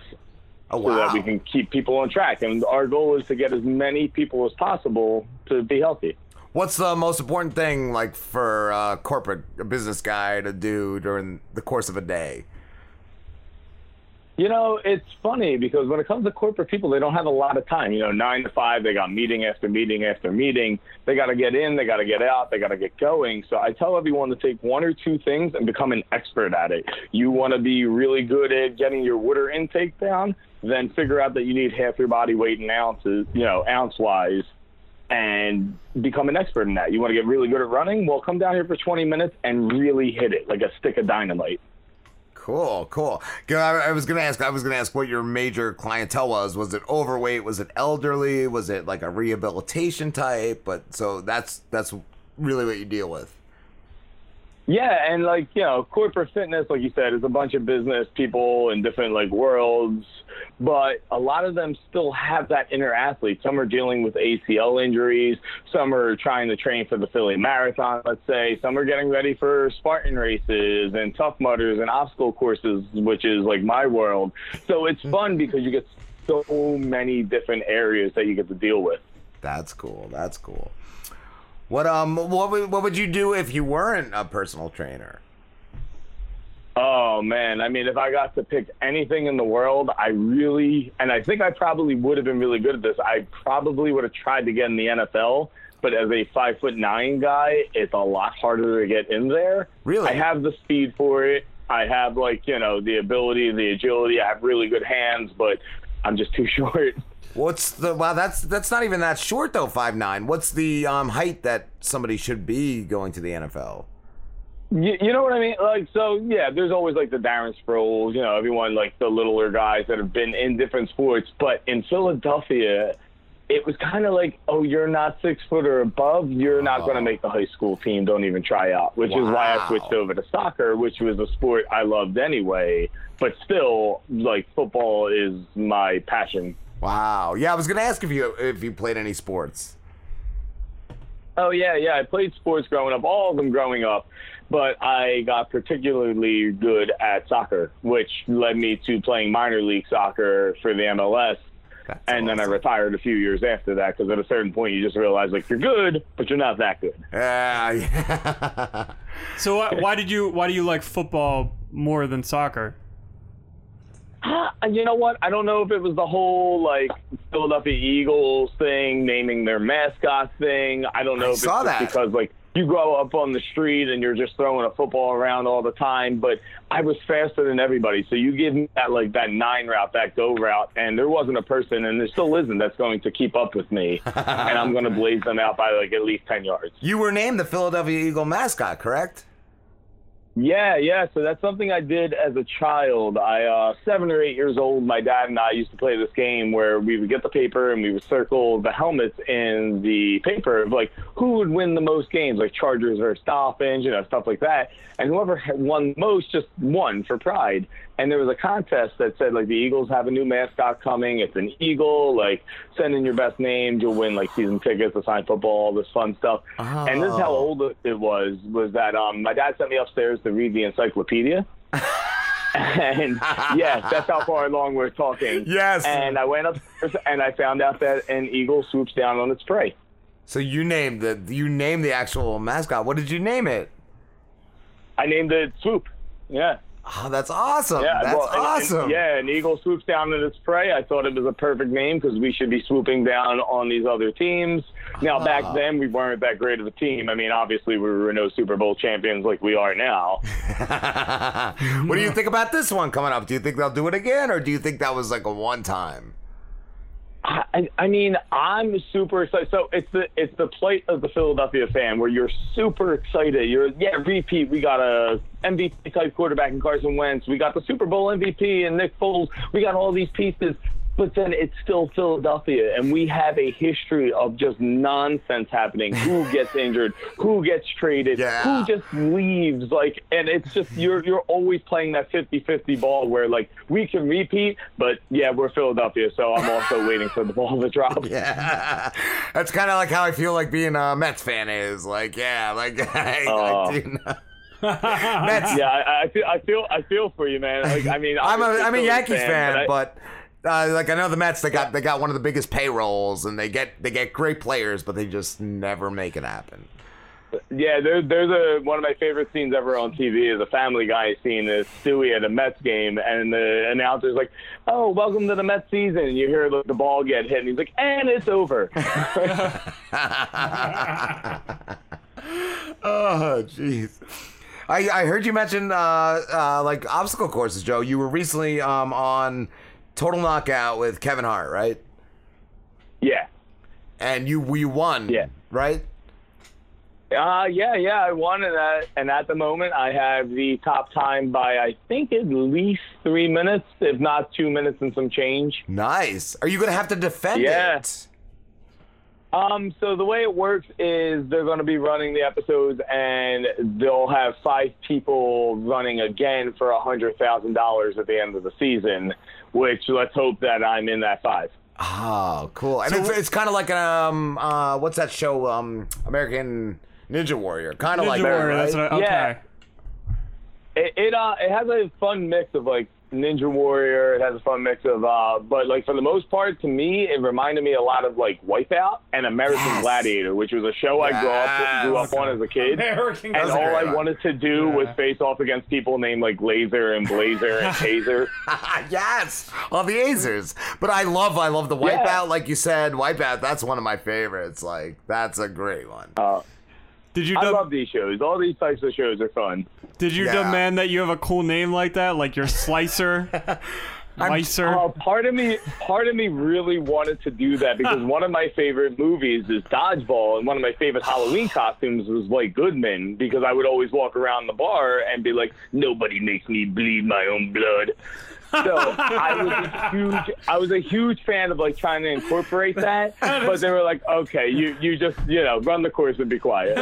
Oh, So that we can keep people on track. And our goal is to get as many people as possible to be healthy. What's the most important thing, like, for a corporate business guy to do during the course of a day? You know, it's funny because when it comes to corporate people, they don't have a lot of time. You know, nine to five, they got meeting after meeting after meeting. They got to get in, they got to get out, they got to get going. So I tell everyone to take one or two things and become an expert at it. You want to be really good at getting your water intake down, then figure out that you need half your body weight in ounces, you know, ounce wise, and become an expert in that. You want to get really good at running? Well, come down here for 20 minutes and really hit it like a stick of dynamite. Cool, cool. I, was gonna ask. I was gonna ask what your major clientele was. Was it overweight? Was it elderly? Was it like a rehabilitation type? But so that's that's really what you deal with. Yeah, and like you know, corporate fitness, like you said, is a bunch of business people in different like worlds, but a lot of them still have that inner athlete. Some are dealing with ACL injuries, some are trying to train for the Philly Marathon, let's say, some are getting ready for Spartan races and Tough Mudders and obstacle courses, which is like my world. So it's mm-hmm. fun because you get so many different areas that you get to deal with. That's cool. That's cool. What um what would, what would you do if you weren't a personal trainer? Oh man, I mean, if I got to pick anything in the world, I really, and I think I probably would have been really good at this. I probably would have tried to get in the NFL, but as a five foot nine guy, it's a lot harder to get in there. Really, I have the speed for it. I have like you know the ability, the agility. I have really good hands, but I'm just too short. What's the wow? That's that's not even that short though. Five nine. What's the um height that somebody should be going to the NFL? You, you know what I mean? Like, so yeah, there's always like the Darren Sproles, you know, everyone like the littler guys that have been in different sports. But in Philadelphia, it was kind of like, oh, you're not six foot or above, you're not going to make the high school team. Don't even try out. Which is why I switched over to soccer, which was a sport I loved anyway. But still, like football is my passion. Wow. Yeah, I was gonna ask if you if you played any sports. Oh yeah, yeah. I played sports growing up, all of them growing up, but I got particularly good at soccer, which led me to playing minor league soccer for the MLS. and then I retired a few years after that because at a certain point you just realize like you're good, but you're not that good. Ah, yeah. So why, why did you why do you like football more than soccer? And you know what? I don't know if it was the whole like Philadelphia Eagles thing, naming their mascot thing. I don't know I if saw it's that. because like you grow up on the street and you're just throwing a football around all the time. But I was faster than everybody. So you give me that like that nine route, that go route, and there wasn't a person, and there still isn't, that's going to keep up with me, and I'm going to blaze them out by like at least ten yards. You were named the Philadelphia Eagle mascot, correct? Yeah, yeah. So that's something I did as a child. I uh seven or eight years old, my dad and I used to play this game where we would get the paper and we would circle the helmets in the paper of like who would win the most games, like Chargers versus Dolphins, you know, stuff like that. And whoever won most just won for pride. And there was a contest that said like the Eagles have a new mascot coming. It's an eagle. Like send in your best names, you'll win like season tickets to sign football, all this fun stuff. And this is how old it was. Was that um my dad sent me upstairs to read the encyclopedia. and yes, that's how far along we're talking. Yes. And I went upstairs and I found out that an eagle swoops down on its prey. So you named the you named the actual mascot. What did you name it? I named it Swoop. Yeah. Oh, that's awesome. Yeah, that's well, and- and- awesome. yeah, an eagle swoops down at its prey. I thought it was a perfect name because we should be swooping down on these other teams. Now, Ah. back then, we weren't that great of a team. I mean, obviously, we were no Super Bowl champions like we are now. what do you think about this one coming up? Do you think they'll do it again, or do you think that was like a one time? I, I mean, I'm super excited. So it's the it's the plight of the Philadelphia fan where you're super excited. You're yeah, repeat. We got a MVP type quarterback in Carson Wentz. We got the Super Bowl MVP and Nick Foles. We got all these pieces. But then it's still Philadelphia, and we have a history of just nonsense happening. Who gets injured? Who gets traded? Who just leaves? Like, and it's just you're you're always playing that 50-50 ball where like we can repeat, but yeah, we're Philadelphia, so I'm also waiting for the ball to drop. Yeah, that's kind of like how I feel like being a Mets fan is. Like, yeah, like I, Oh. I do know. Mets. Yeah, I, I feel I feel I feel for you, man. Like, I mean, I'm a I'm a Yankees fan, but I- but. Uh, like I know the Mets, they got they got one of the biggest payrolls, and they get they get great players, but they just never make it happen. Yeah, there, there's a one of my favorite scenes ever on TV is a Family Guy scene. Is Stewie at a Mets game, and the announcer's like, "Oh, welcome to the Mets season." And you hear the, the ball get hit, and he's like, "And it's over." oh, jeez. I, I heard you mention uh, uh, like obstacle courses, Joe. You were recently um, on Total Knockout with Kevin Hart, right? Yeah. And you we won, yeah. right? Uh, yeah, yeah, I won, and at, and at the moment, I have the top time by I think at least three minutes, if not two minutes and some change. Nice. Are you gonna have to defend Yeah. it? Um, so the way it works is they're going to be running the episodes, and they'll have five people running again for a hundred thousand dollars at the end of the season. Which let's hope that I'm in that five. Oh, cool. And it's, it's kind of like um uh what's that show um American Ninja Warrior, kind of Ninja like that, right? that's what I- okay. Yeah. It it, uh, it has a fun mix of like Ninja Warrior. It has a fun mix of uh, but like for the most part, to me, it reminded me a lot of like Wipeout and American Gladiator, which was a show I grew up grew up on as a kid. American and all Gladiator. I wanted to do was face off against people named like Laser and Blazer and Taser. yes, all the Azers. But I love, I love the Yeah. Wipeout, like you said. Wipeout, that's one of my favorites. Like that's a great one. Uh, Did you? I love these shows. All these types of shows are fun. Did you Yeah. demand that you have a cool name like that, like your Slicer, Micer? Uh, part of me, part of me really wanted to do that because one of my favorite movies is Dodgeball, and one of my favorite Halloween costumes was White Goodman because I would always walk around the bar and be like, "Nobody makes me bleed my own blood." So I was a huge, I was a huge fan of like trying to incorporate that, but they were like, "Okay, you you just you know run the course and be quiet."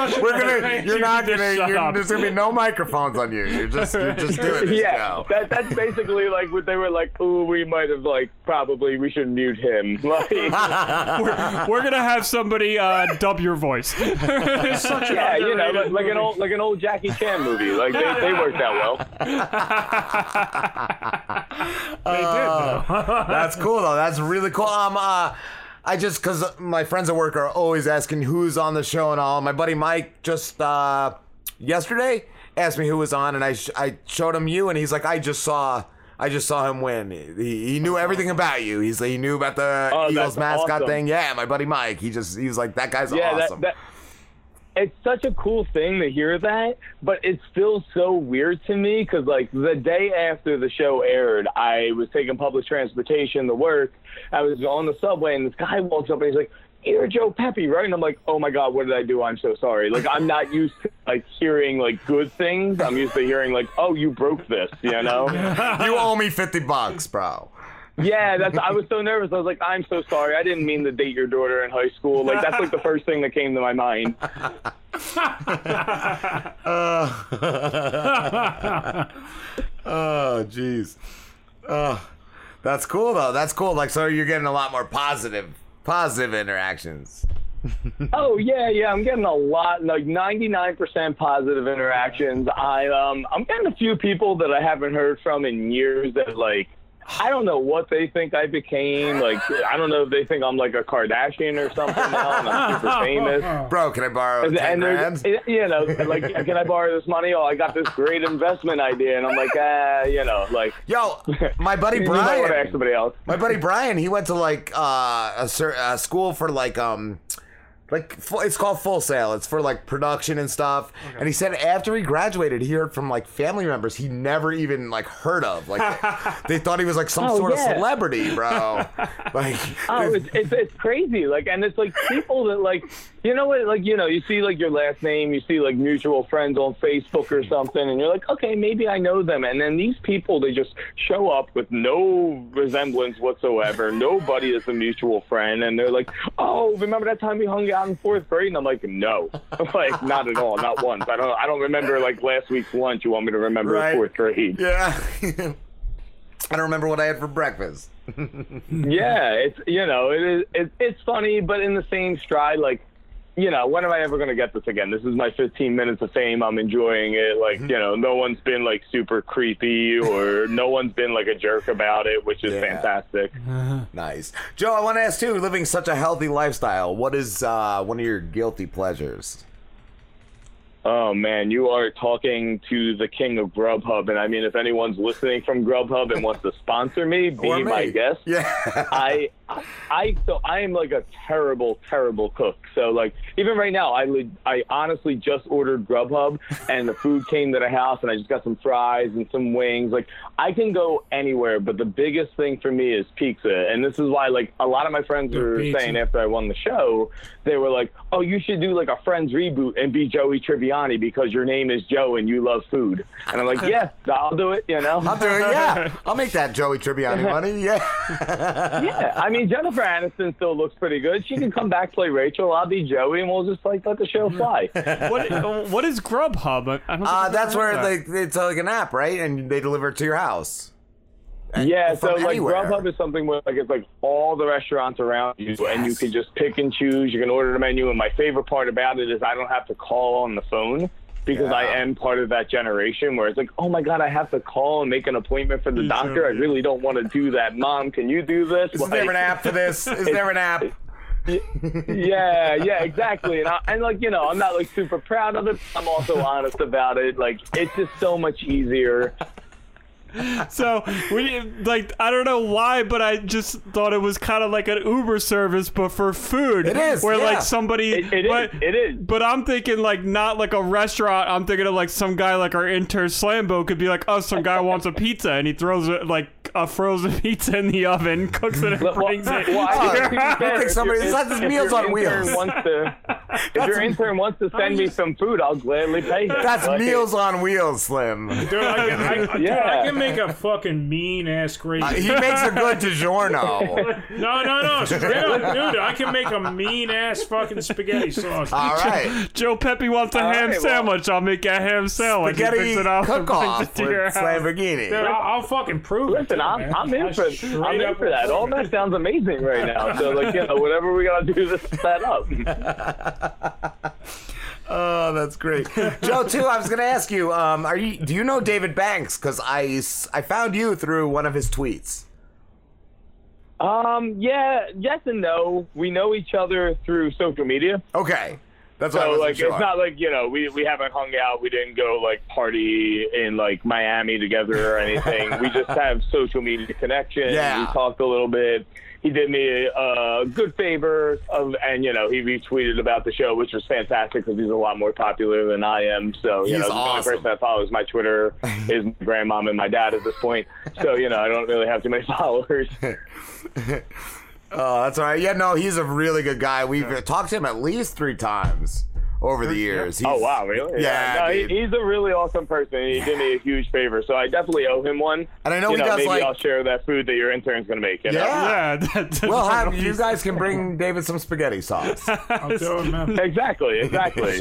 Like, We're gonna, you're not gonna, you're, there's gonna be no microphones on you. You're just, you're just doing this yeah, now. that, that's basically like what they were like. Oh, we might have like probably we should mute him. Like, we're, we're gonna have somebody uh, dub your voice. Such yeah, you know, like, like an old like an old Jackie Chan movie. Like they, they worked out well. Uh, that's cool though. That's really cool. Um, uh, I just because my friends at work are always asking who's on the show and all. My buddy Mike just uh, yesterday asked me who was on, and I sh- I showed him you, and he's like, I just saw. I just saw him win. He, he knew everything about you. He's he knew about the Oh, Eagles that's mascot awesome. thing. Yeah, my buddy Mike. He just he was like that guy's yeah, awesome. that, that it's such a cool thing to hear that, but it's still so weird to me because like the day after the show aired, I was taking public transportation to work. I was on the subway, and this guy walks up and he's like. You're Joe Pepe, right? And I'm like, oh my god, what did I do? I'm so sorry. Like, I'm not used to like hearing like good things. I'm used to hearing like, oh, you broke this, you know? you owe me fifty bucks, bro. Yeah, that's. I was so nervous. I was like, I'm so sorry. I didn't mean to date your daughter in high school. Like that's like the first thing that came to my mind. oh, jeez. Oh, that's cool though. That's cool. Like, so you're getting a lot more positive, positive interactions. oh yeah, yeah. I'm getting a lot, like 99% positive interactions. I um, I'm getting a few people that I haven't heard from in years that like. I don't know what they think I became. Like, I don't know if they think I'm like a Kardashian or something now, and I'm super famous. Bro, can I borrow And, ten and grand? there's- you know, like, can I borrow this money? Oh, I got this great investment idea, and I'm like, ah, you know, like, yo, my buddy you might Brian. want to ask somebody else. My buddy Brian, he went to like uh, a, cer- a school for like um like it's called Full Sail. It's for like production and stuff. And he said after he graduated, he heard from like family members he never even like heard of. Like they thought he was like some Oh, sort yeah. of celebrity, bro. like Oh, it's, it's it's crazy. Like, and it's like people that like, you know what? Like, you know, you see like your last name, you see like mutual friends on Facebook or something, and you're like, okay, maybe I know them. And then these people, they just show up with no resemblance whatsoever. Nobody is a mutual friend, and they're like, oh, remember that time we hung out in fourth grade? And I'm like, no, like not at all, not once. I don't, I don't remember like last week's lunch. You want me to remember Right. fourth grade? Yeah. I don't remember what I had for breakfast. yeah, it's you know it is it, it's funny, but in the same stride, like you know, when am I ever gonna get this again? This is my 15 minutes of fame. I'm enjoying it. Like you know, no one's been like super creepy or no one's been like a jerk about it, which is fantastic. nice. Joe, I want to ask too, living such a healthy lifestyle, what is uh, one of your guilty pleasures? Oh man, you are talking to the king of Grubhub, and I mean, if anyone's listening from Grubhub and wants to sponsor me, be me. my guest. Yeah. I, I, so I am like a terrible, terrible cook. So like, even right now, I, li- I honestly just ordered Grubhub, and the food came to the house, and I just got some fries and some wings. Like, I can go anywhere, but the biggest thing for me is pizza, and this is why like a lot of my friends were pizza. saying after I won the show, they were like, "Oh, you should do like a Friends reboot and be Joey Tribbiani because your name is Joe and you love food." And I'm like, "Yeah, I'll do it." You know, I'll do it. Yeah, I'll make that Joey Tribbiani money. Yeah. yeah, I mean Jennifer Aniston still looks pretty good. She can come back play Rachel. I'll be Joey, and we'll just like let the show fly. what what is Grubhub? I I don't Uh, that's where heard they, it's like an app, right? And they deliver it to your house. Yeah, so From like anywhere. Grubhub is something where like it's like all the restaurants around you, and you can just pick and choose. You can order the menu, and my favorite part about it is I don't have to call on the phone because I am part of that generation where it's like, oh my god, I have to call and make an appointment for the mm-hmm. doctor. I really don't want to do that. Mom, can you do this? Is there an app for this? Is there an app? yeah, yeah, exactly. And, I, and like you know, I'm not like super proud of it. I'm also honest about it. Like it's just so much easier. So we like I don't know why, but I just thought it was kind of like an Uber service, but for food. It is, where yeah. like somebody. It- it is, but, it is. But I'm thinking like not like a restaurant. I'm thinking of like some guy like our intern Slambo could be like, oh, some guy wants a pizza, and he throws it like a frozen pizza in the oven, cooks it, and Well, brings it. well, I think, to be fair, somebody- if this your- if Meals on intern Wheels. Wants to, if your intern wants to send me some food, I'll gladly pay him. That's Like, Meals on Wheels, Slim. Dude, I can, I, dude, I can make a fucking mean ass gravy. Uh, he makes a good DiGiorno. no, no, no. Straight up, dude, I can make a mean ass fucking spaghetti sauce. All right. Joe Pepe wants a All ham right, well- sandwich. I'll make a ham sandwich. Spaghetti picks it up and brings cook-off with. Lamborghini. Dude, I'll, I'll fucking prove it. Listen, I'm, man. I'm in I for I'm in for that. All that sounds amazing right now. So like you know, whatever we gotta do to set up. Oh, that's great, Joe. Too, I was going to ask you, um, are you? Do you know David Banks? Because I I found you through one of his tweets. Um, yeah, yes and no. We know each other through social media. Okay. That's so like sure. it's not like you know we we haven't hung out. We didn't go like party in like Miami together or anything. we just have social media connection. Yeah. We talked a little bit. He did me a, a good favor of, and you know he retweeted about the show, which was fantastic because he's a lot more popular than I am. So you He's know the only awesome. person that follows my Twitter is my grandmom and my dad at this point. So you know I don't really have too many followers. Oh, that's all right. Yeah, no, he's a really good guy. We've talked to him at least three times over the years. oh He's- wow, really? Yeah, no, he, he's a really awesome person. He did me a huge favor, so I definitely owe him one. And I know you he know, does, maybe like- I'll share that food that your intern's gonna make. You know? Yeah. We'll have you guys can bring David some spaghetti sauce. exactly, exactly.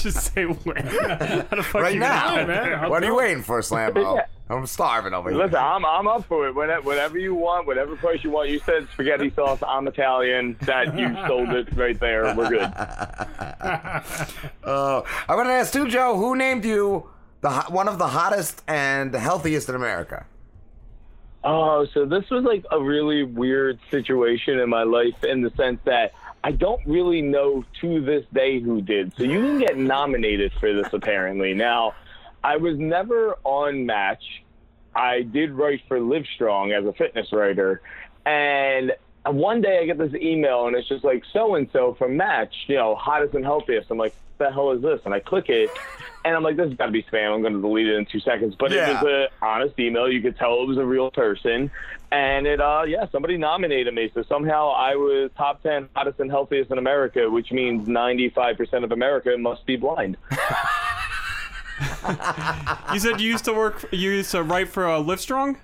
Just say when. How the fuck right you now. gonna- what are you waiting for, Slambo? Yeah. I'm starving over here. Listen, I'm I'm up for it. Whatever, whatever you want, whatever price you want. You said spaghetti sauce. I'm Italian. That you sold it right there. We're good. Oh, I want to ask too, Joe. Who named you the one of the hottest and healthiest in America? Oh, so this was like a really weird situation in my life in the sense that I don't really know to this day who did. So you can get nominated for this apparently. Now, I was never on Match. I did write for Livestrong as a fitness writer, and one day I get this email and it's just like so and so from Match, you know, hottest and healthiest. I'm like, the hell is this? And I click it, and I'm like, this has got to be spam. I'm going to delete it in two seconds. But Yeah. it was an honest email. You could tell it was a real person, and it, uh, yeah, somebody nominated me. So somehow I was top ten hottest and healthiest in America, which means 95% of America must be blind. You said you used to work. You used to write for uh, Livestrong.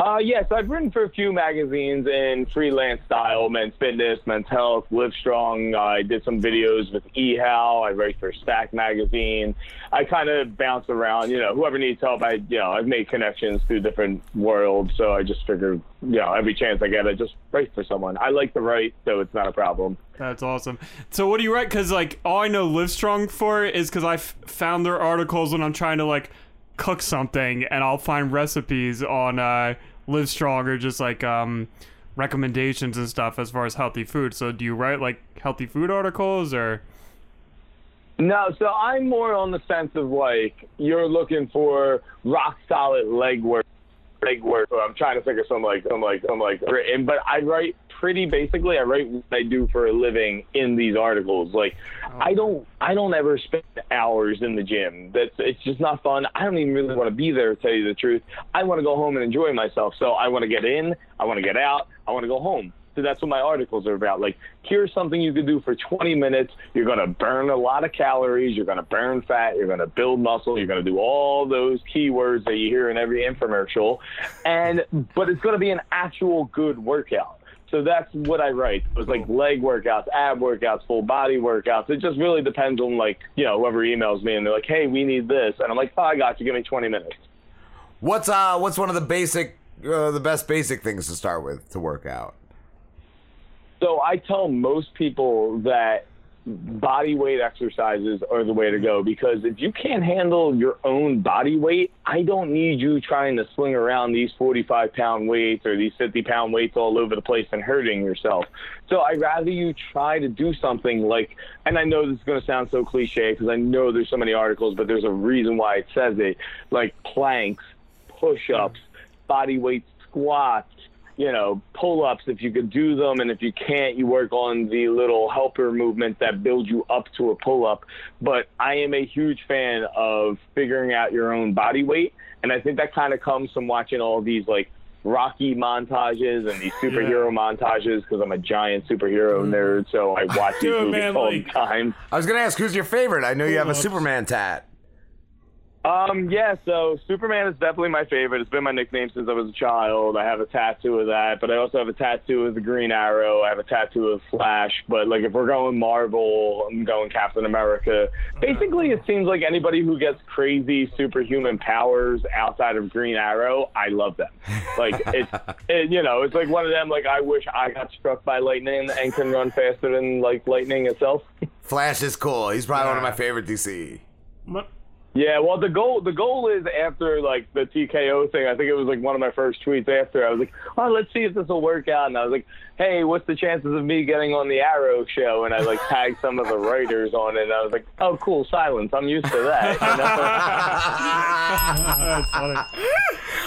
Uh, yes, I've written for a few magazines in freelance style, Men's Fitness, Men's Health, Livestrong. I did some videos with eHow. I write for Stack Magazine. I kind of bounce around. You know, whoever needs help, I you know I've made connections through different worlds. So I just figured, you know, every chance I get, I just write for someone. I like to write, so it's not a problem. That's awesome. So what do you write? Because like all I know Livestrong for is because I f- found their articles when I'm trying to like cook something, and I'll find recipes on uh, Livestrong or just like um, recommendations and stuff as far as healthy food. So do you write like healthy food articles or? No, so I'm more on the sense of like you're looking for rock solid leg work, leg work. I'm trying to think of some like some like some like but I write pretty basically. I write what I do for a living in these articles. Like oh. I don't I don't ever spend hours in the gym. That's it's just not fun. I don't even really want to be there. To tell you the truth, I want to go home and enjoy myself. So I want to get in. I want to get out. I want to go home. So that's what my articles are about. Like, here's something you can do for 20 minutes. You're going to burn a lot of calories. You're going to burn fat. You're going to build muscle. You're going to do all those keywords that you hear in every infomercial. And, but it's going to be an actual good workout. So that's what I write. It was like leg workouts, ab workouts, full body workouts. It just really depends on like, you know, whoever emails me and they're like, hey, we need this. And I'm like, oh, I got you. Give me 20 minutes. What's uh what's one of the basic uh, the best basic things to start with to work out? So I tell most people that body weight exercises are the way to go because if you can't handle your own body weight, I don't need you trying to swing around these 45 pound weights or these 50 pound weights all over the place and hurting yourself. So I'd rather you try to do something like, and I know this is going to sound so cliche because I know there's so many articles, but there's a reason why it says it, like planks, push ups, body weight squats, you know, pull ups if you could do them. And if you can't, you work on the little helper movement that build you up to a pull up. But I am a huge fan of figuring out your own body weight. And I think that kind of comes from watching all these like Rocky montages and these superhero montages because I'm a giant superhero nerd. So I watch these Dude, movies man, all like- the time. I was gonna ask who's your favorite. I know you have a Superman tat. Um, yeah, so Superman is definitely my favorite. It's been my nickname since I was a child. I have a tattoo of that, but I also have a tattoo of the Green Arrow. I have a tattoo of Flash. But like, if we're going Marvel, I'm going Captain America. Basically, it seems like anybody who gets crazy superhuman powers outside of Green Arrow, I love them. Like it's, it, you know, it's like one of them. Like I wish I got struck by lightning and can run faster than like lightning itself. Flash is cool. He's probably one of my favorite DC. My, Yeah, well, the goal the goal is after like the TKO thing. I think it was like one of my first tweets after. I was like, "Oh, let's see if this will work out." And I was like, "Hey, what's the chances of me getting on the Arrow show?" And I like tagged some of the writers on it. And I was like, "Oh, cool, silence. I'm used to that." You know?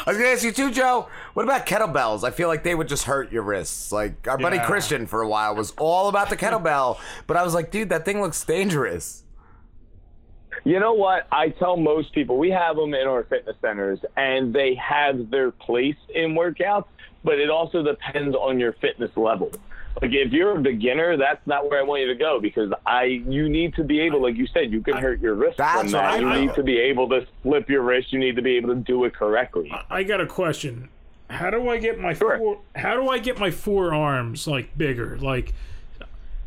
I was gonna ask you too, Joe. What about kettlebells? I feel like they would just hurt your wrists. Like our buddy Yeah. Christian for a while was all about the kettlebell, but I was like, dude, that thing looks dangerous. You know what? I tell most people we have them in our fitness centers, and they have their place in workouts, but it also depends on your fitness level. Like if you're a beginner, that's not where I want you to go because I you need to be able, like you said, you can hurt your wrist That's from that. I you know. need to be able to flip your wrist. You need to be able to do it correctly. I got a question. How do I get my four, how do I get my forearms like bigger? Like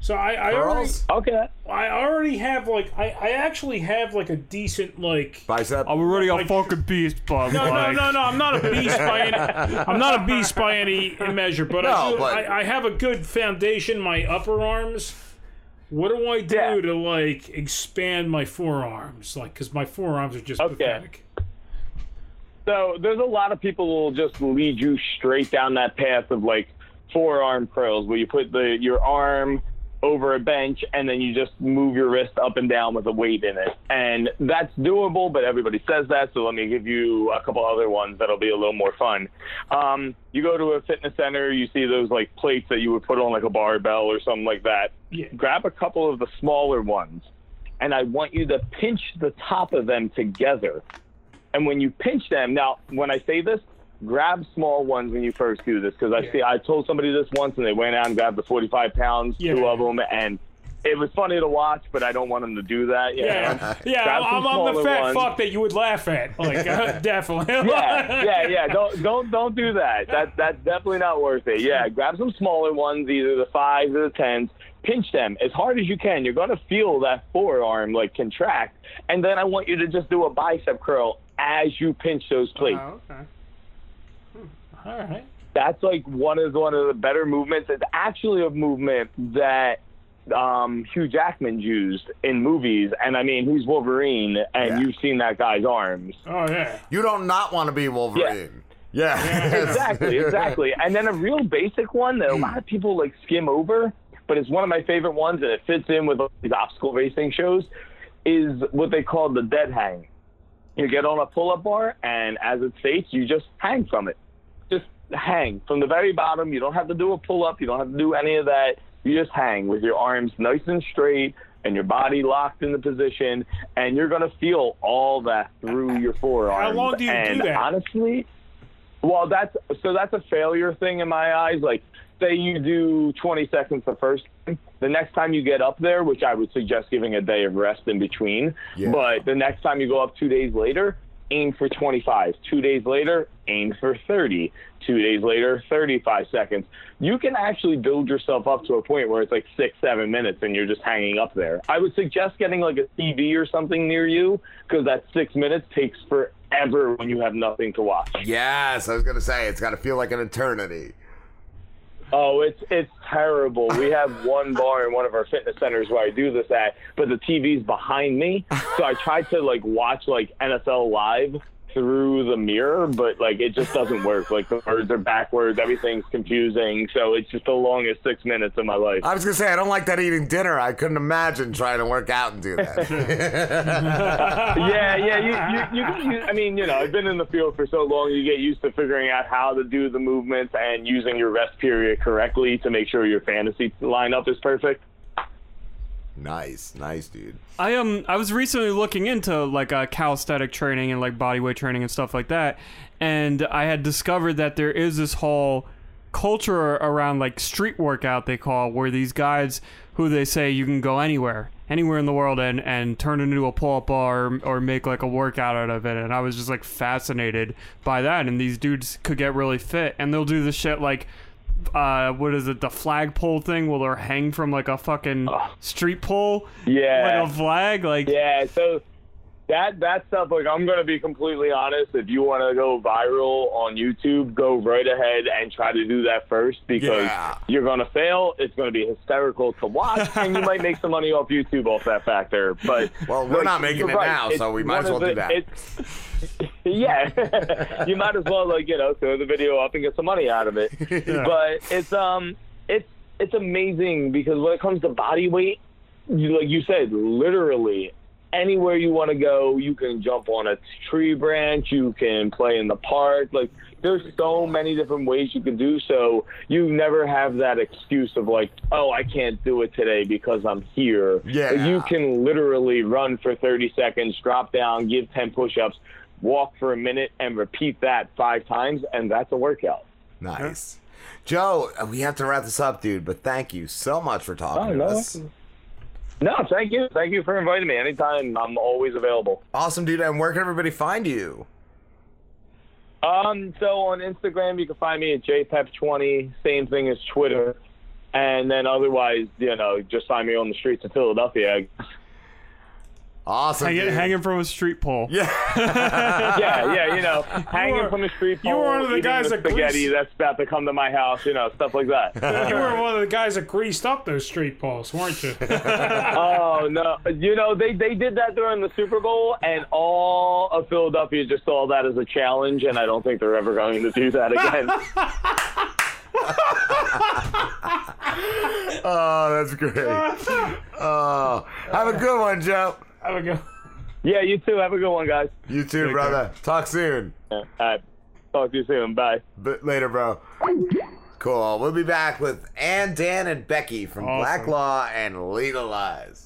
so I, I already okay. I already have like I, I actually have like a decent like bicep. I'm already a Like- fucking beast, but no, no, like, no, no. I'm not a beast by any. I'm not a beast by any measure, but, I, No, do, but- I, I have a good foundation. My upper arms. What do I do to like expand my forearms? Like, because my forearms are just pathetic. So there's a lot of people who will just lead you straight down that path of like forearm curls, where you put the your arm over a bench and then you just move your wrist up and down with a weight in it, and that's doable. But everybody says that, so let me give you a couple other ones that'll be a little more fun. Um, you go to a fitness center, you see those like plates that you would put on like a barbell or something like that. Yeah. Grab a couple of the smaller ones, and I want you to pinch the top of them together. And when you pinch them, now when I say this, grab small ones when you first do this because I see I told somebody this once and they went out and grabbed the 45 pounds, two of them, and it was funny to watch, but I don't want them to do that. Yeah, know? yeah. I'm, I'm the fat ones. fuck that you would laugh at. Like, uh, definitely. yeah, yeah, yeah. Don't don't don't do that. That that's definitely not worth it. Yeah, grab some smaller ones, either the fives or the tens. Pinch them as hard as you can. You're gonna feel that forearm like contract, and then I want you to just do a bicep curl as you pinch those plates. Oh, okay. All right. That's like one of one of the better movements. It's actually a movement that um, Hugh Jackman used in movies, and I mean he's Wolverine, and you've seen that guy's arms. Oh yeah. You don't not want to be Wolverine. Yeah. exactly, exactly. And then a real basic one that a lot of people like skim over, but it's one of my favorite ones, and it fits in with these obstacle racing shows, is what they call the dead hang. You get on a pull-up bar, and as it states, you just hang from it. Just hang from the very bottom. You don't have to do a pull-up. You don't have to do any of that. You just hang with your arms nice and straight and your body locked in the position, and you're gonna feel all that through your forearms. How long do you do that? Honestly, well, that's so that's a failure thing in my eyes. Like, say you do 20 seconds the first time, the next time you get up there, which I would suggest giving a day of rest in between. Yeah. But the next time you go up two days later, aim for 25. Two days later, aim for 30. Two days later, 35 seconds. You can actually build yourself up to a point where it's like six, seven minutes and you're just hanging up there. I would suggest getting like a TV or something near you because that six minutes takes forever when you have nothing to watch. Yes, I was gonna say it's got to feel like an eternity. Oh, it's it's terrible. We have one bar in one of our fitness centers where I do this at, but the TV's behind me. So I tried to like watch like NFL live through the mirror, but like it just doesn't work. Like the words are backwards, everything's confusing. So it's just the longest six minutes of my life. I was gonna say I don't like that eating dinner. I couldn't imagine trying to work out and do that. yeah, yeah. You, you, you, you, I mean, you know, I've been in the field for so long. You get used to figuring out how to do the movements and using your rest period correctly to make sure your fantasy lineup is perfect. Nice, nice, dude. I um I was recently looking into like uh, calisthenic training and like bodyweight training and stuff like that, and I had discovered that there is this whole culture around like street workout they call where these guys who they say you can go anywhere anywhere in the world and and turn it into a pull-up bar or, or make like a workout out of it and i was just like fascinated by that and these dudes could get really fit and they'll do the shit like uh what is it the flagpole thing where they're hang from like a fucking street pole? Yeah. like a flag? Like Yeah, so that that stuff like i'm going to be completely honest if you want to go viral on youtube go right ahead and try to do that first because Yeah. you're going to fail it's going to be hysterical to watch and you might make some money off youtube off that factor but Well, we're not making it right. now, It's so we might as well of do that. yeah you might as well like you know throw the video up and get some money out of it but it's um it's it's amazing because when it comes to body weight you, like you said literally anywhere you want to go you can jump on a tree branch you can play in the park like there's so many different ways you can do so you never have that excuse of like oh i can't do it today because i'm here Yeah. Like, you can literally run for 30 seconds drop down give 10 push-ups walk for a minute and repeat that five times and that's a workout Nice. Joe, we have to wrap this up, dude, but thank you so much for talking Oh, to no. us. No thank you thank you for inviting me anytime i'm always available Awesome, dude. And where can everybody find you? Um, so on Instagram, you can find me at jpep20. Same thing as Twitter, and then otherwise, you know, just find me on the streets of Philadelphia. Awesome. Hanging, hanging from a street pole. Yeah. yeah, yeah, you know, hanging were- from the street pole. you were one of the guys the that spaghetti greased- that's about to come to my house, you know, stuff like that. you were one of the guys that greased up those street poles, weren't you? oh no! You know they they did that during the Super Bowl, and all of Philadelphia just saw that as a challenge, and I don't think they're ever going to do that again. Oh, that's great. Oh, have a good one, Joe. Have a good. Yeah, you too. Have a good one, guys. You too, brother. Talk soon. All right. Talk to you soon. Bye. But later, bro. Cool. We'll be back with Ann, Dan, and Becky from Black Law and Legal Lies.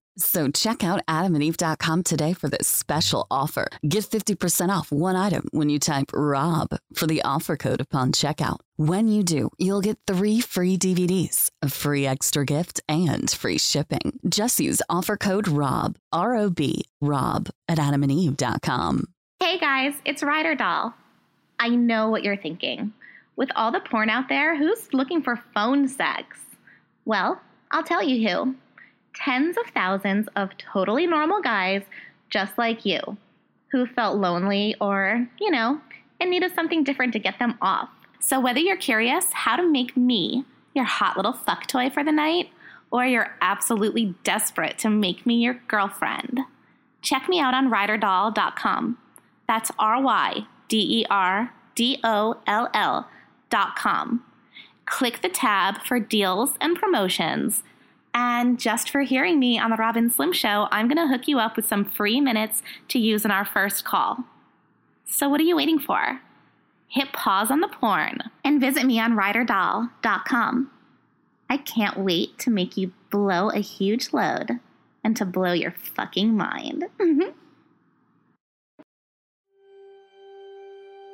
So check out adamandeve.com today for this special offer. Get 50% off one item when you type ROB for the offer code upon checkout. When you do, you'll get three free DVDs, a free extra gift, and free shipping. Just use offer code ROB, R O B, ROB at adamandeve.com. Hey guys, it's Ryder Doll. I know what you're thinking. With all the porn out there, who's looking for phone sex? Well, I'll tell you who. Tens of thousands of totally normal guys just like you who felt lonely or, you know, in need of something different to get them off. So whether you're curious how to make me your hot little fuck toy for the night, or you're absolutely desperate to make me your girlfriend, check me out on ryderdoll.com. That's R Y D E R D O L L dot com. Click the tab for deals and promotions. And just for hearing me on the Rob and Slim Show, I'm going to hook you up with some free minutes to use in our first call. So, what are you waiting for? Hit pause on the porn and visit me on ryderdoll.com. I can't wait to make you blow a huge load and to blow your fucking mind. Mm-hmm.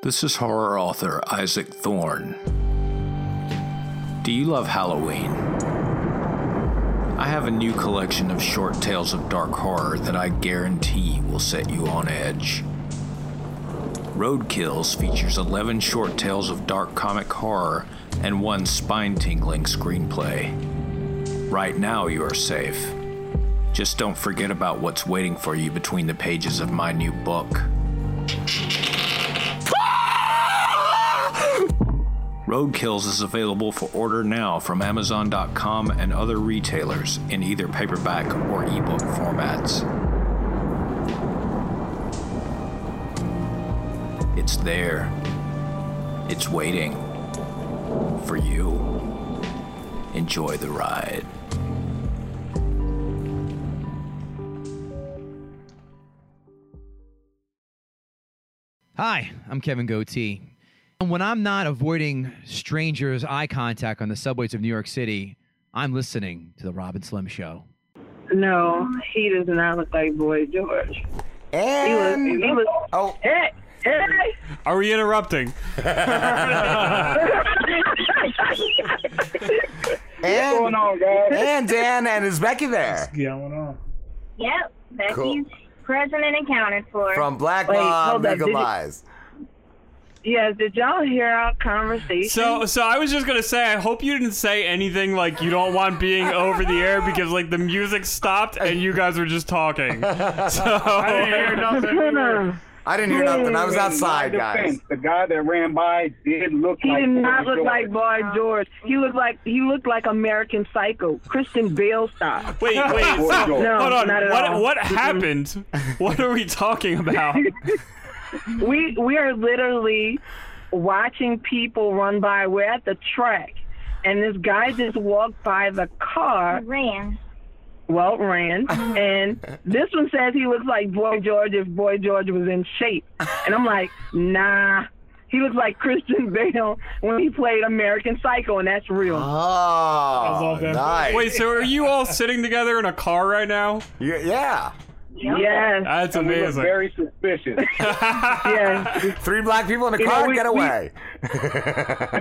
This is horror author Isaac Thorne. Do you love Halloween? I have a new collection of short tales of dark horror that I guarantee will set you on edge. Roadkills features 11 short tales of dark comic horror and one spine tingling screenplay. Right now, you are safe. Just don't forget about what's waiting for you between the pages of my new book. Roadkills is available for order now from Amazon.com and other retailers in either paperback or ebook formats. It's there. It's waiting for you. Enjoy the ride. Hi, I'm Kevin Goatee. And when I'm not avoiding strangers' eye contact on the subways of New York City, I'm listening to the Rob and Slim Show. No, he does not look like Boy George. And he was, he was, oh, hey, hey. Are we interrupting? And, going on, guys? And Dan and is Becky there What's going on? Yep, Becky's Cool. present and accounted for. from Black Wait, Law hold up, you- Lies. Yes, did y'all hear our conversation? So, so I was just gonna say, I hope you didn't say anything like you don't want being over the air because like the music stopped and you guys were just talking. So I didn't hear nothing. I didn't hear nothing. I was outside, My guys. The guy that ran by did look He like did not Boy look George. like Boy George. He looked like he looked like American Psycho, Christian Bale style. wait, wait, so, No, hold on. not at What all. what happened? What are we talking about? We we are literally watching people run by. We're at the track, and this guy just walked by the car. Ran. Well, ran, uh-huh. and this one says he looks like Boy George if Boy George was in shape, and I'm like, nah. He looks like Christian Bale when he played American Psycho, and that's real. Oh, nice. Wait, so are you all sitting together in a car right now? Yeah. yeah. Yes. That's And we look amazing. very suspicious. yes. Three black people in a You know, car. we- Get we- away.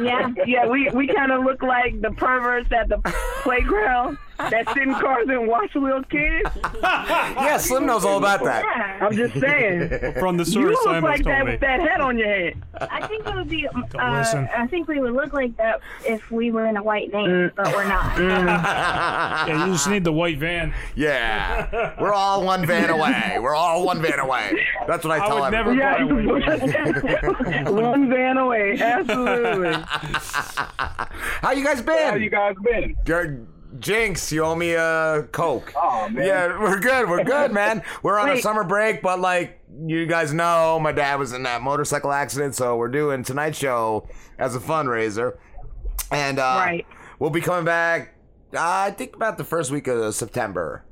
Yeah, yeah, we we kind of look like the perverts at the playground that sit in cars and watch little kids. yeah, Slim knows all about that. I'm just saying. From the You look Simon like that me. with that head on your head. I think it would be. Uh. I think we would look like that if we were in a white van, but we're not. Yeah, you just need the white van. Yeah. We're all one van away. We're all one van away. That's what I I tell would never everyone. buy a white. One van away, absolutely. How you guys been? How you guys been? You're- Jinx, you owe me a Coke. Oh, man. Yeah, we're good. We're good, man. We're on a summer break, but like you guys know, my dad was in that motorcycle accident, so we're doing tonight's show as a fundraiser. And uh, Right. we'll be coming back, uh, I think about the first week of September.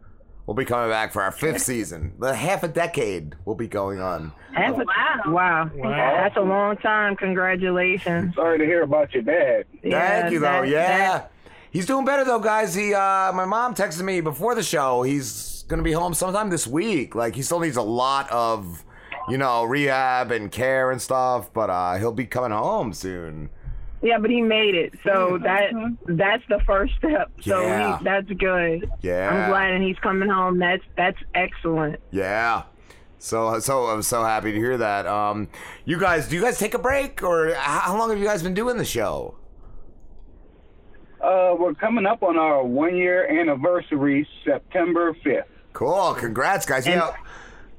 We'll be coming back for our fifth season. The half a decade will be going on. That's a, wow. That's a long time. Congratulations. Sorry to hear about your dad. Thank you, though. that- yeah. that- He's doing better though, guys. He, uh, my mom texted me before the show. He's gonna be home sometime this week. Like he still needs a lot of, you know, rehab and care and stuff. But uh, he'll be coming home soon. Yeah, but he made it, so that that's the first step. So Yeah. he, that's good. Yeah. I'm glad, and he's coming home. That's that's excellent. Yeah. So so I'm so happy to hear that. Um, you guys, do you guys take a break or how long have you guys been doing the show? Uh, we're coming up on our one year anniversary, September 5th. Cool. Congrats, guys. Yeah.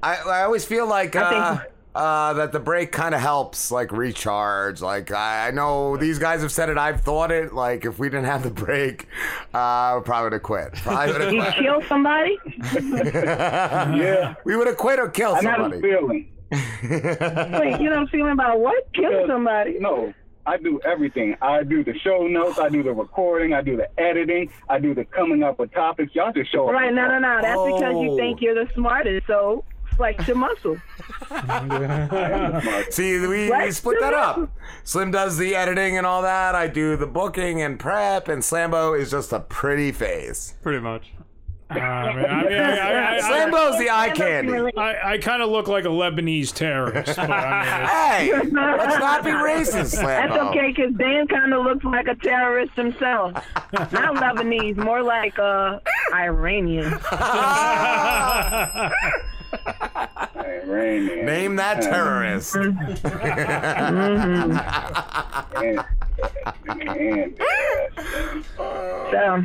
I I always feel like. I Uh, think- uh, that the break kind of helps, like recharge. Like I, I know these guys have said it. I've thought it. Like if we didn't have the break, uh, we probably would have quit. Probably would He have killed somebody. Yeah. we would have quit or killed I know the somebody. feeling. Wait, you know what I'm feeling about what? Kill somebody. No, I do everything. I do the show notes. I do the recording. I do the editing. I do the coming up with topics. Y'all just show up. Right, no, no, no. That's because you Oh. think you're the oh. smartest. So flex your muscle. See, we, we split that up. Slim does the editing and all that. I do the booking and prep, and Slambo is just a pretty face. Pretty much. Uh, I mean, I, I, I, Slambo's the eye candy. I, I kind of look like a Lebanese terrorist. But I mean, Hey, let's not be racist, That's okay, because Dan kind of looks like a terrorist himself. Not Lebanese, more like uh, Iranian. Hey, Rain, man. Name that terrorist. Mm-hmm. So,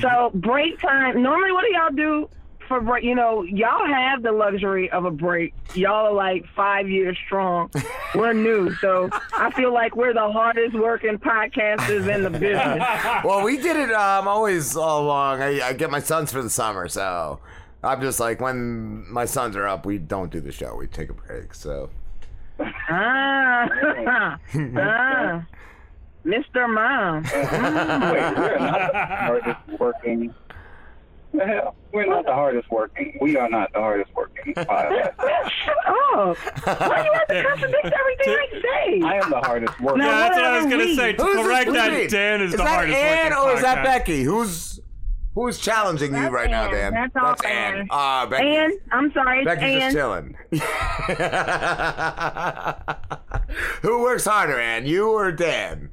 so break time. Normally, what do y'all do for break? You know, y'all have the luxury of a break. Y'all are like five years strong. We're new, so I feel like we're the hardest working podcasters in the business. well, we did it um, always all along. I, I get my sons for the summer, so I'm just like when my sons are up, we don't do the show. We take a break. So Ah, ah, Mr. Mom. Wait, we're not the hardest working. The? We're not the hardest working. We are not the hardest working podcast. Shut up! Why do you have to contradict everything I say? I am the hardest working. Now, Yeah, that's what I was gonna say. To Who's this- correct who's that, it? Dan is, is the that hardest Ann working or is that podcast. Becky? Who's who's challenging you That's right now, Ann. Dan? That's all Ann. Ann. Ah, Becky. Ann, I'm sorry, it's Becky's Ann. just chilling. Who works harder, Ann? You or Dan?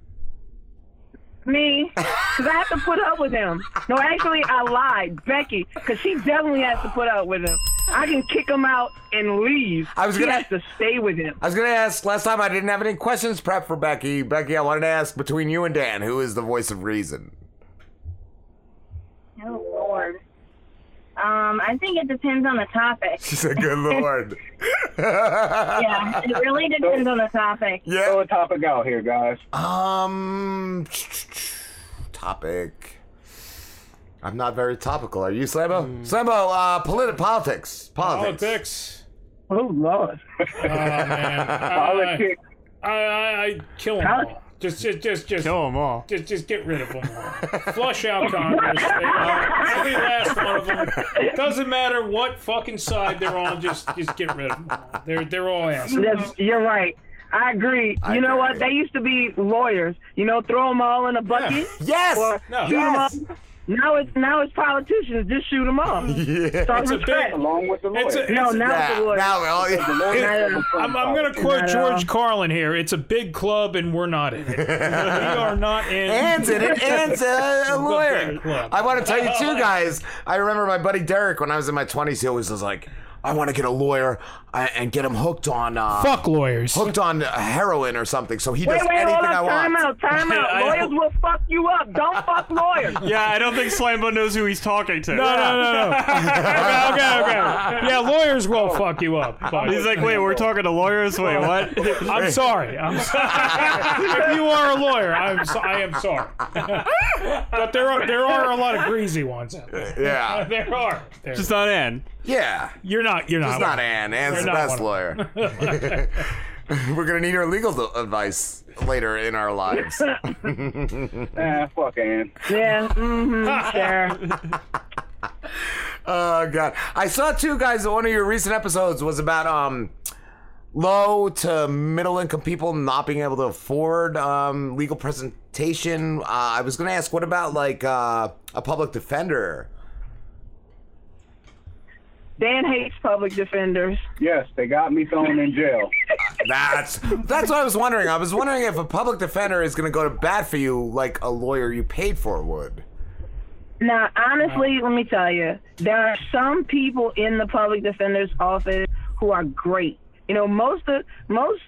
Me, because I have to put up with him. No, actually, I lied. Becky, because she definitely has to put up with him. I can kick him out and leave. I was she gonna- has to stay with him. I was gonna ask last time I didn't have any questions prepped for Becky. Becky, I wanted to ask between you and Dan, who is the voice of reason? Oh Lord. Um, I think it depends on the topic. She said, "Good lord." yeah, it really depends on the topic. Yeah. Throw a topic out here, guys. Um, topic. I'm not very topical. Are you, Slambo? Slambo, uh, politi- politics. Politics. Politics. Oh Lord. Oh man. I, I, I, I kill them all. Just, just, just, just kill them all. Just, just get rid of them all. Flush out Congress. They are, every last one of them. Doesn't matter what fucking side they're on. Just, just get rid of them all. They're, they're all assholes. You're right. I agree. I you know agree. what? They used to be lawyers. You know, throw them all in a bucket. Yes. Or No. shoot 'em Yes. Up. Now it's now it's politicians. Just shoot them off. Yeah. Start It's a from big- scratch. Along with the It's a- no, it's a- now it's the lawyers. Now, well, yeah. The lawyers Not have at a fun I'm, I'm going to quote uh, George. Carlin here. It's a big club, and we're not in it. we are not in. Ann's in it. Ann's a, a lawyer. I want to tell you too, guys. I remember my buddy Derek when I was in my 20s. He always was like, "I want to get a lawyer uh, and get him hooked on uh, Fuck lawyers. hooked on heroin or something." So he Wait, does wait, hold anything I on. Time want. out. Time out. I- Lawyers will fuck you up. Don't fuck lawyers. Yeah, I don't think Slambo knows who he's talking to. No, no, no, no. okay, okay, okay. Yeah, lawyers will fuck you up. But He's like, wait, we're talking to lawyers? Wait, what? I'm sorry. I'm sorry. if you are a lawyer, I'm so, I am sorry. but there are there are a lot of greasy ones out there. Yeah. there are. There. Just not in. Yeah. you're not. You're not. It's not Ann. Ann's You're the not best lawyer. We're gonna need her legal d- advice later in our lives. Ah, fuck Ann. Yeah. Mm-hmm. Sure. Oh god. I saw two guys. One of your recent episodes was about um low to middle income people not being able to afford um legal presentation. Uh, I was gonna ask, what about like uh, a public defender? Dan hates public defenders. Yes, they got me thrown in jail. That's that's what I was wondering. I was wondering if a public defender is gonna go to bat for you like a lawyer you paid for would. Now, honestly, let me tell you, there are some people in the public defender's office who are great. You know, most of most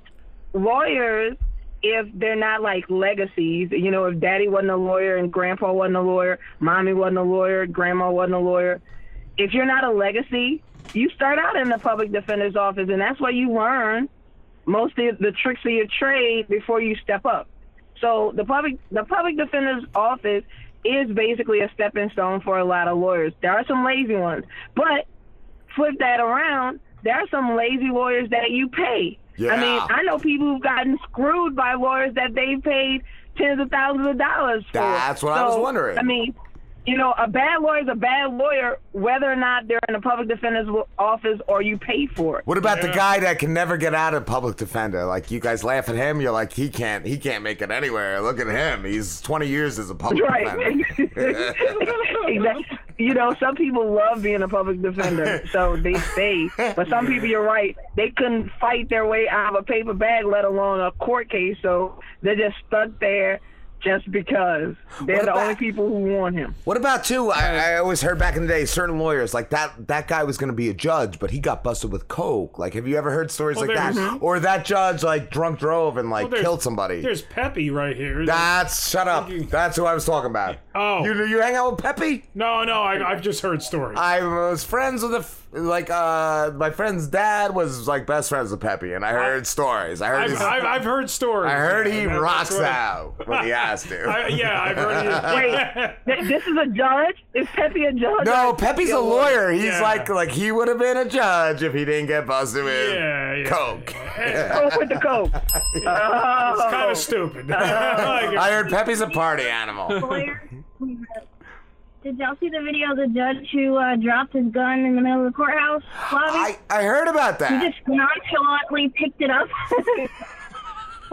lawyers, if they're not like legacies, you know, if daddy wasn't a lawyer and grandpa wasn't a lawyer, mommy wasn't a lawyer, grandma wasn't a lawyer, if you're not a legacy, you start out in the public defender's office, and that's where you learn most of the tricks of your trade before you step up. So the public the public defender's office is basically a stepping stone for a lot of lawyers. There are some lazy ones, but flip that around. There are some lazy lawyers that you pay. Yeah. I mean, I know people who've gotten screwed by lawyers that they paid tens of thousands of dollars for. That's what I was wondering. I mean, you know, a bad lawyer is a bad lawyer, whether or not they're in a public defender's office or you pay for it. What about the guy that can never get out of public defender? Like you guys laugh at him, you're like he can't he can't make it anywhere. Look at him. He's 20 years as a public defender. Right. defender. exactly. You know, some people love being a public defender, so they stay. But some people, you're right, they couldn't fight their way out of a paper bag, let alone a court case. So they're just stuck there just because they're What the only people who want him. What about too? I, I always heard back in the day, certain lawyers like that. That guy was going to be a judge, but he got busted with coke. Like, have you ever heard stories Well, like that? there's- mm-hmm. Or that judge like drunk drove and like Well, killed somebody. There's Pepe right here. That's shut up. That's who I was talking about. Oh, you you hang out with Pepe? No, no, I, I've just heard stories. I was friends with a f- like uh my friend's dad was like best friends with Pepe, and I heard stories. I heard I've, he's- I've, I've heard stories. I heard he Yeah, that's rocks what- out when he has to. I, yeah, I've heard he. Wait, this is a judge? Is Pepe a judge? No, Pepe's a lawyer. He's Yeah. like like he would have been a judge if he didn't get busted with Yeah, yeah, coke. Oh, with the coke. It's kind of stupid. I heard Pepe's a party animal. Did y'all see the video of the judge who uh, dropped his gun in the middle of the courthouse lobby? I, I heard about that. He just nonchalantly picked it up.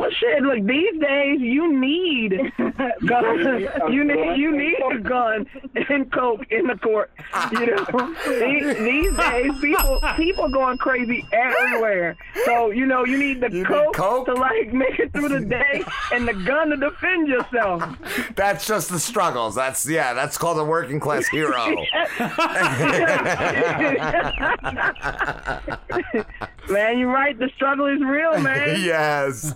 Well, shit. Look, these days you need guns. you need you need a gun and coke in the court. You know, these, these days people people going crazy everywhere. So you know you need the coke, to like make it through the day and the gun to defend yourself. That's just the struggles. That's yeah. That's called a working class hero. man, you're right. The struggle is real, man. yes.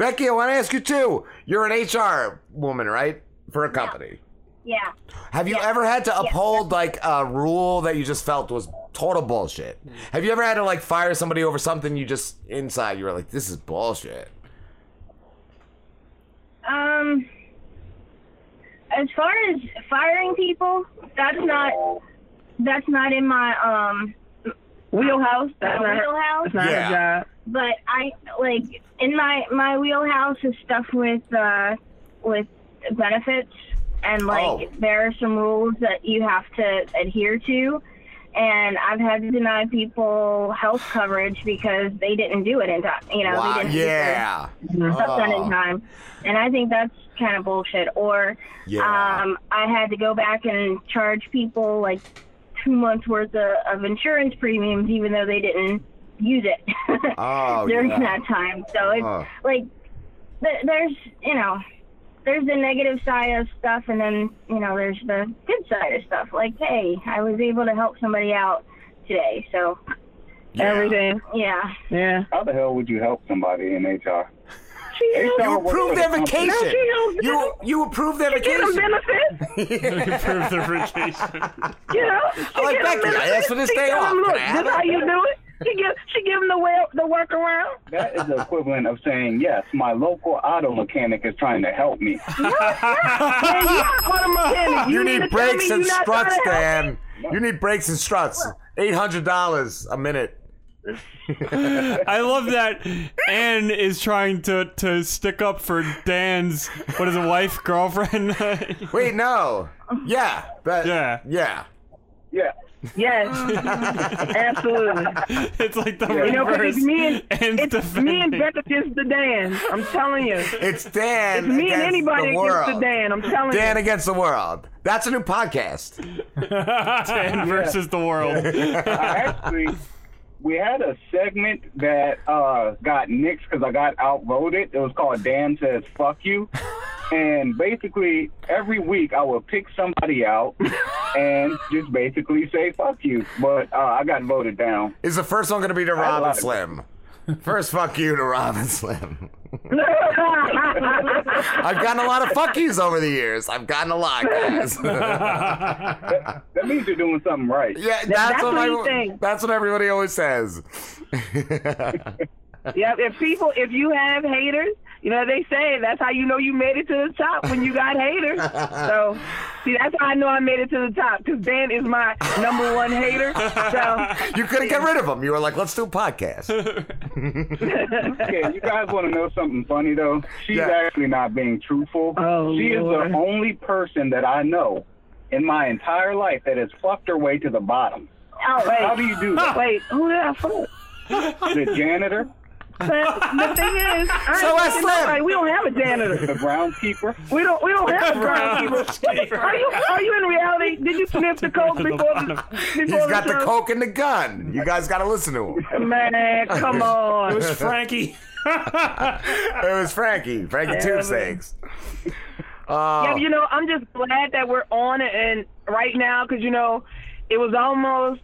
Becky, I want to ask you too. You're an HR woman, right? For a company. Yeah. Have you ever had to uphold like a rule that you just felt was total bullshit? Have you ever had to like fire somebody over something you just inside you were like, this is bullshit? Um, as far as firing people, that's not that's not in my um Wheelhouse. That's not her- that's not her Yeah. job. But I like in my my wheelhouse is stuff with uh with benefits and like Oh. there are some rules that you have to adhere to. And I've had to deny people health coverage because they didn't do it in time. You know, Wow, they didn't yeah. get their stuff done Oh. in time. And I think that's kind of bullshit. Or Yeah. um, I had to go back and charge people like two months worth of, of insurance premiums, even though they didn't use it Oh, during yeah. that time. So it's Oh. like th- there's you know there's the negative side of stuff, and then you know there's the good side of stuff. Like hey, I was able to help somebody out today, so Everything. yeah. Yeah. How the hell would you help somebody in HR? You approved their vacation. You you approved their She get 'em vacation. Approved their vacation. You know, I like she Becky. I asked for this day off. Look, Can I have this it?" how you do it. She give she give them the way, the workaround. That is the equivalent of saying, yes, my local auto mechanic is trying to help me. Man, you not auto mechanic. You to need brakes and struts, trying to Dan. You need brakes and struts. Eight hundred dollars a minute. I love that Ann is trying to to stick up for Dan's what is a wife, girlfriend? Wait, no. Yeah. That, yeah. Yeah. Yeah. Yes, absolutely. It's like the You know, 'cause reverse. it's me and Ann's it's me and defending. Becca against the Dan. I'm telling you. It's Dan. It's me and anybody the against the Dan. I'm telling Dan you. Dan against the world. That's a new podcast. Dan versus the world. Actually, we had a segment that uh, got nixed because I got outvoted. It was called Dan Says Fuck You. And basically, every week I would pick somebody out and just basically say fuck you. But uh, I got voted down. Is the first one going to be to I had Rob lot and of- Slim? First, fuck you to Rob and Slim. I've gotten a lot of fuck yous over the years. I've gotten a lot, guys. that, that means you're doing something right. Yeah, that's, That's what, what I, you think. that's what everybody always says. Yeah, if people, if you have haters, you know they say that's how you know you made it to the top when you got haters. So, see, that's how I know I made it to the top because Dan is my number one hater. So you couldn't get rid of him. You were like, let's do a podcast. okay, you guys want to know something funny though? She's actually not being truthful. Oh, she Lord. is the only person that I know in my entire life that has fucked her way to the bottom. Oh, wait. How do you do that? Wait, who did I fuck? The janitor, But the thing is, I So ain't that's fucking Slim. nobody. We don't have a janitor. the groundskeeper. We don't. We don't have a groundskeeper. Are you? Are you in reality? Did you sniff the coke before the? Before He's got the coke and the gun. You guys got to listen to him. Man, come on. It was Frankie. it was Frankie. Frankie Yeah, Two man. Steaks. Uh, Yeah, you know, I'm just glad that we're on it and right now because you know, it was almost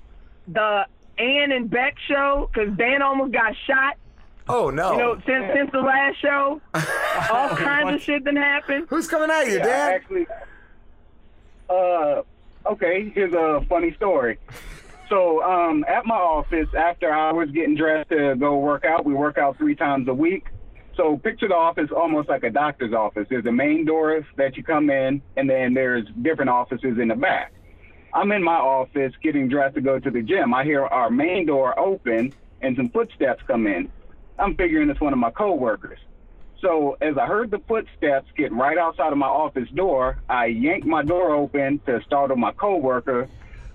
the Ann and Beck show because Dan almost got shot. Oh no! You know, since since the last show, all kinds of shit done happened. Who's coming at you, Yeah, Dan? Actually, uh, okay, here's a funny story. So, um, at my office, after I was getting dressed to go work out, we work out three times a week. So, picture the office almost like a doctor's office. There's a main door that you come in, and then there's different offices in the back. I'm in my office getting dressed to go to the gym. I hear our main door open and some footsteps come in. I'm figuring it's one of my coworkers. So as I heard the footsteps get right outside of my office door, I yanked my door open to startle my coworker.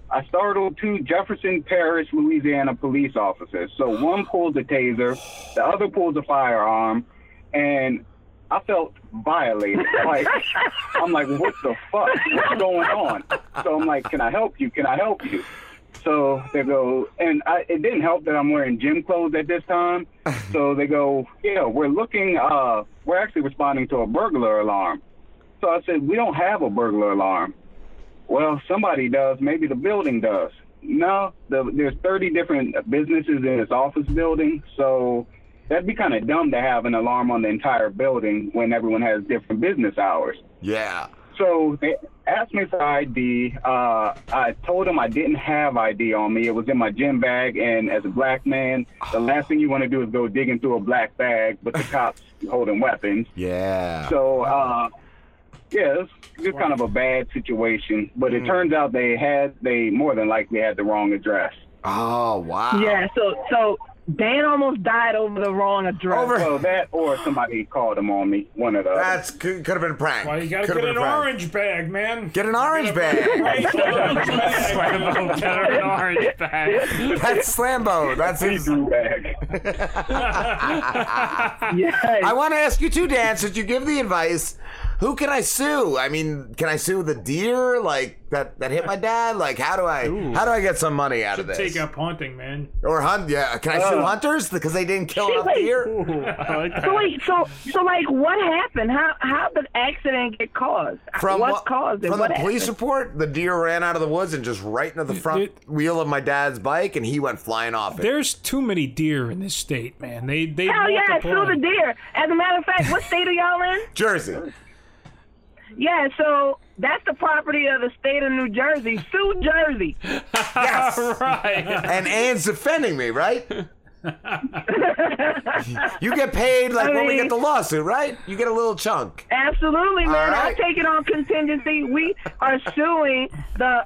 I startled two Jefferson Parish, Louisiana police officers. So one pulls a taser, the other pulls a firearm, and I felt violated. Like I'm like, what the fuck? What's going on? So I'm like, can I help you? Can I help you? So they go, and I, it didn't help that I'm wearing gym clothes at this time. So they go, yeah, we're looking, uh, we're actually responding to a burglar alarm. So I said, we don't have a burglar alarm. Well, somebody does. Maybe the building does. No, the, there's 30 different businesses in this office building. So that'd be kind of dumb to have an alarm on the entire building when everyone has different business hours. Yeah. So they asked me for ID. Uh, I told them I didn't have ID on me. It was in my gym bag. And as a black man, the last thing you want to do is go digging through a black bag, with the cops holding weapons. Yeah. So, uh, yeah, it's just kind of a bad situation. But it turns out they had, they more than likely had the wrong address. Oh, wow. Yeah, so so Dan almost died over the wrong address. Well, that or somebody called him on me. One of those. That's could, could have been a prank. Well, you gotta Could get an prank. orange bag, man. Get an orange bag. Slambo, get an orange bag. That's Slambo. That's his bag. I want to ask you too, Dan. Since you give the advice, who can I sue? I mean, can I sue the deer like that that hit my dad? Like, how do I how do I get some money out of Should this? take up hunting, man. Or hunt? Yeah. Can I sue Uh. hunters because they didn't kill Wait, enough wait. deer? So wait, so so like, what happened? How how did accident get caused? From what what- caused it? From what the police happened? report, the deer ran out of the woods and just right into the front wheel of my dad's bike, and he went flying off it. There's too many deer in this state, man. They they Hell yeah, multiply. sue the deer. As a matter of fact, what state are y'all in? Jersey. Yeah, so that's the property of the state of New Jersey. Sue Jersey. Yes. right. And Ann's defending me, right? you get paid like I when we get the lawsuit, right? You get a little chunk. Absolutely, man. right. I'll take it on contingency. We are suing the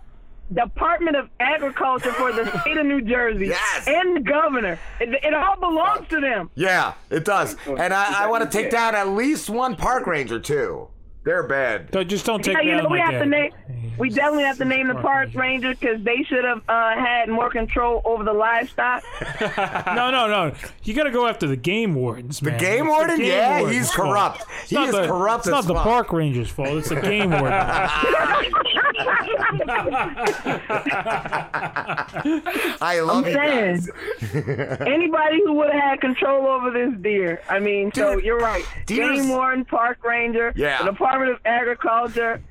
Department of Agriculture for the state of New Jersey Yes. and the governor. It, it all belongs to them. Yeah, it does. And I, I want to take down at least one park ranger too. They're bad. So just don't take. yeah, you know, we have to name. We definitely have to name the park ranger because they should have uh, had more control over the livestock. no, no, no. You got to go after the game wardens, man. The game It's warden? game Yeah, warden's he's fault. corrupt. It's He not is the, corrupt It's not as the park ranger's fault. It's the game warden. I I'm love you saying, guys. anybody who would have had control over this deer. I mean, so you're right. deer's- Game warden, park ranger, Yeah. the Department of Agriculture.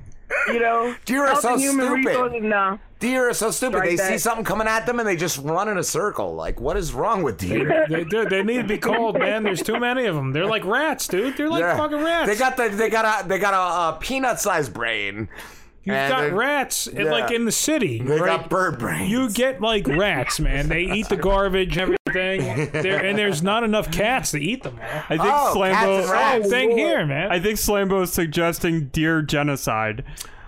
You know, Deer are so Human stupid. Resources. No. Deer are so stupid. Strike they see something coming at them and they just run in a circle. Like, what is wrong with deer? they, they, they need to be called, man. There's too many of them. They're like rats, dude. They're like Yeah. fucking rats. They got the they got a they got a, a peanut-sized brain. You've And got rats in- yeah. like in the city. They right? got bird brains. You get like rats, man. They eat the garbage, and everything. There and there's not enough cats to eat them all. I think Oh, Slambo. Oh, same thing here, man. I think Slambo is suggesting deer genocide.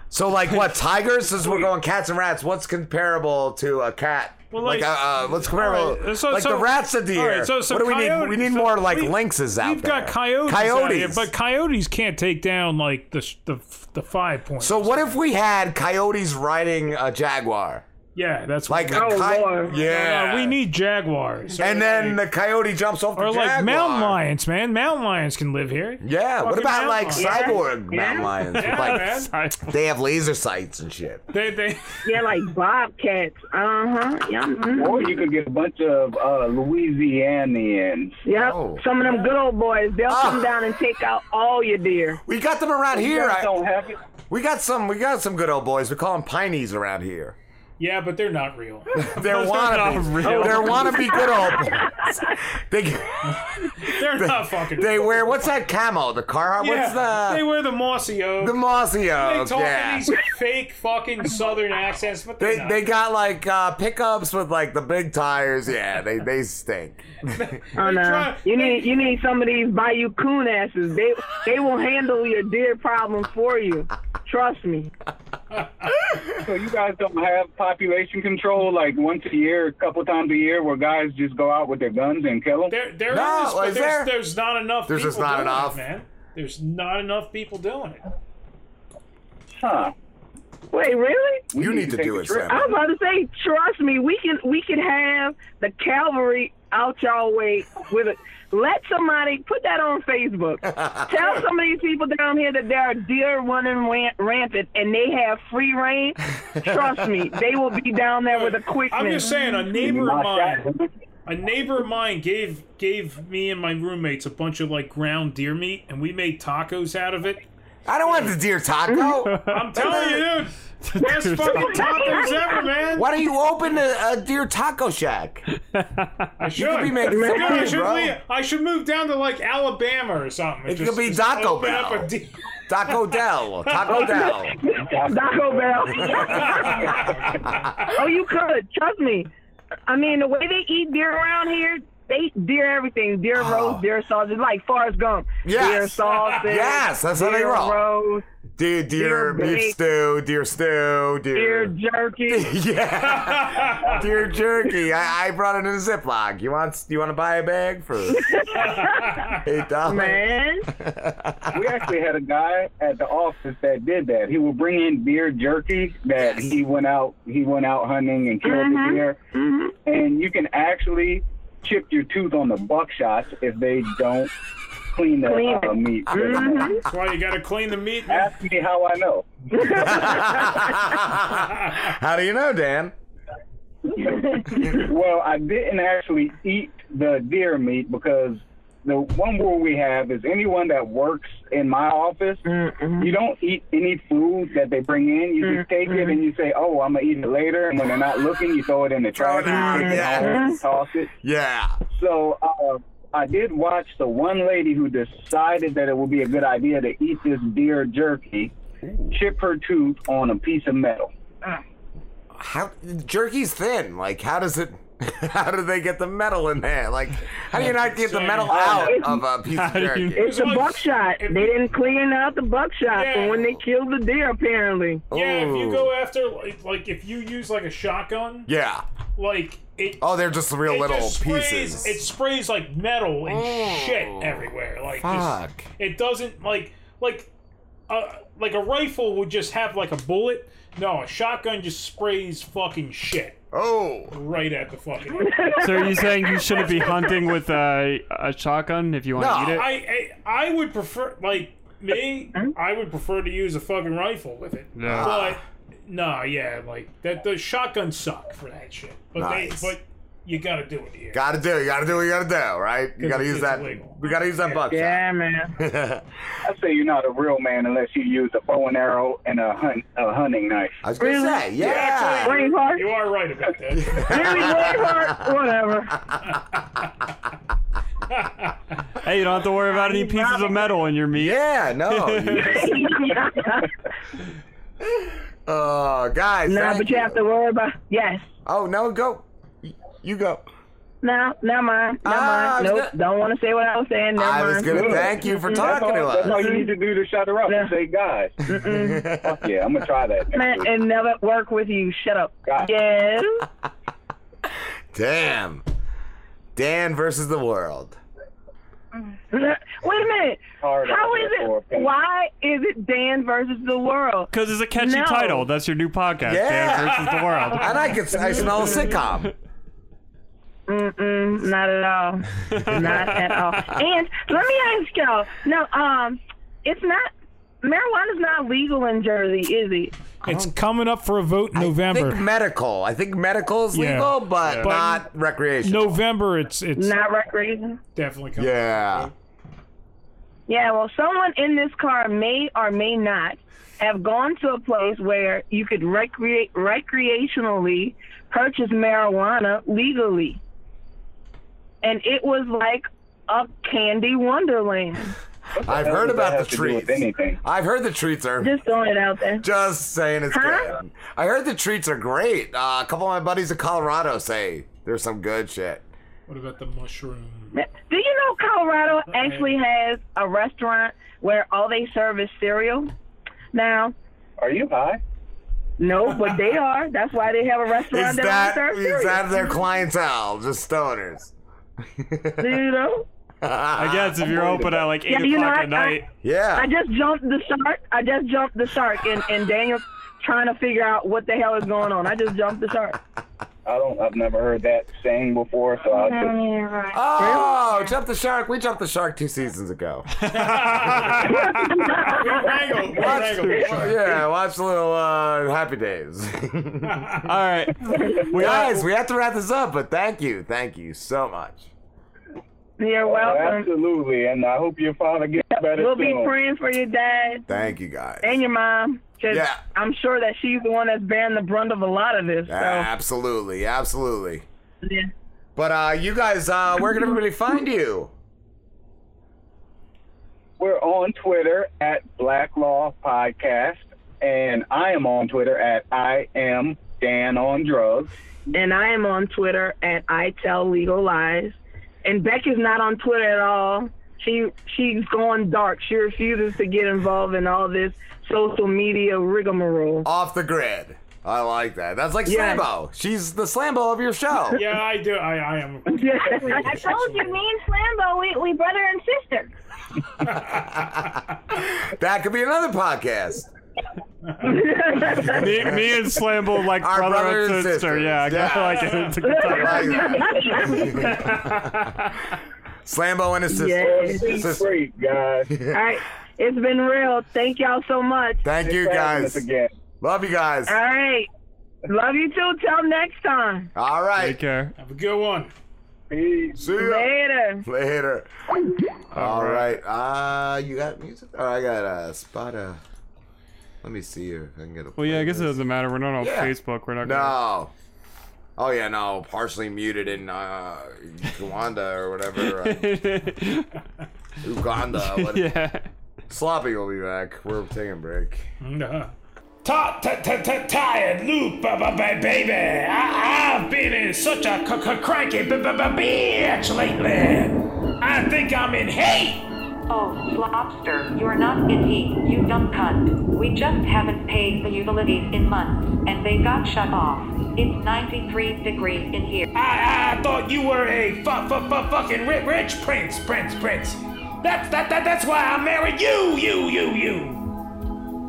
So, like, what tigers? Since we're going cats and rats, what's comparable to a cat? Well, like, like- uh, uh, what's comparable? All right, so- like so- the rats to deer. all right, so- so what do we need? We need more like we- lynxes out there. We've got coyotes, Coyotes. here, but coyotes can't take down like the the the five points. so what if we had coyotes riding a jaguar? Yeah, that's Like what a we- coyote? Yeah. No, no, we need jaguars. and then the coyote jumps off the or like mountain lions, man. Mountain lions can live here. Yeah. What about like mountain lions. cyborg mountain lions? with, Yeah, like, they have laser sights and shit. They they Yeah, like bobcats. Uh huh. Yeah. Or you could get a bunch of uh, Louisianians. Yep. Oh. Some of them good old boys, they'll Ah. come down and take out all your deer. We got them around You here. guys I- don't have it. we got some. We got some good old boys. We call them pineys around here. Yeah, but they're not real. They're wannabe. not real. They're wannabe good old boys. They They're not fucking. they wear what's that camo? The car? yeah, What's that? they wear the mossy oak. the mossy they oak? talk Yeah. in these fake fucking southern accents, but they're They, not. they got like uh, pickups with like the big tires. Yeah, they they stink. Oh no! try- You need you need some of these Bayou coon asses. They they will handle your deer problem for you. Trust me. So you guys don't have population control like once a year, a couple times a year, where guys just go out with their guns and kill them? There, there No, is, but is there's, there? there's not enough. There's people just not doing enough. it, man. There's not enough people doing it. Huh. Wait, really? You need to do it, Sam. I was about to say, trust me, we can we can have the cavalry out y'all way with it. Let somebody put that on Facebook. Tell some of these people down here that there are deer running ran- rampant and they have free rein. Trust me, they will be down there with a quick. I'm just saying, a neighbor of mine, a neighbor of mine gave gave me and my roommates a bunch of like ground deer meat, and we made tacos out of it. I don't want the deer taco. I'm telling you, dude, best fucking tacos ever, man. Why don't you open a, a deer taco shack? I should. could be making Dude, some I food, should bro. leave- I should move down to like Alabama or something. It just- could be just Taco open up Bell. a deer- Taco Dell. Taco Dell. Taco Bell. oh, you could. Trust me. I mean, the way they eat deer around here, they eat deer everything. Deer oh. roast, deer sausage, like Forrest Gump. Yes. Deer sausage. Yes, that's how they deer roll. roast, Deer, deer, Deer beef bake. stew, deer stew, deer deer. jerky. yeah, deer jerky. I, I brought it in a Ziploc. You want? You want to buy a bag for eight dollars? Man. we actually had a guy at the office that did that. He would bring in deer jerky that he went out he went out hunting and killed Mhm. the deer. And you can actually chip your tooth on the buckshots if they don't clean the Clean uh, meat. That's why you gotta clean the meat. Man. Ask me how I know. How do you know, Dan? well, I didn't actually eat the deer meat because the one rule we have is anyone that works in my office, you don't eat any food that they bring in. You just take it and you say, "Oh, I'm gonna eat it later." And when they're not looking, you throw it in the trash, out, and yeah. toss it. Yeah. So uh, I did watch the one lady who decided that it would be a good idea to eat this deer jerky, chip her tooth on a piece of metal. How jerky's thin? Like, how does it? How do they get the metal in there? Like, how do you not get the metal out of a piece of jerky? It's the buckshot. They didn't clean out the buckshot from when they killed the deer, apparently. Yeah, if you go after like, like if you use like a shotgun, Yeah. like it. Oh, they're just real little just sprays, pieces. It sprays like metal and shit everywhere. Like Fuck. Just, it doesn't like like uh, like a rifle would just have like a bullet. No, a shotgun just sprays fucking shit. Oh. Right at the fucking. So are you saying you shouldn't be hunting with a, a shotgun if you want to eat it? I, I I would prefer like me. I would prefer to use a fucking rifle with it. Yeah. But no, yeah, like that. The shotguns suck for that shit. But Nice. they, but you gotta do it here. Gotta do. You gotta do what you gotta do, right? You gotta It's use that. illegal. We gotta use that buckshot. Yeah, man. I say you're not a real man unless you use a bow and arrow and a hunt a hunting knife. I was gonna say, yeah. actually, Braveheart. you are right about that. Really, Braveheart? Whatever. Hey, you don't have to worry about any pieces of metal in your meat. Yeah, no. Oh, guys. nah, thank but you have to worry about. Yes. Oh no, go. You go. No, never mind. Never Ah, I mind. was Nope. Don't want to say what I was saying. Never I was mind. gonna thank you for talking to us. That's all you need to do to shut her up and say, guys. Fuck yeah, I'm gonna try that. Man, week. and never work with you. Shut up. Yes. Damn. Dan versus the world. Wait a minute. Hard How out is there for a it? Why is it Dan versus the world? Because it's a catchy No. title. That's your new podcast, Yeah. Dan versus the world. And I can I smell a sitcom. Mm-mm, not at all. not at all. And let me ask y'all. No, um, it's not. Marijuana's not legal in Jersey, is it? It's coming up for a vote in I November. think medical. I think medical is Yeah. legal, but Yeah. not recreational. November, it's it's Not recreational. definitely coming. Yeah. Yeah, well, someone in this car may or may not have gone to a place where you could recreate recreationally purchase marijuana legally, and it was like a candy wonderland. I've heard about the have to do with treats. I've heard the treats are Just throwing it out there. just saying it's Huh? good. I heard the treats are great. Uh, a couple of my buddies in Colorado say there's some good shit. What about the mushroom? Do you know Colorado actually has a restaurant where all they serve is cereal? Now, Are you high? No, but they are. That's why they have a restaurant Is that, that serves is cereal. that their clientele? Just stoners. Do you know? I guess if you're open at like eight Yeah, you know, o'clock I- at night. Yeah. I just jumped the shark. I just jumped the shark, and, and Daniel's trying to figure out what the hell is going on. I just jumped the shark. I don't. I've never heard that saying before, so I just. Oh, jump the shark! We jumped the shark two seasons ago. Watch- yeah, watch a little uh, Happy Days. All right, we guys, we have to wrap this up, but thank you, thank you so much. You're welcome. Absolutely, and I hope your father gets better We'll be praying for your dad Thank you, guys. and your mom. 'cause Yeah. I'm sure that she's the one that's bearing the brunt of a lot of this. So. Absolutely, absolutely. Yeah. But uh, you guys, uh, where can everybody find you? We're on Twitter at Black Law Podcast, and I am on Twitter at I am Dan on Drugs. And I am on Twitter at I Tell Legal Lies. And Beck is not on Twitter at all. She she's going dark. She refuses to get involved in all this social media rigmarole. Off the grid. I like that. That's like Yes. Slambo. She's the Slambo of your show. Yeah, I do. I, I am. I told you, me and Slambo, we, we brother and sister. That could be another podcast. Me, me and Slambo like Our brother, brother and and sister. sister. Yeah, I Yeah. kinda like it. It's a good time. Slambo and his sister. Yes. Sister. Great, guys. All right. It's been real. Thank y'all so much. Thank you, guys. Love you guys. All right. Love you too. Till next time. All right. Take care. Have a good one. See ya. Later. Later. All right. Uh, you got music? Oh, I got a spot. Uh, let me see if I can get a. Well, yeah, I guess it doesn't matter. We're not on Yeah. Facebook. We're not. No. Oh yeah, no. Partially muted in uh, Uganda or whatever. Uh, Uganda. What, yeah. Sloppy will be back. We're taking a break. Uh-huh. Ta- ta- ta- ta- tired loop, ba- ba- ba- baby. I- I've been in such a c- c- cranky bitch lately. I think I'm in hate. Oh, Slopster, you're not in heat, you dumb cunt. We just haven't paid the utilities in months, and they got shut off. It's 93 degrees in here. I, I thought you were a fu- fu- fu- fucking ri- rich prince, prince, prince. That's that, that that's why I married you, you, you, you.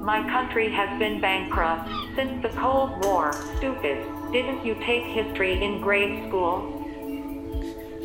My country has been bankrupt since the Cold War. Stupid. Didn't you take history in grade school?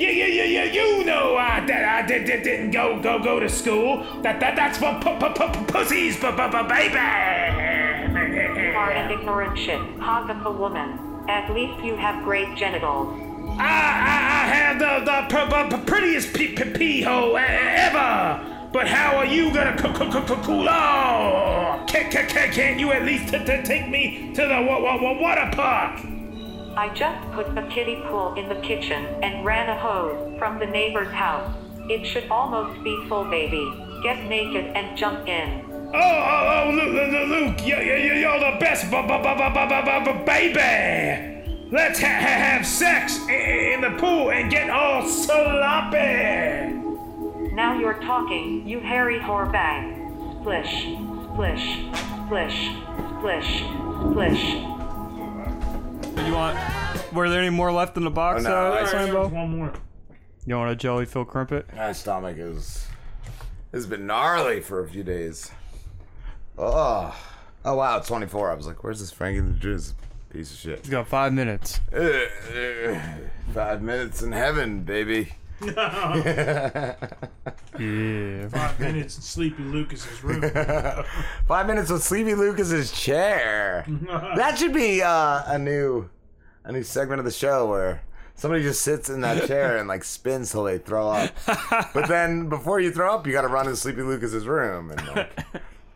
Yeah, yeah, yeah, yeah. You know I that I did, did, didn't go go go to school. That that that's for pu- pu- pu- pussies, bu- bu- baby. You are an ignorant shit, hog of a woman. At least you have great genitals. I, I, I have the the p- p- prettiest pee pee pee hole ever. But how are you gonna c- c- c- cool off? Can, can, can, can you at least t- t- take me to the wa- wa- water park? I just put a kiddie pool in the kitchen and ran a hose from the neighbor's house. It should almost be full, baby. Get naked and jump in. Oh, oh, oh, Luke, Luke, you, you, you- you're the best, baby. Let's ha- ha- have sex in the pool and get all sloppy. Now you're talking, you hairy whore bag. Splish, splish, splish, splish, splish. You want? Were there any more left in the box? Oh, no, uh, I- Slambo? One more. You want a jelly Phil Crumpet? My stomach is—it's been gnarly for a few days. Oh, oh wow, it's 24. I was like, where's this Frankie the Jizz piece of shit? He's got five minutes. Five minutes in heaven, baby. Yeah. Five minutes in Sleepy Lucas's room. Five minutes with Sleepy Lucas's chair. that should be uh, a new, a new segment of the show where somebody just sits in that chair and like spins till they throw up. but then before you throw up, you got to run to Sleepy Lucas's room and like,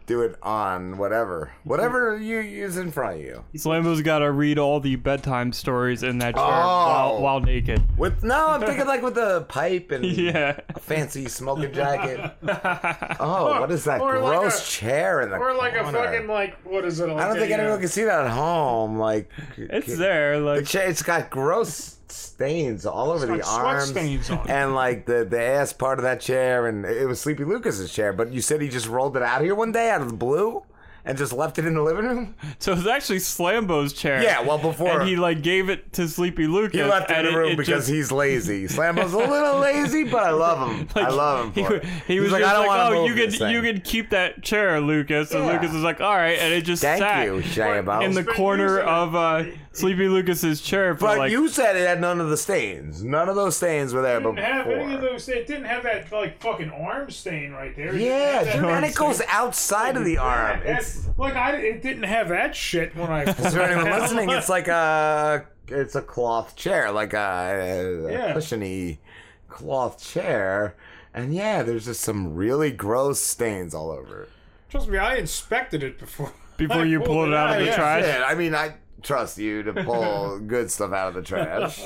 do it on whatever, whatever you use in front of you. Slambo's got to read all the bedtime stories in that chair Oh. while, while naked. With no, I'm thinking like with a pipe and Yeah. a fancy smoking jacket. Oh, what is that Or like gross a- chair in the or like a corner? fucking like what is it? Like I don't think anyone can see that at home. Like It's there, like the chair, it's got gross stains all over the arms stains on it. and like the the ass part of that chair. And it was Sleepy Lucas's chair, but you said he just rolled it out here one day out of the blue, and just left it in the living room. So it was actually Slambo's chair. Yeah, well, before- and he like gave it to Sleepy Lucas. He left it in the room it because just- he's lazy. Slambo's a little lazy, but I love him. I love him. He, For it. he He's was like, just I don't like, want to "Oh, you could you could keep that chair, Lucas." And Yeah. Lucas was like, "All right," and it just Thank sat you, Shayabo. in the corner of uh, Sleepy Lucas's chair for But like. you said it had none of the stains. None of those stains were there didn't have any of before. those. It didn't have that like fucking arm stain right there. It didn't Yeah, have that dude, arm and it goes outside of the arm. Yeah, It's that's- like I, it didn't have that shit when I. Is there anyone listening? It's like a it's a cloth chair, like a, a Yeah. cushiony cloth chair, and yeah, there's just some really gross stains all over it. Trust me, I inspected it before. Before I you pulled it out of the yeah. trash? Shit, I mean, I trust you to pull good stuff out of the trash.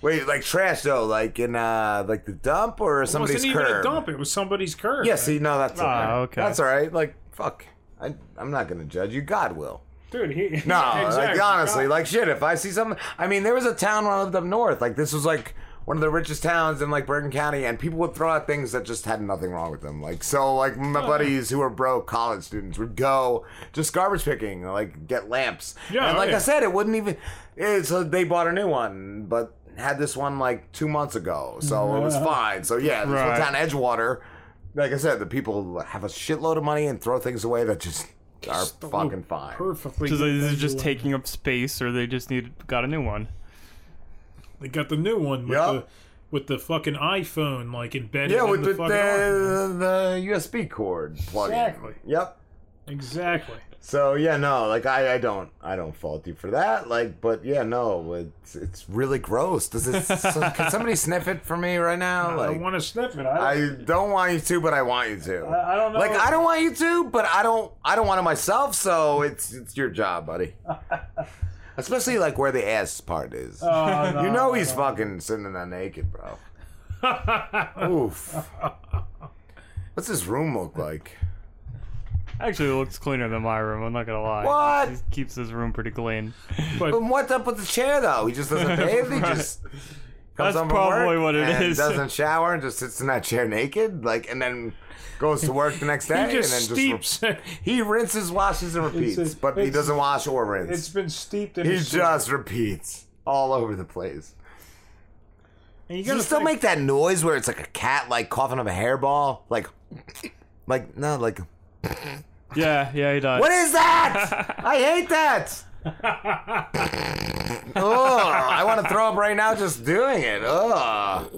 Wait, like trash though, like in uh, like the dump or somebody's It wasn't even a dump. It was somebody's curb. Yeah, see, no, that's all Ah, okay. That's all right. Like, fuck, I, I'm not gonna judge you. God will. dude. He, No, exactly. like honestly, God- like shit. If I see something, I mean, there was a town when I lived up north. Like this was like one of the richest towns in like Bergen County, and people would throw out things that just had nothing wrong with them. Like so, like my oh, buddies who were broke college students would go just garbage picking, like get lamps. Yeah, and oh, like yeah. I said, it wouldn't even. It, so they bought a new one, but had this one like two months ago, so it was fine. So yeah, this Right. one town Edgewater. Like I said, the people have a shitload of money and throw things away that just are fucking fine. perfectly. So good is it just taking up space, or they just need got a new one? They got the new one with Yup. the with the fucking iPhone like embedded. Yeah, in with the, the, the, the USB cord plug Exactly. Yep. Exactly. So yeah, no, like I, I don't I don't fault you for that. Like, but yeah, no, it's it's really gross. Does it? so, can somebody sniff it for me right now? I Like, want to sniff it. I, I don't want you to, but I want you to. I, I don't know. Like I don't want you to, but I don't I don't want it myself. So it's it's your job, buddy. Especially like where the ass part is. Oh, no, you know he's no. fucking sitting there naked, bro. Oof. What's this room look like? Actually, it looks cleaner than my room. I'm not gonna lie. What? He keeps his room pretty clean. But what's up with the chair though? He just doesn't bathe. He just comes That's home from probably work what it and is. Doesn't shower and just sits in that chair naked, like, and then goes to work the next day. He just and then steeps. just he rinses, washes, and repeats, It's a- but he it's- doesn't wash or rinse. it's been steeped in. he his just repeats all over the place. And you Does he gotta still think- make that noise where it's like a cat like coughing up a hairball, like, like no, like. Yeah, yeah, he does. What is that? I hate that. oh, I want to throw up right now just doing it. Oh,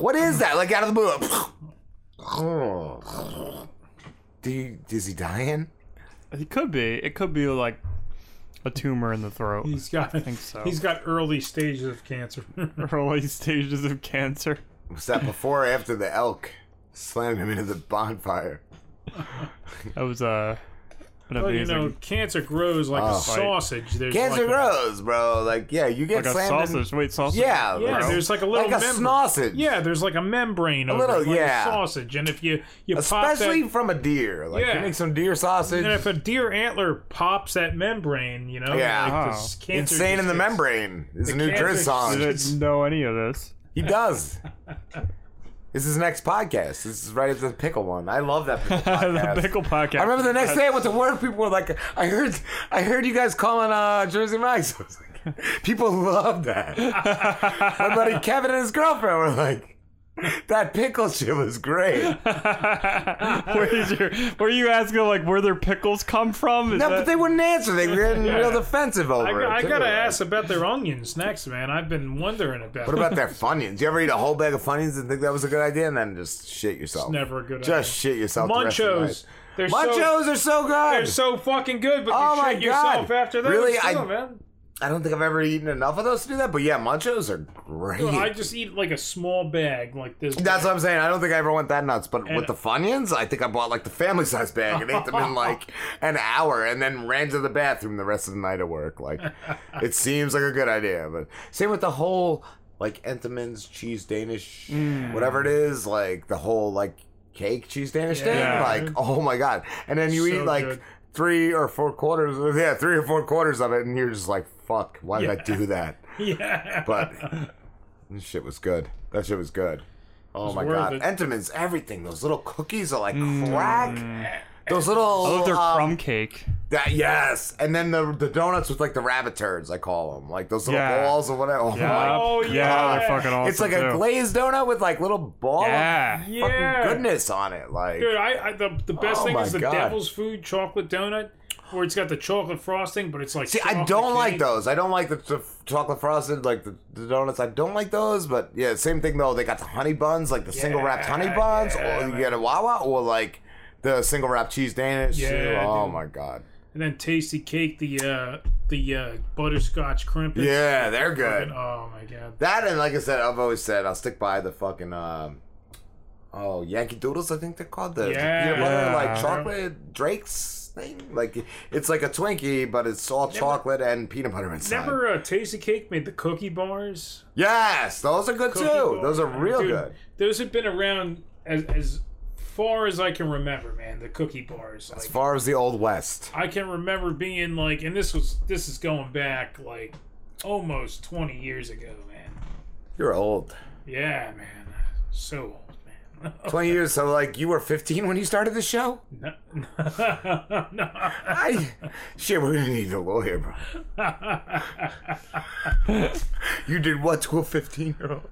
what is that? Like out of the blue. Oh. Do you, is he dying? It could be. It could be like a tumor in the throat. He's got. I think so. He's got early stages of cancer. early stages of cancer. Was that before or after the elk slammed him into the bonfire? That was uh, an Well, you know, cancer grows like Oh. a sausage. There's Cancer like a- grows, bro. Like, yeah, you get Like a slammed. in- sausage. Wait, sausage? Yeah, Yeah, bro. there's like a little like a membrane. sausage. Yeah, there's like a membrane A over little- it, like yeah. a sausage, and if you you Especially pop from a deer. Like, Yeah. you make some deer sausage. and if a deer antler pops that membrane, you know, Yeah. like Oh. cancer Insane in the membrane is a new cancer Driz song. I didn't know any of this. He does. This is his next podcast. This is right after the pickle one. I love that pickle podcast. the pickle podcast. I remember the next day I went to work. People were like, "I heard, I heard you guys calling uh, Jersey Mike's." I was like, people love that. My buddy Kevin and his girlfriend were like, "That pickle shit was great." Where is your? Were you asking like where their pickles come from? Is No, that- but they wouldn't answer. They were getting Yeah. real defensive I, over it. I too. gotta ask about their onions next, man. I've been wondering about. What about their Funyuns? You ever eat a whole bag of Funyuns and think that was a good idea, and then just shit yourself? It's never a good idea. Just shit yourself. the rest of the Munchos. They're Munchos so, are so good. They're so fucking good, but Oh you my shit yourself God. after those Really? too, I- man. I don't think I've ever eaten enough of those to do that, but yeah, Munchos are great. Well, I just eat like a small bag, like this. That's what I'm saying. I don't think I ever went that nuts, but And- with the Funyuns, I think I bought like the family size bag and ate them in like an hour, and then ran to the bathroom the rest of the night at work. Like, it seems like a good idea, but same with the whole like Entenmann's cheese Danish, Mm. whatever it is, like the whole like cake cheese Danish thing. Like, oh my god! And then you So eat like good. Three or four quarters, yeah, three or four quarters of it, and you're just like, fuck, why did I do that? Yeah. But this shit was good. That shit was good. Oh was my god. it. Entenmann's everything. Those little cookies are like Mm. crack. Those little. I love their um, crumb cake. That yes, and then the the donuts with like the rabbit turds, I call them, like those little Yeah. balls or whatever. Oh, Yeah. my Oh, God. yeah, they're fucking It's like awesome, a glazed donut with like little ball Yeah. of Yeah. goodness on it. Like, Dude, I, I the, the best Oh thing is the God. devil's food chocolate donut, where it's got the chocolate frosting, but it's like see, I don't like those. I don't like the, the chocolate frosted, like the, the donuts. I don't like those. But yeah, same thing though. They got the honey buns, like the single wrapped honey buns, or you get a Wawa, or like the single wrap cheese Danish. Yeah, Oh dude. my god. And then Tastykake, the uh, the uh, butterscotch crimpets. Yeah, they're good. Fucking- Oh my god. That and like I said, I've always said I'll stick by the fucking um, oh Yankee Doodles. I think they're called the, the Yeah. peanut butter like chocolate Drake's thing. Like it's like a Twinkie, but it's all chocolate and peanut butter inside. Never uh, Tastykake made the cookie bars. Yes, those are good Cookie too. bar- Those are real Dude, good. Those have been around as as far as I can remember, man. The cookie bars. As Like, far as the old west. I can remember being like, and this was this is going back like almost twenty years ago, man. You're old. Yeah, man. So old, man. Twenty years. So like you were 15 when you started the show. No. no. I shit. We're gonna need a lawyer, bro. you did what to a 15 year old?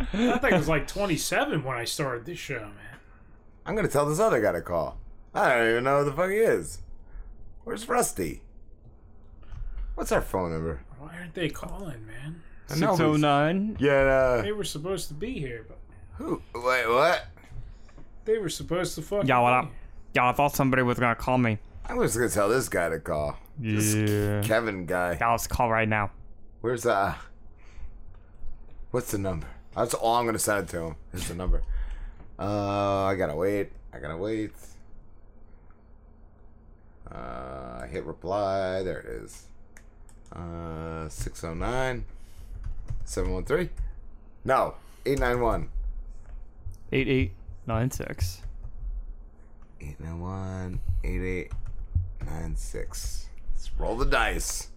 I think it was like 27 when I started this show, man. I'm gonna tell this other guy to call. I don't even know who the fuck he is. Where's Rusty? What's our phone number? Why aren't they calling, man? I know he's- Yeah. Uh, They were supposed to be here, but who? Wait, what? they were supposed to fucking. Yo, what be up? Yo, I thought somebody was gonna call me. I was gonna tell this guy to call. This Yeah. Kevin guy. Yeah, let's call right now. Where's uh? What's the number? That's all I'm gonna send it to him. Is the number. Uh, I gotta wait. I gotta wait. Uh, hit reply. There it is. Uh, 609 713. No, 891. 8896. 891 8896. Let's roll the dice.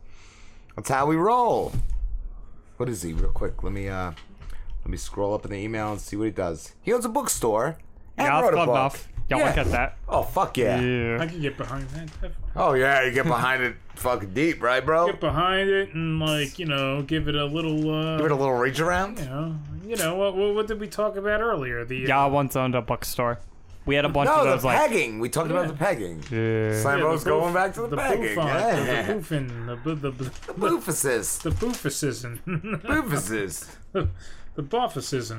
That's how we roll. What is he? Real quick, let me uh let me scroll up in the email and see what he does. He owns a bookstore. And Yeah, wrote that's a good book. enough. Yeah, Yeah. look at that. Oh fuck yeah. I can get behind that. definitely. Oh yeah, you get behind it fucking deep, right, bro? Get behind it and like you know, give it a little. Uh, Give it a little reach around. You know, you know what? What, what did we talk about earlier? The uh, Yeah, I once owned a bookstore. We had a bunch no, of the those like pegging. We talked about the pegging. Yeah. Slambo's the going boof- back to the, pegging. bouffant, Yeah. The, the boofing, the bu- the, the, the Boofuses. the boofuses, Boofuses. the, the buffuses.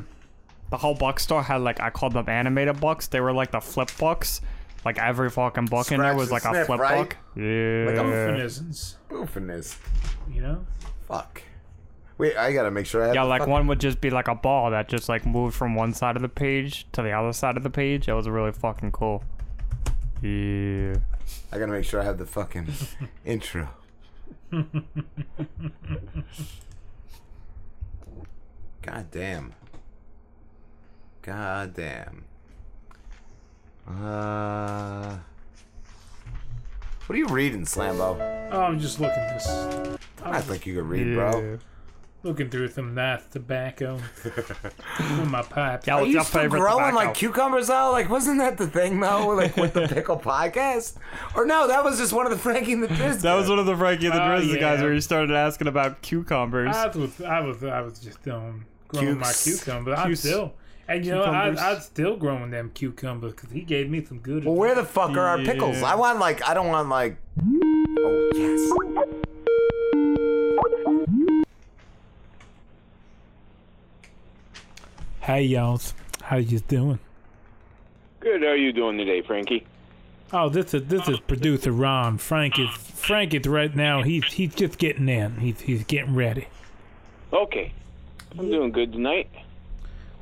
the whole box bookstore had like I called them animated books. They were like the flip books. Like every fucking book in there was and like a flip right? book. Yeah. Like a Boofinisms, Boofiness. you know. Fuck. Wait, I gotta make sure I have Yeah, the like fucking- one would just be like a ball that just like moved from one side of the page to the other side of the page. It was really fucking cool. Yeah. I gotta make sure I have the fucking intro. God damn. God damn. Uh. What are you reading, Slambo? Oh, I'm just looking this. I think you could read, bro. Looking through some nice tobacco with my pipe. Yeah, Are you your still favorite growing tobacco? like cucumbers though? Like, wasn't that the thing though? Like with the pickle podcast? Or no, that was just one of the Frankie and the Driz. That was one of the Frankie and the Oh, Drizzy guys yeah. where he started asking about cucumbers. I was, I was, I was just um, growing my cucumber. cucumbers. I'm Cukes. still, and you know, I, Cucumbers. I'm still growing them cucumbers because he gave me some good. Well, where the fuck are our pickles? Yeah. I want like I don't want like. Oh yes. Hey, y'all, how you doing? Good. How are you doing today, Frankie? Oh, this is this is producer Ron. Frank is Frank is right now. He's he's just getting in. He's he's getting ready. Okay. I'm doing good tonight.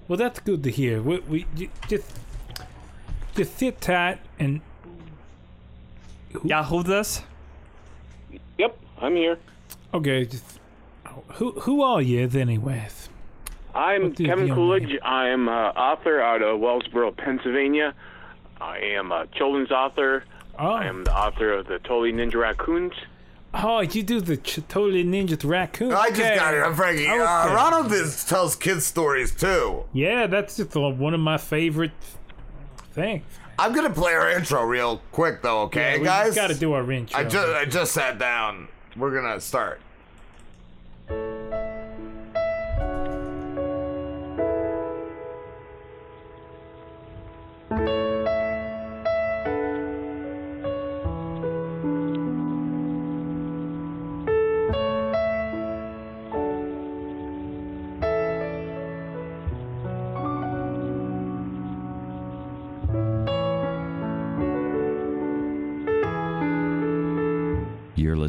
Well, that's good to hear. We, we just just sit tight and Yeah, who's this? Yep, I'm here. okay. Just who who are you anyways? I'm What is Kevin Coolidge. I'm uh, author out of Wellsboro, Pennsylvania. I am a children's author. Oh. I am the author of the Totally Ninja Raccoons. Oh, you do the ch- totally ninja raccoon. I just Okay. got it. I'm Frankie. Uh, Okay. Ronald is, tells kids stories too. Yeah, that's just uh, one of my favorite things. I'm gonna play our intro real quick though, okay, Yeah, we guys? gotta do our intro. I just I just sat down. We're gonna start.